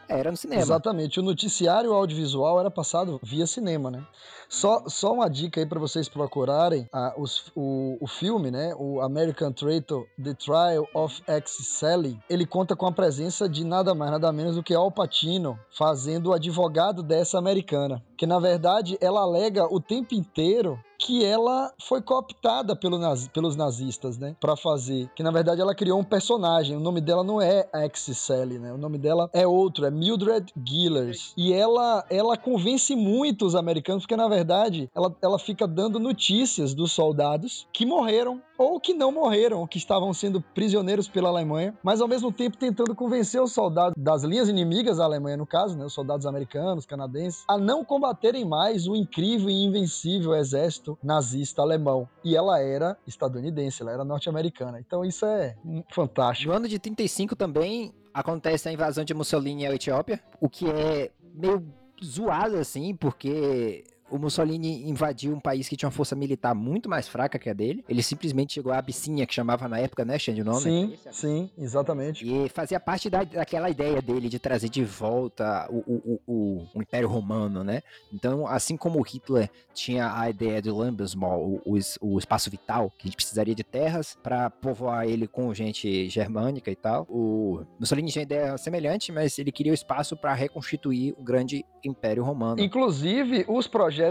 era no cinema. Exatamente. O noticiário audiovisual era passado via cinema, né? Só, só uma dica aí para vocês procurarem ah, os- o, o filme, né? O American Traitor: The Trial of X. Sally. Ele conta com a presença de nada mais, nada menos do que Al Pacino fazendo o advogado dessa americana. Que na verdade ela alega o tempo inteiro que ela foi cooptada pelo naz- pelos nazistas, né, Pra fazer. Que na verdade ela criou um personagem. O nome dela não é X Sally, né? O nome dela é outro, é Mildred Gillers. E ela ela convence muito os americanos porque na verdade ela, ela fica dando notícias dos soldados que morreram ou que não morreram, que estavam sendo prisioneiros pela Alemanha, mas ao mesmo tempo tentando convencer os soldados das linhas inimigas da Alemanha, no caso, né, os soldados americanos, canadenses, a não combaterem mais o incrível e invencível exército nazista alemão. E ela era estadunidense, ela era norte-americana. Então isso é fantástico. No ano de 35 também acontece a invasão de Mussolini à Etiópia, o que é meio zoado assim, porque o Mussolini invadiu um país que tinha uma força militar muito mais fraca que a dele. Ele simplesmente chegou à Abissínia, que chamava na época, né, Xande, o nome? Sim, sim, exatamente. E fazia parte da, daquela ideia dele de trazer de volta o, o, o, o Império Romano, né? Então, assim como o Hitler tinha a ideia do Lambesmal, o, o espaço vital, que a gente precisaria de terras para povoar ele com gente germânica e tal, o Mussolini tinha ideia semelhante, mas ele queria o espaço para reconstituir o grande Império Romano. Inclusive, os projetos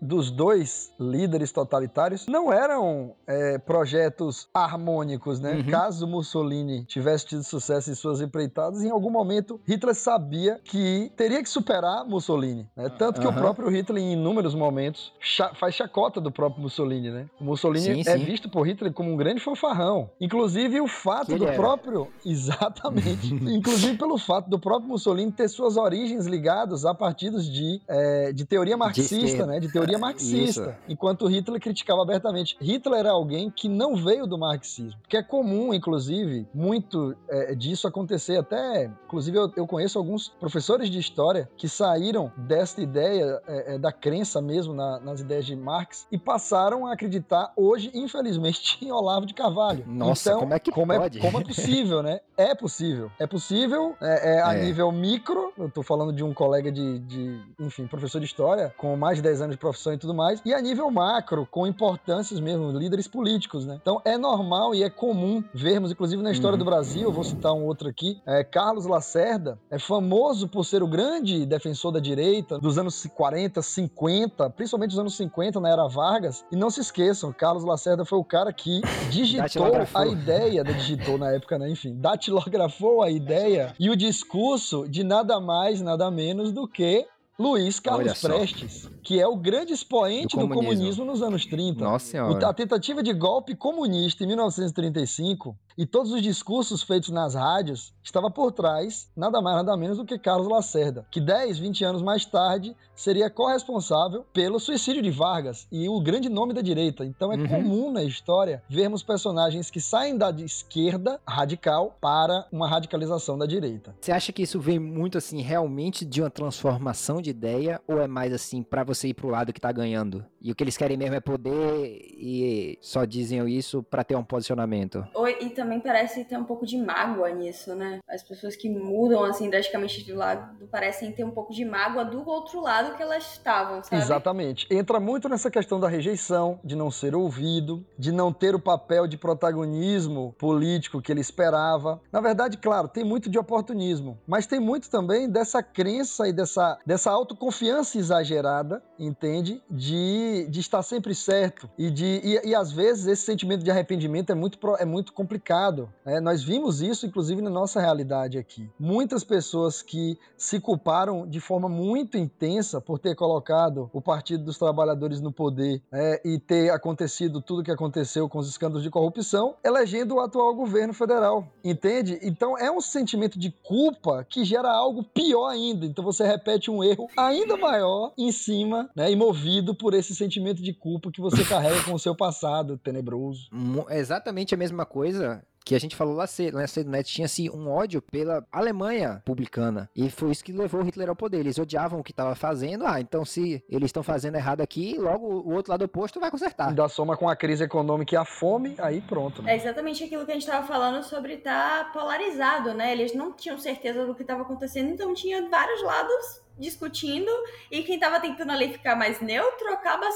dos dois líderes totalitários não eram é, projetos harmônicos, né? Uhum. Caso Mussolini tivesse tido sucesso em suas empreitadas, em algum momento Hitler sabia que teria que superar Mussolini, né? Tanto que o Aham. próprio Hitler, em inúmeros momentos, cha- faz chacota do próprio Mussolini, né? O Mussolini Sim, é sim. visto por Hitler como um grande fanfarrão. Inclusive, o fato Que do próprio. Exatamente. Inclusive, pelo fato do próprio Mussolini ter suas origens ligadas a partidos de, é, de teoria marxista, esquerda. né? De teoria É, marxista. isso. Enquanto Hitler criticava abertamente. Hitler era alguém que não veio do marxismo. Que é comum, inclusive, muito é, disso acontecer. Até, inclusive, eu, eu conheço alguns professores de história que saíram desta ideia, é, é, da crença mesmo na- nas ideias de Marx, e passaram a acreditar hoje, infelizmente, em Olavo de Carvalho. Nossa, então, como é que como pode? É, como é possível, né? É possível. É possível é, é, a É. nível micro. Eu tô falando de um colega de, de, enfim, professor de história, com mais mais de 10 anos de profissão e tudo mais, e a nível macro, com importâncias mesmo, líderes políticos, né? Então é normal e é comum vermos, inclusive na história uhum. do Brasil, eu vou citar um outro aqui, é, Carlos Lacerda é famoso por ser o grande defensor da direita dos anos 40, 50, principalmente dos anos 50, na era Vargas, e não se esqueçam, Carlos Lacerda foi o cara que digitou a ideia, digitou na época, né? Enfim, datilografou a ideia e o discurso de nada mais, nada menos do que Luiz Carlos Prestes, que é o grande expoente do comunismo. do comunismo. nos anos 30. Nossa senhora. A tentativa de golpe comunista em 1935 e todos os discursos feitos nas rádios estava por trás nada mais nada menos do que Carlos Lacerda, que 10, 20 anos mais tarde seria corresponsável pelo suicídio de Vargas e o grande nome da direita. Então é uhum. comum na história vermos personagens que saem da esquerda radical para uma radicalização da direita. Você acha que isso vem muito assim realmente de uma transformação de ideia ou é mais assim para você ir pro lado que tá ganhando? E o que eles querem mesmo é poder e só dizem isso para ter um posicionamento. E também parece ter um pouco de mágoa nisso, né? As pessoas que mudam assim drasticamente de lado parecem ter um pouco de mágoa do outro lado que elas estavam, sabe? Exatamente. Entra muito nessa questão da rejeição, de não ser ouvido, de não ter o papel de protagonismo político que ele esperava. Na verdade, claro, tem muito de oportunismo, mas tem muito também dessa crença e dessa, dessa autoconfiança exagerada, entende? De, de estar sempre certo. E, de, e, e às vezes esse sentimento de arrependimento é muito, é muito complicado. Né? Nós vimos isso, inclusive, na nossa realidade aqui. Muitas pessoas que se culparam de forma muito intensa por ter colocado o Partido dos Trabalhadores no poder né? e ter acontecido tudo o que aconteceu com os escândalos de corrupção, elegendo o atual governo federal. Entende? Então é um sentimento de culpa que gera algo pior ainda. Então você repete um erro ainda maior em cima, né, e movido por esse sentimento de culpa que você carrega com o seu passado tenebroso. Exatamente a mesma coisa que a gente falou lá cedo, né, cedo, né? Tinha-se um ódio pela Alemanha republicana. E foi isso que levou Hitler ao poder. Eles odiavam o que estava fazendo. Ah, então se eles estão fazendo errado aqui, logo o outro lado oposto vai consertar. Da soma com a crise econômica e a fome, aí pronto. Né? É exatamente aquilo que a gente estava falando sobre estar tá polarizado, né? Eles não tinham certeza do que estava acontecendo, então tinha vários lados discutindo e quem estava tentando ali ficar mais neutro acaba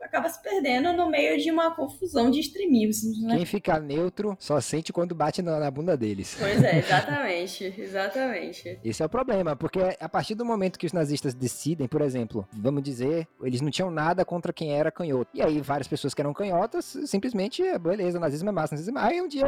acaba se perdendo no meio de uma confusão de extremismos, né? Quem fica neutro só sente quando bate na, na, bunda deles. Pois é, exatamente, exatamente. Esse é o problema, porque a partir do momento que os nazistas decidem, por exemplo, vamos dizer, eles não tinham nada contra quem era canhoto. E aí várias pessoas que eram canhotas, simplesmente, beleza, nazismo é massa, nazismo é massa. Aí um dia,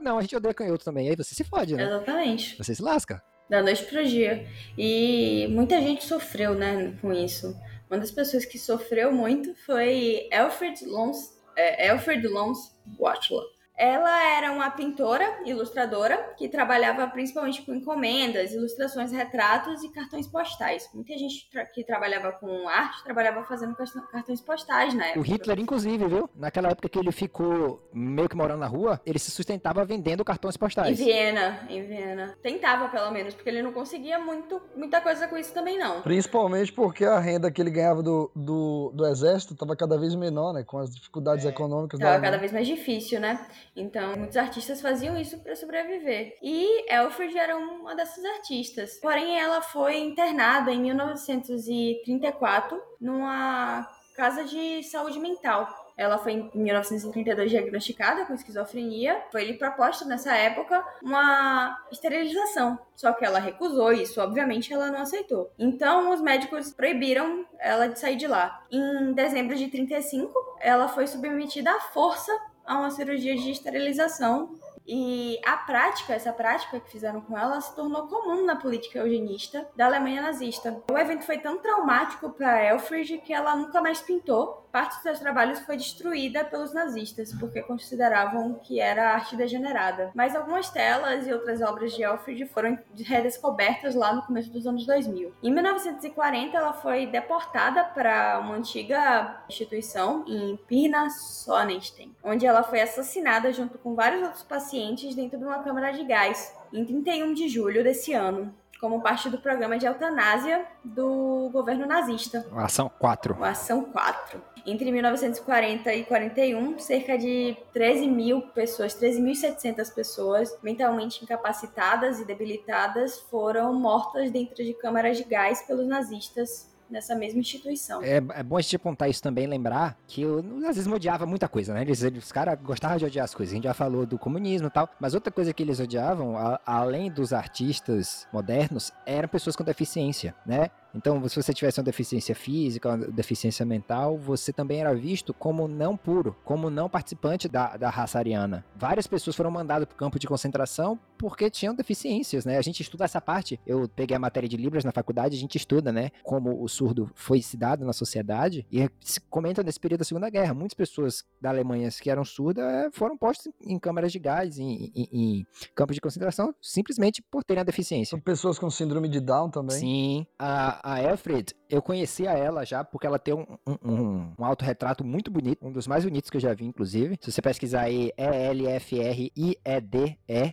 não, a gente odeia canhoto também. Aí você se fode, né? Exatamente. Você se lasca da noite pro dia. E muita gente sofreu, né, com isso. Uma das pessoas que sofreu muito foi Alfred Lons, é, Alfred Lons Watchler. Ela era uma pintora, ilustradora, que trabalhava principalmente com encomendas, ilustrações, retratos e cartões postais. Muita gente tra que trabalhava com arte trabalhava fazendo cartões postais na época. O Hitler, inclusive, viu? Naquela época que ele ficou meio que morando na rua, ele se sustentava vendendo cartões postais. Em Viena, em Viena. Tentava, pelo menos, porque ele não conseguia muito, muita coisa com isso também, não. Principalmente porque a renda que ele ganhava do, do, do exército estava cada vez menor, né? Com as dificuldades é. econômicas. Estava cada vez mais difícil, né? Então, muitos artistas faziam isso para sobreviver. E Elfrid era uma dessas artistas. Porém, ela foi internada em 1934 numa casa de saúde mental. Ela foi em 1932 diagnosticada com esquizofrenia. Foi lhe proposta nessa época uma esterilização. Só que ela recusou isso, obviamente ela não aceitou. Então os médicos proibiram ela de sair de lá. Em dezembro de 35, ela foi submetida à força a uma cirurgia de esterilização. E a prática, essa prática que fizeram com ela, se tornou comum na política eugenista da Alemanha nazista. O evento foi tão traumático para Elfriede que ela nunca mais pintou parte dos seus trabalhos foi destruída pelos nazistas, porque consideravam que era arte degenerada. Mas algumas telas e outras obras de Alfred foram redescobertas lá no começo dos anos 2000. Em 1940, ela foi deportada para uma antiga instituição em Pirna Sonnenstein, onde ela foi assassinada junto com vários outros pacientes dentro de uma câmara de gás, em 31 de julho desse ano como parte do programa de eutanásia do governo nazista. Ação 4. O Ação 4. Entre 1940 e 41, cerca de 13 mil pessoas, 13.700 pessoas mentalmente incapacitadas e debilitadas foram mortas dentro de câmaras de gás pelos nazistas nessa mesma instituição. É, é bom a gente apontar isso também, lembrar que eu às vezes odiava muita coisa, né? Eles, eles, os caras gostavam de odiar as coisas. A gente já falou do comunismo e tal, mas outra coisa que eles odiavam, a, além dos artistas modernos, eram pessoas com deficiência, né? Então, se você tivesse uma deficiência física, uma deficiência mental, você também era visto como não puro, como não participante da, da raça ariana. Várias pessoas foram mandadas para o campo de concentração porque tinham deficiências, né? A gente estuda essa parte. Eu peguei a matéria de Libras na faculdade, a gente estuda, né? Como o surdo foi se dado na sociedade e se comenta nesse período da Segunda Guerra. Muitas pessoas da Alemanha que eram surdas eh, foram postas em câmaras de gás, em, em, em campos de concentração, simplesmente por terem a deficiência. São pessoas com síndrome de Down também. Sim. A, a Elfred, eu conhecia ela já porque ela tem um, um, um autorretrato muito bonito, um dos mais bonitos que eu já vi, inclusive. Se você pesquisar aí, E-L-F-R-I-E-D-E,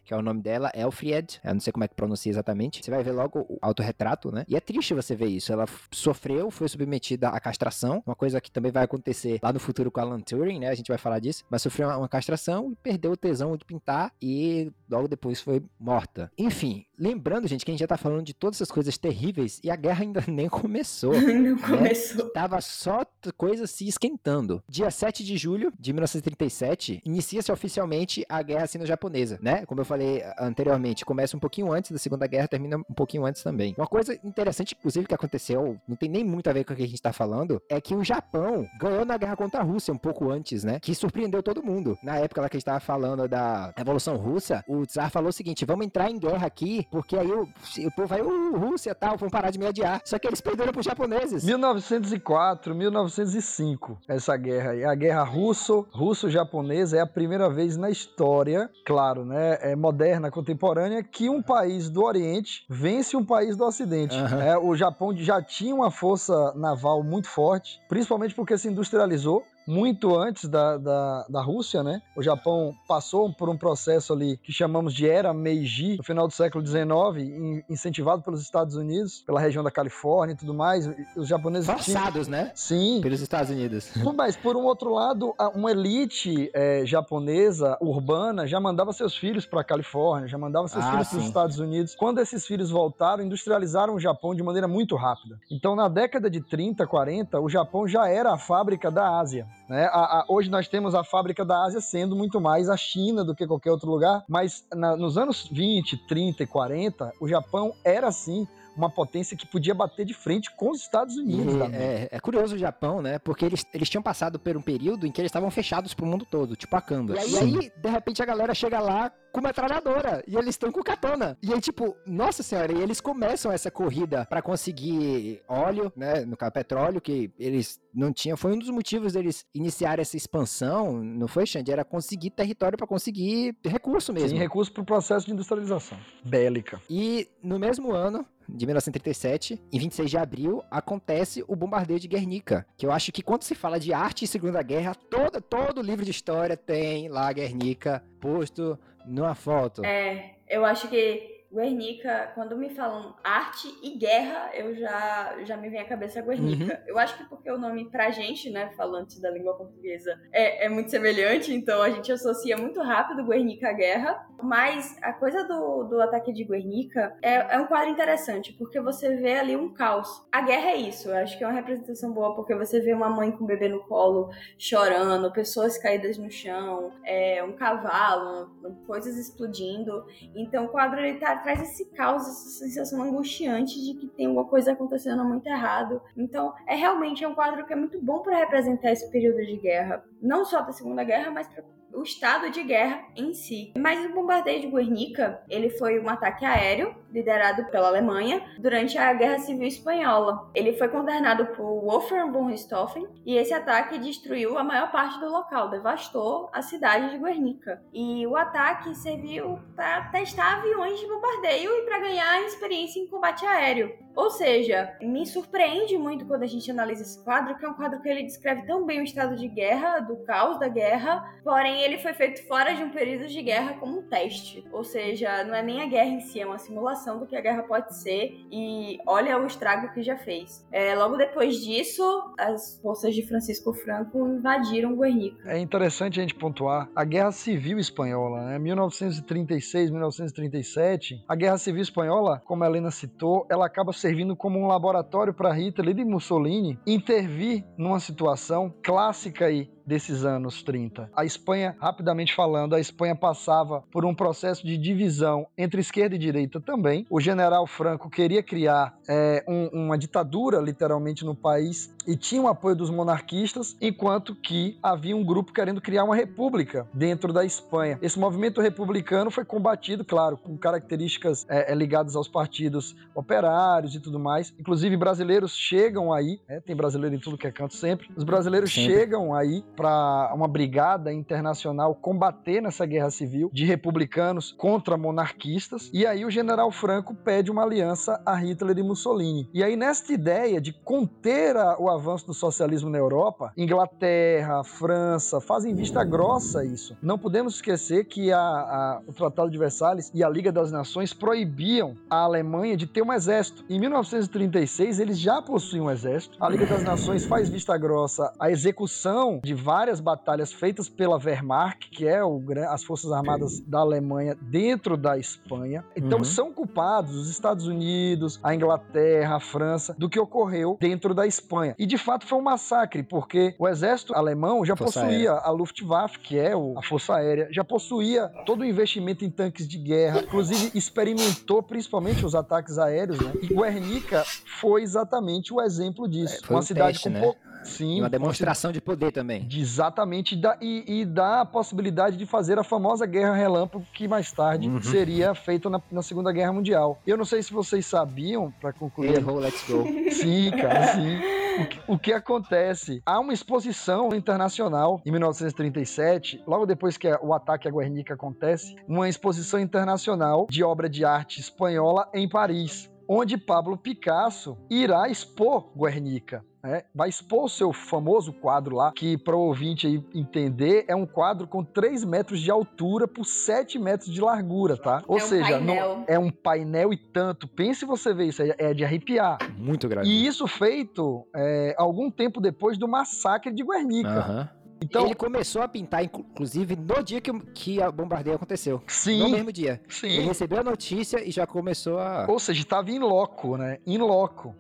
que é o nome dela, Elfried, eu não sei como é que pronuncia exatamente, você vai ver logo o autorretrato, né? E é triste você ver isso. Ela sofreu, foi submetida à castração, uma coisa que também vai acontecer lá no futuro com a Alan Turing, né? A gente vai falar disso, mas sofreu uma castração e perdeu o tesão de pintar e logo depois foi morta. Enfim, lembrando, gente, que a gente já tá falando de todas essas coisas terríveis e a guerra ainda nem começou. Não né? começou. Tava só coisa se esquentando. Dia 7 de julho de 1937, inicia-se oficialmente a Guerra Sino-Japonesa, né? Como eu falei anteriormente, começa um pouquinho antes da Segunda Guerra, termina um pouquinho antes também. Uma coisa interessante, inclusive, que aconteceu, não tem nem muito a ver com o que a gente tá falando, é que o Japão ganhou na guerra contra a Rússia um pouco antes, né? Que surpreendeu todo mundo. Na época lá que a gente tava falando da Revolução Russa, o Tsar falou o seguinte: vamos entrar em guerra aqui, porque aí o, o povo vai, uh, Rússia e tal, vão parar de me adiar. Só que eles perderam pros japoneses. 1904, 1905, essa guerra aí. A guerra russo, russo-japonesa é a primeira vez na história, claro, né, é moderna, contemporânea, que um país do Oriente vence um país do Ocidente. Aham. É, o Japão já tinha uma força naval muito forte, principalmente porque se industrializou muito antes da, da, da Rússia, né? O Japão passou por um processo ali que chamamos de Era Meiji, no final do século XIX, in- incentivado pelos Estados Unidos, pela região da Califórnia e tudo mais. Os japoneses tinham... Forçados, né? Sim, Pelos Estados Unidos. mas por um outro lado, uma elite eh, japonesa urbana já mandava seus filhos para a Califórnia, já mandava seus Ah, filhos para os. Estados Unidos. Quando esses filhos voltaram, industrializaram o Japão de maneira muito rápida. Então, na década de 30, 40, o Japão já era a fábrica da Ásia. Né? A- a- hoje nós temos a fábrica da Ásia sendo muito mais a China do que qualquer outro lugar, mas na- nos anos 20, 30 e 40, o Japão era sim uma potência que podia bater de frente com os Estados Unidos. América. é, é curioso o Japão, né? Porque eles, eles tinham passado por um período em que eles estavam fechados pro mundo todo, tipo a Kanda. E aí, aí, de repente, a galera chega lá com metralhadora e eles estão com katana. E aí, tipo, nossa senhora, e eles começam essa corrida pra conseguir óleo, né? No caso, petróleo, que eles não tinham. Foi um dos motivos deles iniciar essa expansão, não foi, Xande? Era conseguir território pra conseguir recurso mesmo. Sim, recurso para o processo de industrialização bélica. E no mesmo ano, de 1937, em 26 de abril, acontece o bombardeio de Guernica. Que eu acho que quando se fala de arte e Segunda Guerra, todo, todo livro de história tem lá Guernica posto numa foto. É, eu acho que Guernica, quando me falam arte e guerra, eu já, já me vem à cabeça Guernica. Eu acho que porque o nome pra gente, né, falantes da língua portuguesa, é, é muito semelhante, então a gente associa muito rápido Guernica à guerra. Mas a coisa do, do ataque de Guernica é, é um quadro interessante, porque você vê ali um caos. A guerra é isso, eu acho que é uma representação boa, porque você vê uma mãe com o bebê no colo chorando, pessoas caídas no chão, é, um cavalo, coisas explodindo. Então o quadro ele tá, traz esse caos, essa sensação angustiante de que tem alguma coisa acontecendo muito errado. Então é realmente um quadro que é muito bom para representar esse período de guerra, não só da Segunda Guerra, mas pra o estado de guerra em si. Mas o bombardeio de Guernica, ele foi um ataque aéreo liderado pela Alemanha durante a Guerra Civil Espanhola. Ele foi coordenado por Wolfram von Richthofen e esse ataque destruiu a maior parte do local, devastou a cidade de Guernica. E o ataque serviu para testar aviões de bombardeio e para ganhar experiência em combate aéreo. Ou seja, me surpreende muito quando a gente analisa esse quadro, que é um quadro que ele descreve tão bem o estado de guerra, do caos da guerra, porém ele foi feito fora de um período de guerra como um teste. Ou seja, não é nem a guerra em si, é uma simulação do que a guerra pode ser. E olha o estrago que já fez. É, logo depois disso, as forças de Francisco Franco invadiram Guernica. É interessante a gente pontuar a Guerra Civil Espanhola, né? 1936, 1937. A Guerra Civil Espanhola, como a Helena citou, ela acaba servindo como um laboratório para Hitler e Mussolini intervir numa situação clássica aí desses anos 30. A Espanha, rapidamente falando, a Espanha passava por um processo de divisão entre esquerda e direita também. O general Franco queria criar é, um, uma ditadura, literalmente, no país e tinha o apoio dos monarquistas, enquanto que havia um grupo querendo criar uma república dentro da Espanha. Esse movimento republicano foi combatido, claro, com características é, é ligadas aos partidos operários e tudo mais. Inclusive, brasileiros chegam aí, né, tem brasileiro em tudo que é canto sempre, os brasileiros sempre. chegam aí para uma brigada internacional combater nessa guerra civil de republicanos contra monarquistas. E aí o general Franco pede uma aliança a Hitler e Mussolini. E aí, nesta ideia de conter a, o avanço do socialismo na Europa, Inglaterra, França fazem vista grossa isso. Não podemos esquecer que a, a, o Tratado de Versalhes e a Liga das Nações proibiam a Alemanha de ter um exército. Em 1936, eles já possuíam um exército. A Liga das Nações faz vista grossa a execução de várias batalhas feitas pela Wehrmacht, que é o, as forças armadas da Alemanha dentro da Espanha. Então uhum. são culpados os Estados Unidos, a Inglaterra, a França, do que ocorreu dentro da Espanha. E de fato foi um massacre, porque o exército alemão já Força possuía aérea. a Luftwaffe, que é o, a Força Aérea, já possuía todo o investimento em tanques de guerra, inclusive experimentou principalmente os ataques aéreos, né? E Guernica foi exatamente o exemplo disso. É, uma um cidade teste, com né? pouco Sim. Uma demonstração de poder também. Exatamente. E, e dá a possibilidade de fazer a famosa Guerra Relâmpago, que mais tarde uhum. seria feita na, na, Segunda Guerra Mundial. Eu não sei se vocês sabiam, para concluir. Errou, let's go. Sim, cara, sim. O que, o que, acontece? Há uma exposição internacional em 1937, logo depois que o ataque à Guernica acontece, uma exposição internacional de obra de arte espanhola em Paris onde Pablo Picasso irá expor Guernica. É, vai expor o seu famoso quadro lá, que para o ouvinte aí entender, é um quadro com 3 metros de altura por 7 metros de largura, tá? Ou é um seja, não, é um painel e tanto. Pense você ver isso, é, é de arrepiar. Muito grande. E isso feito é, algum tempo depois do massacre de Guernica. Uhum. Então, ele começou a pintar, inclusive, no dia que, que a bombardeio aconteceu. Sim. No mesmo dia. Sim. Ele recebeu a notícia e já começou a. Ou seja, estava em loco, né? Em loco.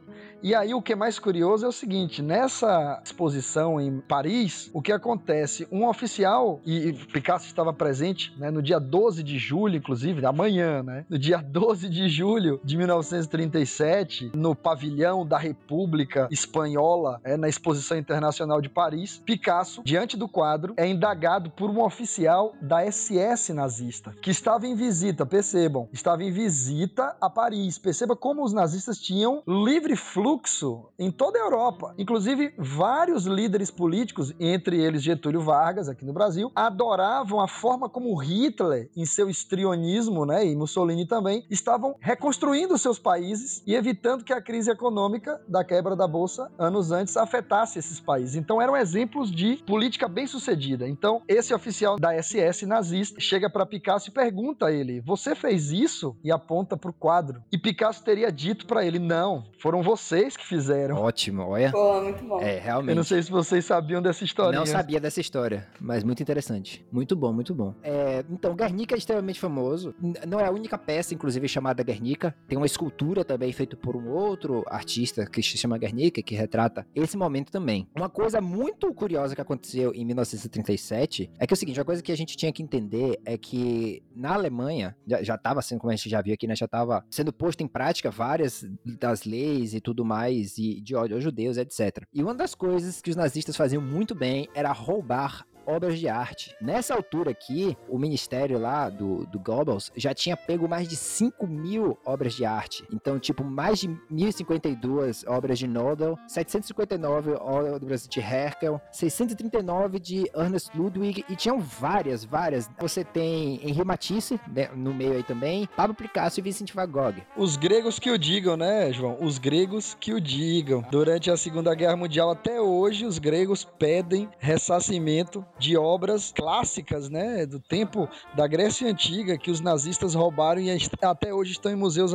E aí o que é mais curioso é o seguinte, nessa exposição em Paris, o que acontece? Um oficial, e Picasso estava presente né, no dia 12 de julho, inclusive, amanhã, né? No dia 12 de julho de 1937, no pavilhão da República Espanhola, é, na Exposição Internacional de Paris, Picasso, diante do quadro, é indagado por um oficial da SS nazista, que estava em visita, percebam, estava em visita a Paris. Perceba como os nazistas tinham livre fluxo em toda a Europa. Inclusive, vários líderes políticos, entre eles Getúlio Vargas, aqui no Brasil, adoravam a forma como Hitler, em seu estrionismo, né, e Mussolini também, estavam reconstruindo seus países e evitando que a crise econômica da quebra da bolsa anos antes afetasse esses países. Então, eram exemplos de política bem sucedida. Então, esse oficial da SS nazista chega para Picasso e pergunta a ele: Você fez isso? E aponta para o quadro. E Picasso teria dito para ele: Não, foram vocês vocês que fizeram. Ótimo, olha. Pô, muito bom. É, realmente. Eu não sei se vocês sabiam dessa história. Não sabia dessa história, mas muito interessante. Muito bom, muito bom. É, então, Guernica é extremamente famoso. Não é a única peça, inclusive, chamada Guernica. Tem uma escultura também feita por um outro artista que se chama Guernica, que retrata esse momento também. Uma coisa muito curiosa que aconteceu em 1937 é que é o seguinte, uma coisa que a gente tinha que entender é que na Alemanha, já estava sendo, como a gente já viu aqui, né, já estava sendo posto em prática várias das leis e tudo mais, e de ódio aos judeus, etc. E uma das coisas que os nazistas faziam muito bem era roubar obras de arte. Nessa altura aqui, o ministério lá do, do Goebbels já tinha pego mais de 5 mil obras de arte. Então, tipo, mais de 1052 obras de Nodel, 759 obras de Herkel, 639 de Ernest Ludwig e tinham várias, várias. Você tem Henri Matisse né, no meio aí também, Pablo Picasso e Vincent Van Gogh. Os gregos que o digam, né, João? Os gregos que o digam. Durante a Segunda Guerra Mundial até hoje, os gregos pedem ressarcimento de obras clássicas, né, do tempo da Grécia Antiga que os nazistas roubaram e até hoje estão em museus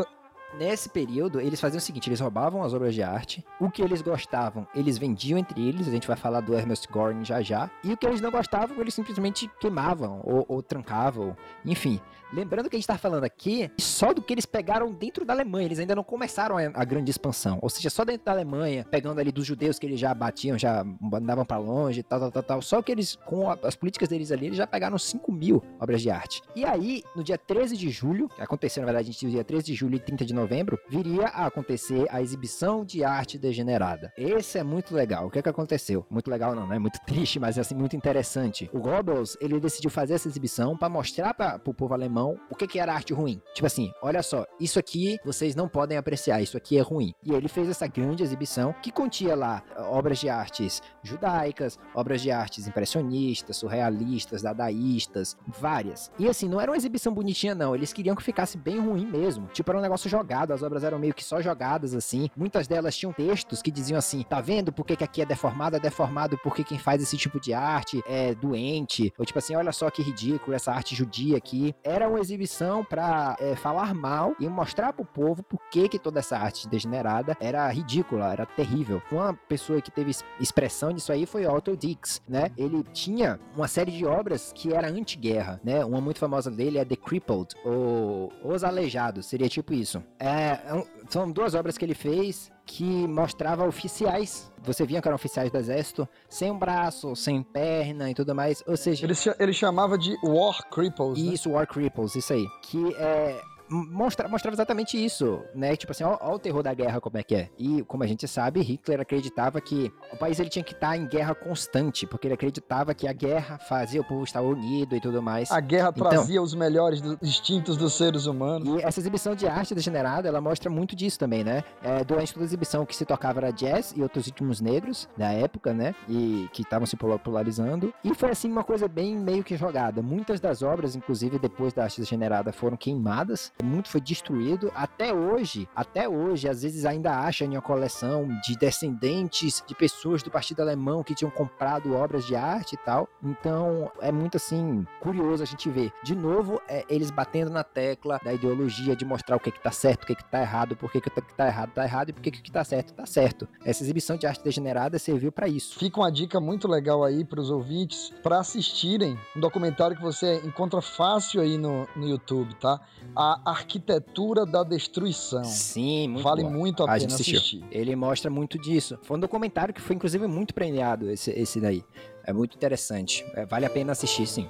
Nesse período, eles faziam o seguinte: eles roubavam as obras de arte, o que eles gostavam, eles vendiam entre eles, a gente vai falar do Ernest Goring já já, e o que eles não gostavam, eles simplesmente queimavam ou, ou trancavam, enfim. Lembrando que a gente está falando aqui só do que eles pegaram dentro da Alemanha, eles ainda não começaram a, a, grande expansão, ou seja, só dentro da Alemanha, pegando ali dos judeus que eles já batiam, já mandavam para longe, tal, tal, tal, tal. Só que eles, com a, as políticas deles ali, eles já pegaram 5 mil obras de arte. E aí, no dia 13 de julho, que aconteceu na verdade, no dia 13 de julho e 30 de novembro, viria a acontecer a exibição de arte degenerada. Esse é muito legal. O que é que aconteceu? Muito legal não, né? Muito triste, mas é assim muito interessante. O Goebbels, ele decidiu fazer essa exibição para mostrar para o povo alemão o que que era arte ruim. Tipo assim, olha só, isso aqui vocês não podem apreciar, isso aqui é ruim. E ele fez essa grande exibição que continha lá obras de artes judaicas, obras de artes impressionistas, surrealistas, dadaístas, várias. E assim, não era uma exibição bonitinha não, eles queriam que ficasse bem ruim mesmo. Tipo, era um negócio jogado, as obras eram meio que só jogadas assim. Muitas delas tinham textos que diziam assim: tá vendo por que, que aqui é deformado? É deformado porque quem faz esse tipo de arte é doente. Ou tipo assim, olha só que ridículo essa arte judia aqui. Era uma exibição para é, falar mal e mostrar pro povo por que, que toda essa arte degenerada era ridícula, era terrível. Uma pessoa que teve expressão disso aí foi Otto Dix, né? Ele tinha uma série de obras que era anti-guerra, né? Uma muito famosa dele é The Crippled, ou Os Aleijados, seria tipo isso. É, é são duas obras que ele fez que mostrava oficiais. Você via que eram oficiais do exército, sem um braço, sem perna e tudo mais. Ou seja. Ele, ele chamava de War Cripples. Né? Isso, né? War Cripples, isso aí. Que é mostra, mostrava exatamente isso, né? Tipo assim, ó, ó, o terror da guerra como é que é. E como a gente sabe, Hitler acreditava que o país ele tinha que estar em guerra constante, porque ele acreditava que a guerra fazia o povo estar unido e tudo mais. A guerra então, trazia os melhores instintos dos seres humanos. E essa exibição de arte degenerada, ela mostra muito disso também, né? É, durante toda a exibição que se tocava era jazz e outros ritmos negros da época, né? E que estavam se polarizando. E foi assim uma coisa bem meio que jogada. Muitas das obras, inclusive depois da arte degenerada, foram queimadas muito foi destruído. Até hoje, até hoje, às vezes ainda acham em uma coleção de descendentes de pessoas do Partido Alemão que tinham comprado obras de arte e tal. Então, é muito assim, curioso a gente ver. De novo, é, eles batendo na tecla da ideologia de mostrar o que, que tá certo, o que, que tá errado, por que, que tá errado, tá errado, e por que, que tá certo, tá certo. Essa exibição de arte degenerada serviu para isso. Fica uma dica muito legal aí para os ouvintes para assistirem um documentário que você encontra fácil aí no, no YouTube, tá? A Arquitetura da Destruição. Sim, muito Vale muito a, a pena assistir. Ele mostra muito disso. Foi um documentário que foi, inclusive, muito premiado, esse, esse daí. É muito interessante. É, vale a pena assistir, sim.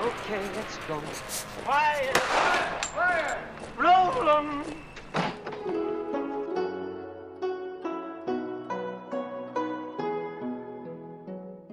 Okay, let's go. Quiet! Roll them!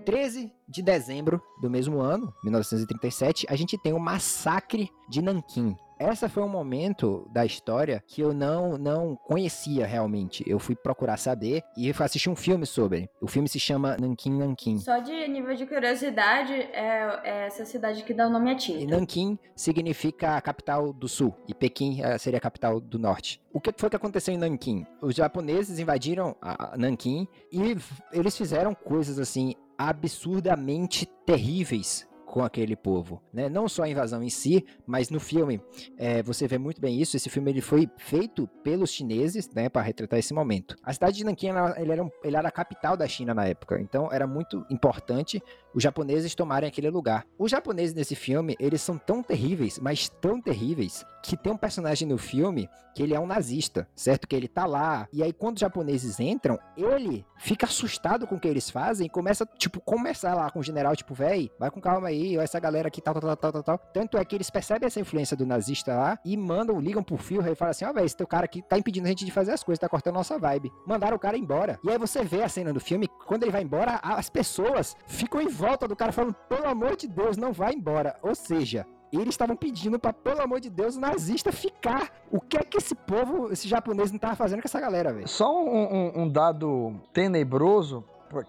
13 de dezembro do mesmo ano, 1937, a gente tem o massacre de Nanquim. Essa foi um momento da história que eu não não conhecia realmente. Eu fui procurar saber e fui assistir um filme sobre. O filme se chama Nanquim Nanquim. Só de nível de curiosidade, é, é essa cidade que dá o nome a tinta. E Nanquim significa a capital do sul e Pequim eh, seria a capital do norte. O que foi que aconteceu em Nanquim? Os japoneses invadiram a Nanquim e eles fizeram coisas assim absurdamente terríveis com aquele povo, né? Não só a invasão em si, mas no filme é, você vê muito bem isso. Esse filme ele foi feito pelos chineses, né, para retratar esse momento. A cidade de Nanquim ela, era, um, era a capital da China na época, então era muito importante os japoneses tomarem aquele lugar. Os japoneses nesse filme eles são tão terríveis, mas tão terríveis que tem um personagem no filme que ele é um nazista, certo? Que ele tá lá e aí quando os japoneses entram, ele fica assustado com o que eles fazem e começa tipo começar lá com o general tipo, véi, vai com calma aí ó, essa galera aqui, tal, tal, tal, tal, tal. Tanto é que eles percebem essa influência do nazista lá e mandam, ligam pro Phil e falam assim, ó, oh, velho, esse teu cara aqui tá impedindo a gente de fazer as coisas, tá cortando nossa vibe. Mandaram o cara embora. E aí você vê a cena do filme, quando ele vai embora, as pessoas ficam em volta do cara falando, pelo amor de Deus, não vai embora. Ou seja, eles estavam pedindo para pelo amor de Deus, o nazista ficar. O que é que esse povo, esse japonês não tava fazendo com essa galera, velho? Só um, um, um, dado tenebroso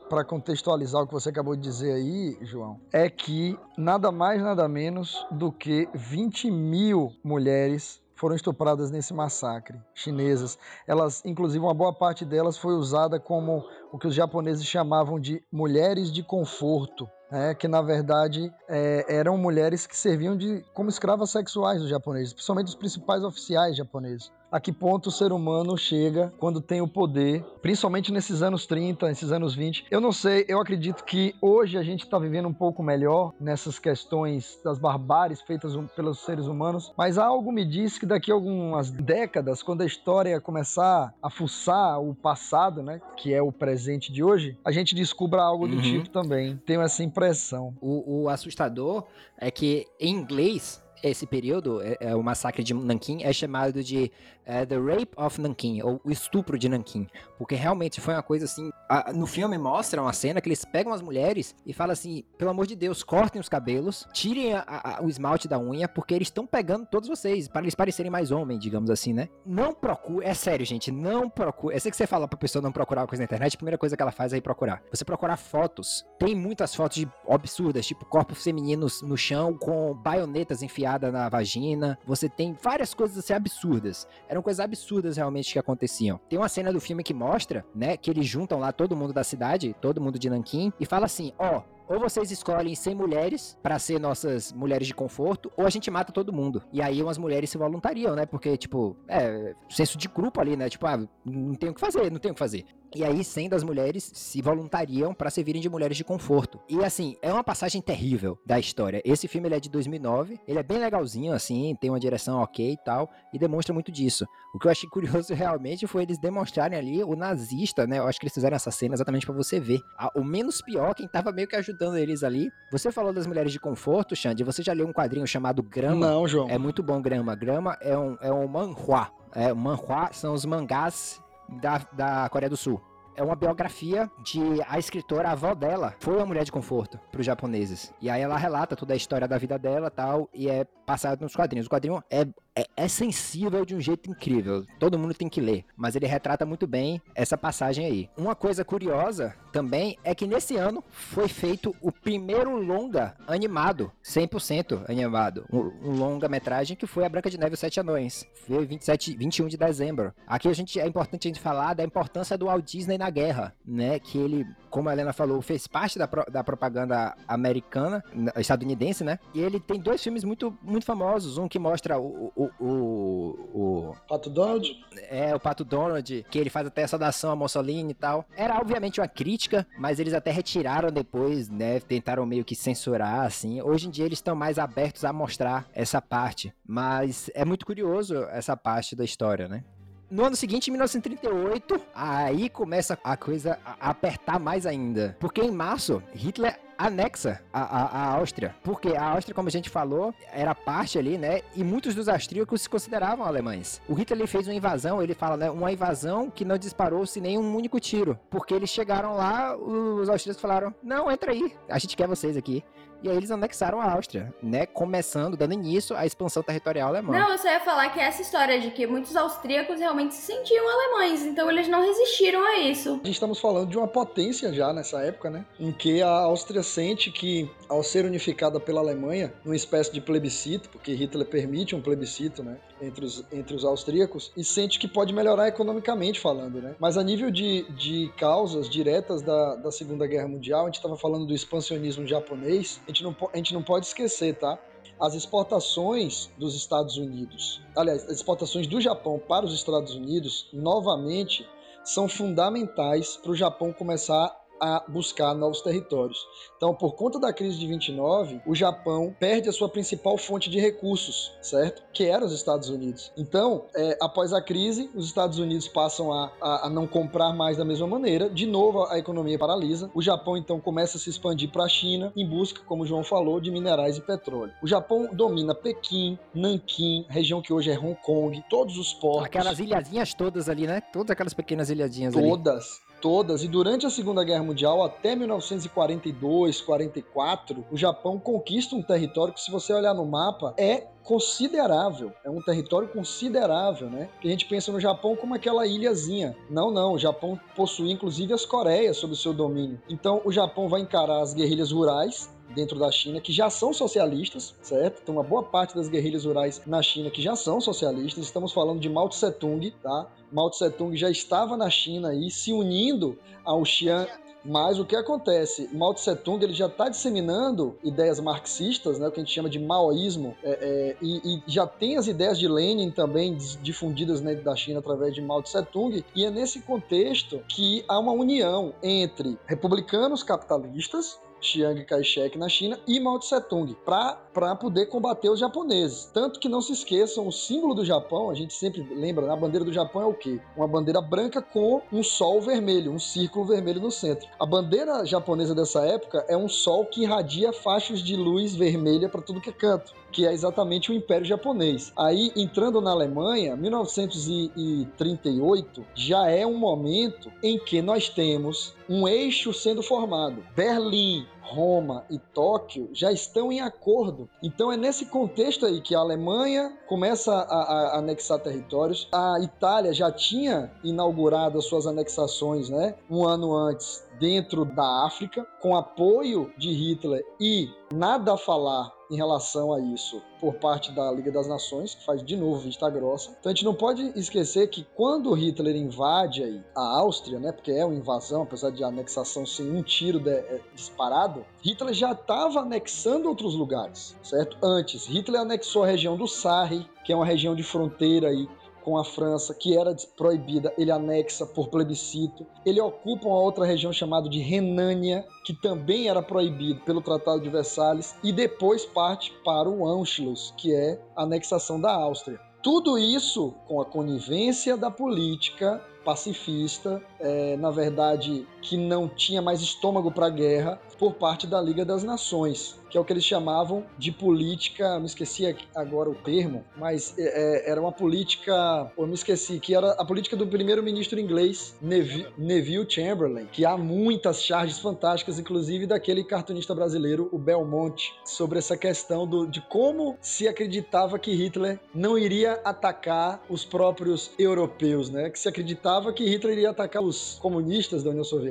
para contextualizar o que você acabou de dizer aí, João, é que nada mais, nada menos do que 20 mil mulheres foram estupradas nesse massacre, chinesas. Elas, inclusive, uma boa parte delas foi usada como o que os japoneses chamavam de mulheres de conforto. É, que na verdade é, eram mulheres que serviam de como escravas sexuais dos japoneses, principalmente os principais oficiais japoneses a que ponto o ser humano chega quando tem o poder, principalmente nesses anos 30, nesses anos 20. Eu não sei, eu acredito que hoje a gente está vivendo um pouco melhor nessas questões das barbáries feitas pelos seres humanos, mas algo me diz que daqui a algumas décadas, quando a história começar a fuçar o passado, né, que é o presente de hoje, a gente descubra algo do uhum. tipo também. Tenho essa impressão. O, o assustador é que em inglês esse período, é, é, o massacre de Nanquim, é chamado de é, The Rape of Nanquim, ou o estupro de Nanquim. Porque realmente foi uma coisa assim. A, no filme mostra uma cena que eles pegam as mulheres e falam assim: pelo amor de Deus, cortem os cabelos, tirem a, a, o esmalte da unha, porque eles estão pegando todos vocês, para eles parecerem mais homens, digamos assim, né? Não procure, é sério, gente, não procure. Eu sei que você fala pra pessoa não procurar uma coisa na internet, a primeira coisa que ela faz é ir procurar. Você procurar fotos. Tem muitas fotos absurdas, tipo corpos femininos no chão com baionetas enfiadas na vagina. Você tem várias coisas assim absurdas. Era eram coisas absurdas realmente que aconteciam. Tem uma cena do filme que mostra, né, que eles juntam lá todo mundo da cidade, todo mundo de Nanquim, e fala assim: ó, oh, ou vocês escolhem 100 mulheres para ser nossas mulheres de conforto, ou a gente mata todo mundo. E aí umas mulheres se voluntariam, né? Porque, tipo, é, senso de grupo ali, né? Tipo, ah, não tem o que fazer, não tem o que fazer. E aí 100 das mulheres se voluntariam para servirem de mulheres de conforto. E assim, é uma passagem terrível da história. Esse filme ele é de 2009, ele é bem legalzinho assim, tem uma direção ok e tal, e demonstra muito disso. O que eu achei curioso realmente foi eles demonstrarem ali o nazista, né? Eu acho que eles fizeram essa cena exatamente para você ver. O menos pior, quem tava meio que ajudando eles ali. Você falou das mulheres de conforto, Xande, você já leu um quadrinho chamado Grama? Não, João. É muito bom Grama. Grama é um, é um manhua. É, manhua são os mangás da, da Coreia do Sul é uma biografia de a escritora, a avó dela, foi uma mulher de conforto para os japoneses. E aí ela relata toda a história da vida dela tal, e é passado nos quadrinhos. O quadrinho é é, é, sensível de um jeito incrível. Todo mundo tem que ler. Mas ele retrata muito bem essa passagem aí. Uma coisa curiosa também é que nesse ano foi feito o primeiro longa animado, 100% animado. Um, um longa-metragem que foi A Branca de Neve e os Sete Anões. Foi 27, 21 de dezembro. Aqui a gente, é importante a gente falar da importância do Walt Disney na guerra, né? Que ele, como a Helena falou, fez parte da, da propaganda americana, estadunidense, né? E ele tem dois filmes muito, muito famosos. Um que mostra o, o o, o, Pato Donald? É, o Pato Donald, que ele faz até essa dação a Mussolini e tal. Era obviamente uma crítica, mas eles até retiraram depois, né? Tentaram meio que censurar, assim. Hoje em dia eles estão mais abertos a mostrar essa parte. Mas é muito curioso essa parte da história, né? No ano seguinte, em 1938, aí começa a coisa a apertar mais ainda. Porque em março, Hitler anexa a, Áustria. Porque a Áustria, como a gente falou, era parte ali, né? E muitos dos austríacos se consideravam alemães. O Hitler ele fez uma invasão, ele fala, né? Uma invasão que não disparou-se nem um único tiro. Porque eles chegaram lá, os austríacos falaram: Não, entra aí, a gente quer vocês aqui. E aí eles anexaram a Áustria, né? Começando, dando início à expansão territorial alemã. Não, eu só ia falar que essa história de que muitos austríacos realmente se sentiam alemães, então eles não resistiram a isso. A gente estamos falando de uma potência já nessa época, né? Em que a Áustria sente que, ao ser unificada pela Alemanha, numa espécie de plebiscito, porque Hitler permite um plebiscito, né? Entre os, entre os austríacos, e sente que pode melhorar economicamente falando, né? Mas a nível de, de causas diretas da, da Segunda Guerra Mundial, a gente estava falando do expansionismo japonês, a gente não, a gente não pode esquecer, tá? As exportações dos Estados Unidos, aliás, as exportações do Japão para os Estados Unidos, novamente, são fundamentais para o Japão começar a buscar novos territórios. Então, por conta da crise de 29, o Japão perde a sua principal fonte de recursos, certo? Que era os Estados Unidos. Então, é, após a crise, os Estados Unidos passam a, a, a, não comprar mais da mesma maneira. De novo, a economia paralisa. O Japão, então, começa a se expandir para a China em busca, como o João falou, de minerais e petróleo. O Japão domina Pequim, Nanquim, região que hoje é Hong Kong, todos os portos. Aquelas ilhazinhas todas ali, né? Todas aquelas pequenas ilhadinhas todas. ali. Todas todas. E durante a Segunda Guerra Mundial, até 1942, 44, o Japão conquista um território que, se você olhar no mapa, é considerável. É um território considerável, né? Que a gente pensa no Japão como aquela ilhazinha. Não, não. O Japão possui inclusive as Coreias sob seu domínio. Então, o Japão vai encarar as guerrilhas rurais dentro da China que já são socialistas, certo? Tem uma boa parte das guerrilhas rurais na China que já são socialistas. Estamos falando de Mao Tse Tung, tá? Mao Tse Tung já estava na China aí se unindo ao Xi'an mas o que acontece? Mao Tse Tung ele já está disseminando ideias marxistas, né, o que a gente chama de maoísmo, é, é, e, e, já tem as ideias de Lenin também difundidas né, da China através de Mao Tse Tung, e é nesse contexto que há uma união entre republicanos capitalistas Chiang Kai-shek na China e Mao Tse-tung para poder combater os japoneses. Tanto que não se esqueçam, o símbolo do Japão, a gente sempre lembra, né? a bandeira do Japão é o quê? Uma bandeira branca com um sol vermelho, um círculo vermelho no centro. A bandeira japonesa dessa época é um sol que irradia faixas de luz vermelha para tudo que é canto que é exatamente o Império Japonês. Aí, entrando na Alemanha, 1938 já é um momento em que nós temos um eixo sendo formado. Berlim, Roma e Tóquio já estão em acordo. Então é nesse contexto aí que a Alemanha começa a, a, anexar territórios. A Itália já tinha inaugurado as suas anexações, né, um ano antes dentro da África, com apoio de Hitler e nada a falar em relação a isso por parte da Liga das Nações, que faz de novo vista grossa. Então a gente não pode esquecer que quando Hitler invade a Áustria, né, porque é uma invasão, apesar de anexação sem um tiro de, é, disparado, Hitler já estava anexando outros lugares, certo? Antes, Hitler anexou a região do Sarre, que é uma região de fronteira aí com a França, que era proibida, ele anexa por plebiscito. Ele ocupa uma outra região chamada de Renânia, que também era proibido pelo Tratado de Versalhes, e depois parte para o Anschluss, que é a anexação da Áustria. Tudo isso com a conivência da política pacifista, é, na verdade, que não tinha mais estômago para guerra por parte da Liga das Nações, que é o que eles chamavam de política, me esqueci agora o termo, mas é, é era uma política, eu me esqueci, que era a política do primeiro-ministro inglês Neville, Neville Chamberlain, que há muitas charges fantásticas, inclusive daquele cartunista brasileiro, o Belmonte, sobre essa questão do, de como se acreditava que Hitler não iria atacar os próprios europeus, né? Que se acreditava que Hitler iria atacar os comunistas da União Soviética.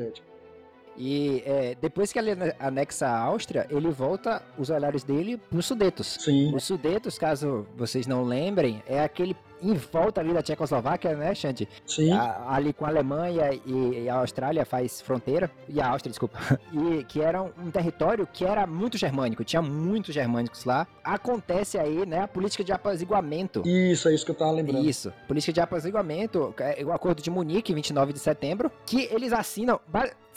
E é, depois que ele anexa a Áustria, ele volta os olhares dele para os Sudetos. Sim. Os Sudetos, caso vocês não lembrem, é aquele em volta ali da Tchecoslováquia, né, Xande? Sim. A, ali com a Alemanha e, e, a Austrália faz fronteira, e a Áustria, desculpa, e que era um, um, território que era muito germânico, tinha muitos germânicos lá. Acontece aí, né, a política de apaziguamento. Isso, é isso que eu tava lembrando. Isso, política de apaziguamento, é, o Acordo de Munique, 29 de setembro, que eles assinam...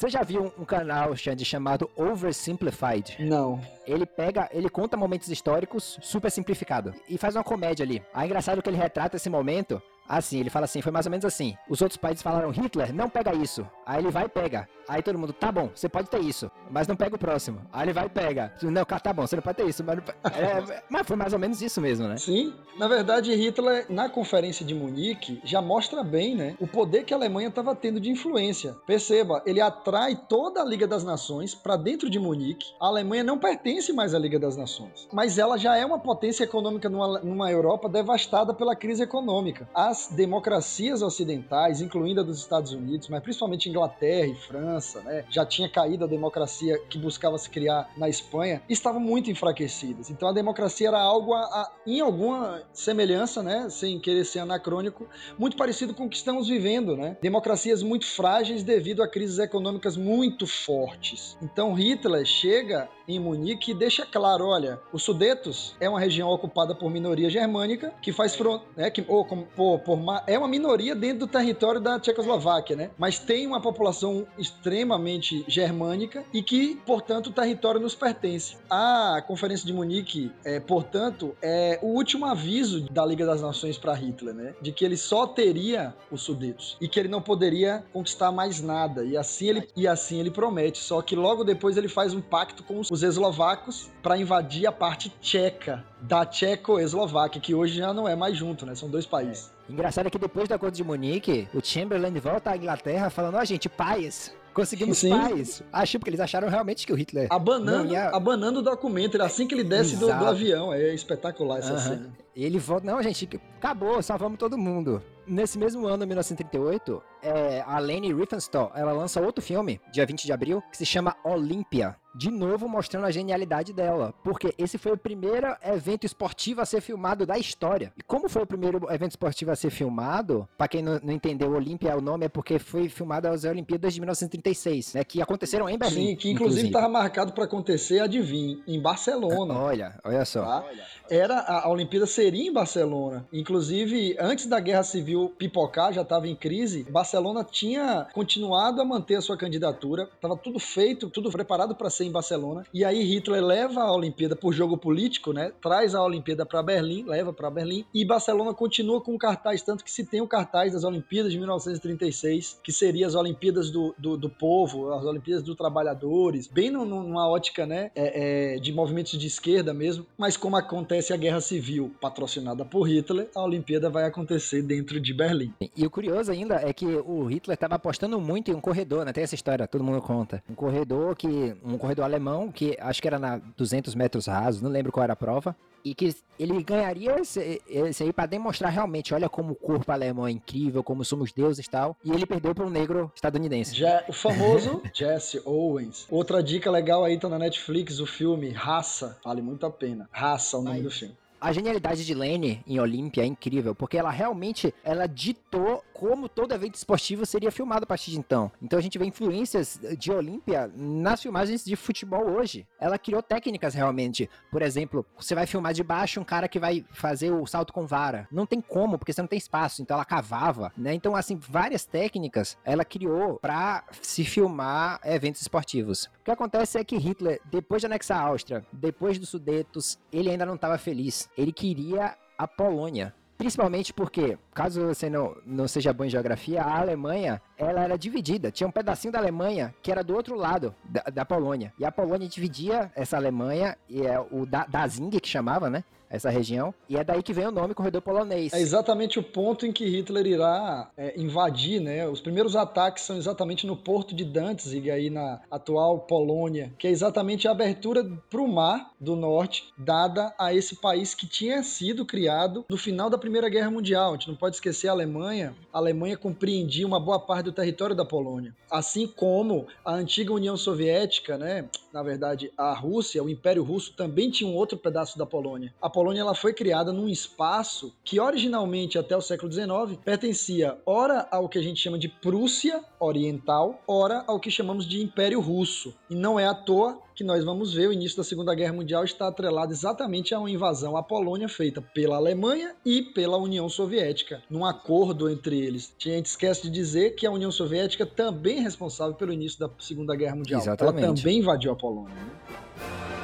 Você já viu um canal, Xande, chamado Oversimplified? Não. Ele pega, ele conta momentos históricos super simplificado e faz uma comédia ali. Aí é engraçado que ele retrata esse momento Assim, ele fala assim, foi mais ou menos assim. Os outros países falaram, Hitler, não pega isso. Aí ele vai e pega. Aí todo mundo, tá bom, você pode ter isso, mas não pega o próximo. Aí ele vai e pega. Não, tá bom, você não pode ter isso, mas, é, mas foi mais ou menos isso mesmo, né? Sim. Na verdade, Hitler, na conferência de Munique, já mostra bem, né, o poder que a Alemanha estava tendo de influência. Perceba, ele atrai toda a Liga das Nações para dentro de Munique. A Alemanha não pertence mais à Liga das Nações, mas ela já é uma potência econômica numa, numa Europa devastada pela crise econômica. As as democracias ocidentais, incluindo a dos Estados Unidos, mas principalmente Inglaterra e França, né, já tinha caído a democracia que buscava se criar na Espanha, estavam muito enfraquecidas. Então a democracia era algo a, a, em alguma semelhança, né, sem querer ser anacrônico, muito parecido com o que estamos vivendo, né? Democracias muito frágeis devido a crises econômicas muito fortes. Então Hitler chega em Munique e deixa claro, olha, os Sudetos é uma região ocupada por minoria germânica que faz fronteira, né, que ou por, por é uma minoria dentro do território da Tchecoslováquia, né? Mas tem uma população extremamente germânica e que, portanto, o território nos pertence. A Conferência de Munique, é, portanto, é o último aviso da Liga das Nações para Hitler, né? De que ele só teria os Sudetos e que ele não poderia conquistar mais nada. E assim ele, e assim ele promete. Só que logo depois ele faz um pacto com os eslovacos para invadir a parte tcheca da Tcheco-Eslováquia, que hoje já não é mais junto, né? São dois países. Engraçado é que depois da Acordo de Munique, o Chamberlain volta à Inglaterra falando, ó, oh, gente, paz. Conseguimos Sim. paz. Acho porque eles acharam realmente que o Hitler. Abanando, ia... abanando o documento, assim que ele desce do, do, avião. É espetacular essa cena. Ele volta, não, gente, acabou, salvamos todo mundo. Nesse mesmo ano, 1938, é, a Leni Riefenstahl, ela lança outro filme, dia 20 de abril, que se chama Olympia de novo mostrando a genialidade dela, porque esse foi o primeiro evento esportivo a ser filmado da história. E como foi o primeiro evento esportivo a ser filmado, para quem não, não entendeu, Olímpia o nome é porque foi filmado às Olimpíadas de 1936, né, que aconteceram em Berlim. Sim, que inclusive estava marcado para acontecer, adivinha, em Barcelona. Olha, olha só. Tá? Era a, a Olimpíada seria em Barcelona. Inclusive, antes da Guerra Civil pipocar, já estava em crise, Barcelona tinha continuado a manter a sua candidatura, estava tudo feito, tudo preparado para ser em Barcelona. E aí Hitler leva a Olimpíada por jogo político, né? Traz a Olimpíada para Berlim, leva para Berlim e Barcelona continua com o cartaz, tanto que se tem o cartaz das Olimpíadas de 1936, que seria as Olimpíadas do, do, do povo, as Olimpíadas dos trabalhadores, bem no, numa ótica, né, é, é, de movimentos de esquerda mesmo. Mas como acontece a Guerra Civil patrocinada por Hitler, a Olimpíada vai acontecer dentro de Berlim. E o curioso ainda é que o Hitler estava apostando muito em um corredor, né? Tem essa história, todo mundo conta. Um corredor que um corredor alemão que acho que era na 200 metros rasos, não lembro qual era a prova, e que ele ganharia esse, esse aí para demonstrar realmente, olha como o corpo alemão é incrível, como somos deuses e tal, e ele perdeu para um negro estadunidense. Já, o famoso Jesse Owens. Outra dica legal aí tá na Netflix, o filme Raça, vale muito a pena. Raça, é o nome aí. do filme. A genialidade de Lane em Olímpia é incrível, porque ela realmente ela ditou como todo evento esportivo seria filmado a partir de então. Então a gente vê influências de Olímpia nas filmagens de futebol hoje. Ela criou técnicas realmente. Por exemplo, você vai filmar de baixo um cara que vai fazer o salto com vara. Não tem como, porque você não tem espaço. Então ela cavava, né? Então, assim, várias técnicas ela criou para se filmar eventos esportivos. O que acontece é que Hitler, depois de anexar a Áustria, depois dos Sudetos, ele ainda não estava feliz ele queria a Polônia. Principalmente porque, caso você não, não seja bom em geografia, a Alemanha ela era dividida. Tinha um pedacinho da Alemanha que era do outro lado da, da Polônia. E a Polônia dividia essa Alemanha, e é o da, Dazing que chamava, né? essa região. E é daí que vem o nome corredor polonês. É exatamente o ponto em que Hitler irá é, invadir, né? Os primeiros ataques são exatamente no porto de Danzig, aí na atual Polônia, que é exatamente a abertura para o mar do norte, dada a esse país que tinha sido criado no final da Primeira Guerra Mundial. A gente não pode esquecer a Alemanha. A Alemanha compreendia uma boa parte do território da Polônia, assim como a antiga União Soviética, né? Na verdade, a Rússia, o Império Russo também tinha um outro pedaço da Polônia. A Polônia ela foi criada num espaço que originalmente até o século XIX pertencia ora ao que a gente chama de Prússia Oriental, ora ao que chamamos de Império Russo. E não é à toa que nós vamos ver o início da Segunda Guerra Mundial está atrelado exatamente a uma invasão à Polônia feita pela Alemanha e pela União Soviética, num acordo entre eles. A gente esquece de dizer que a União Soviética também é responsável pelo início da Segunda Guerra Mundial. Exatamente. Ela também invadiu a Polônia. Né?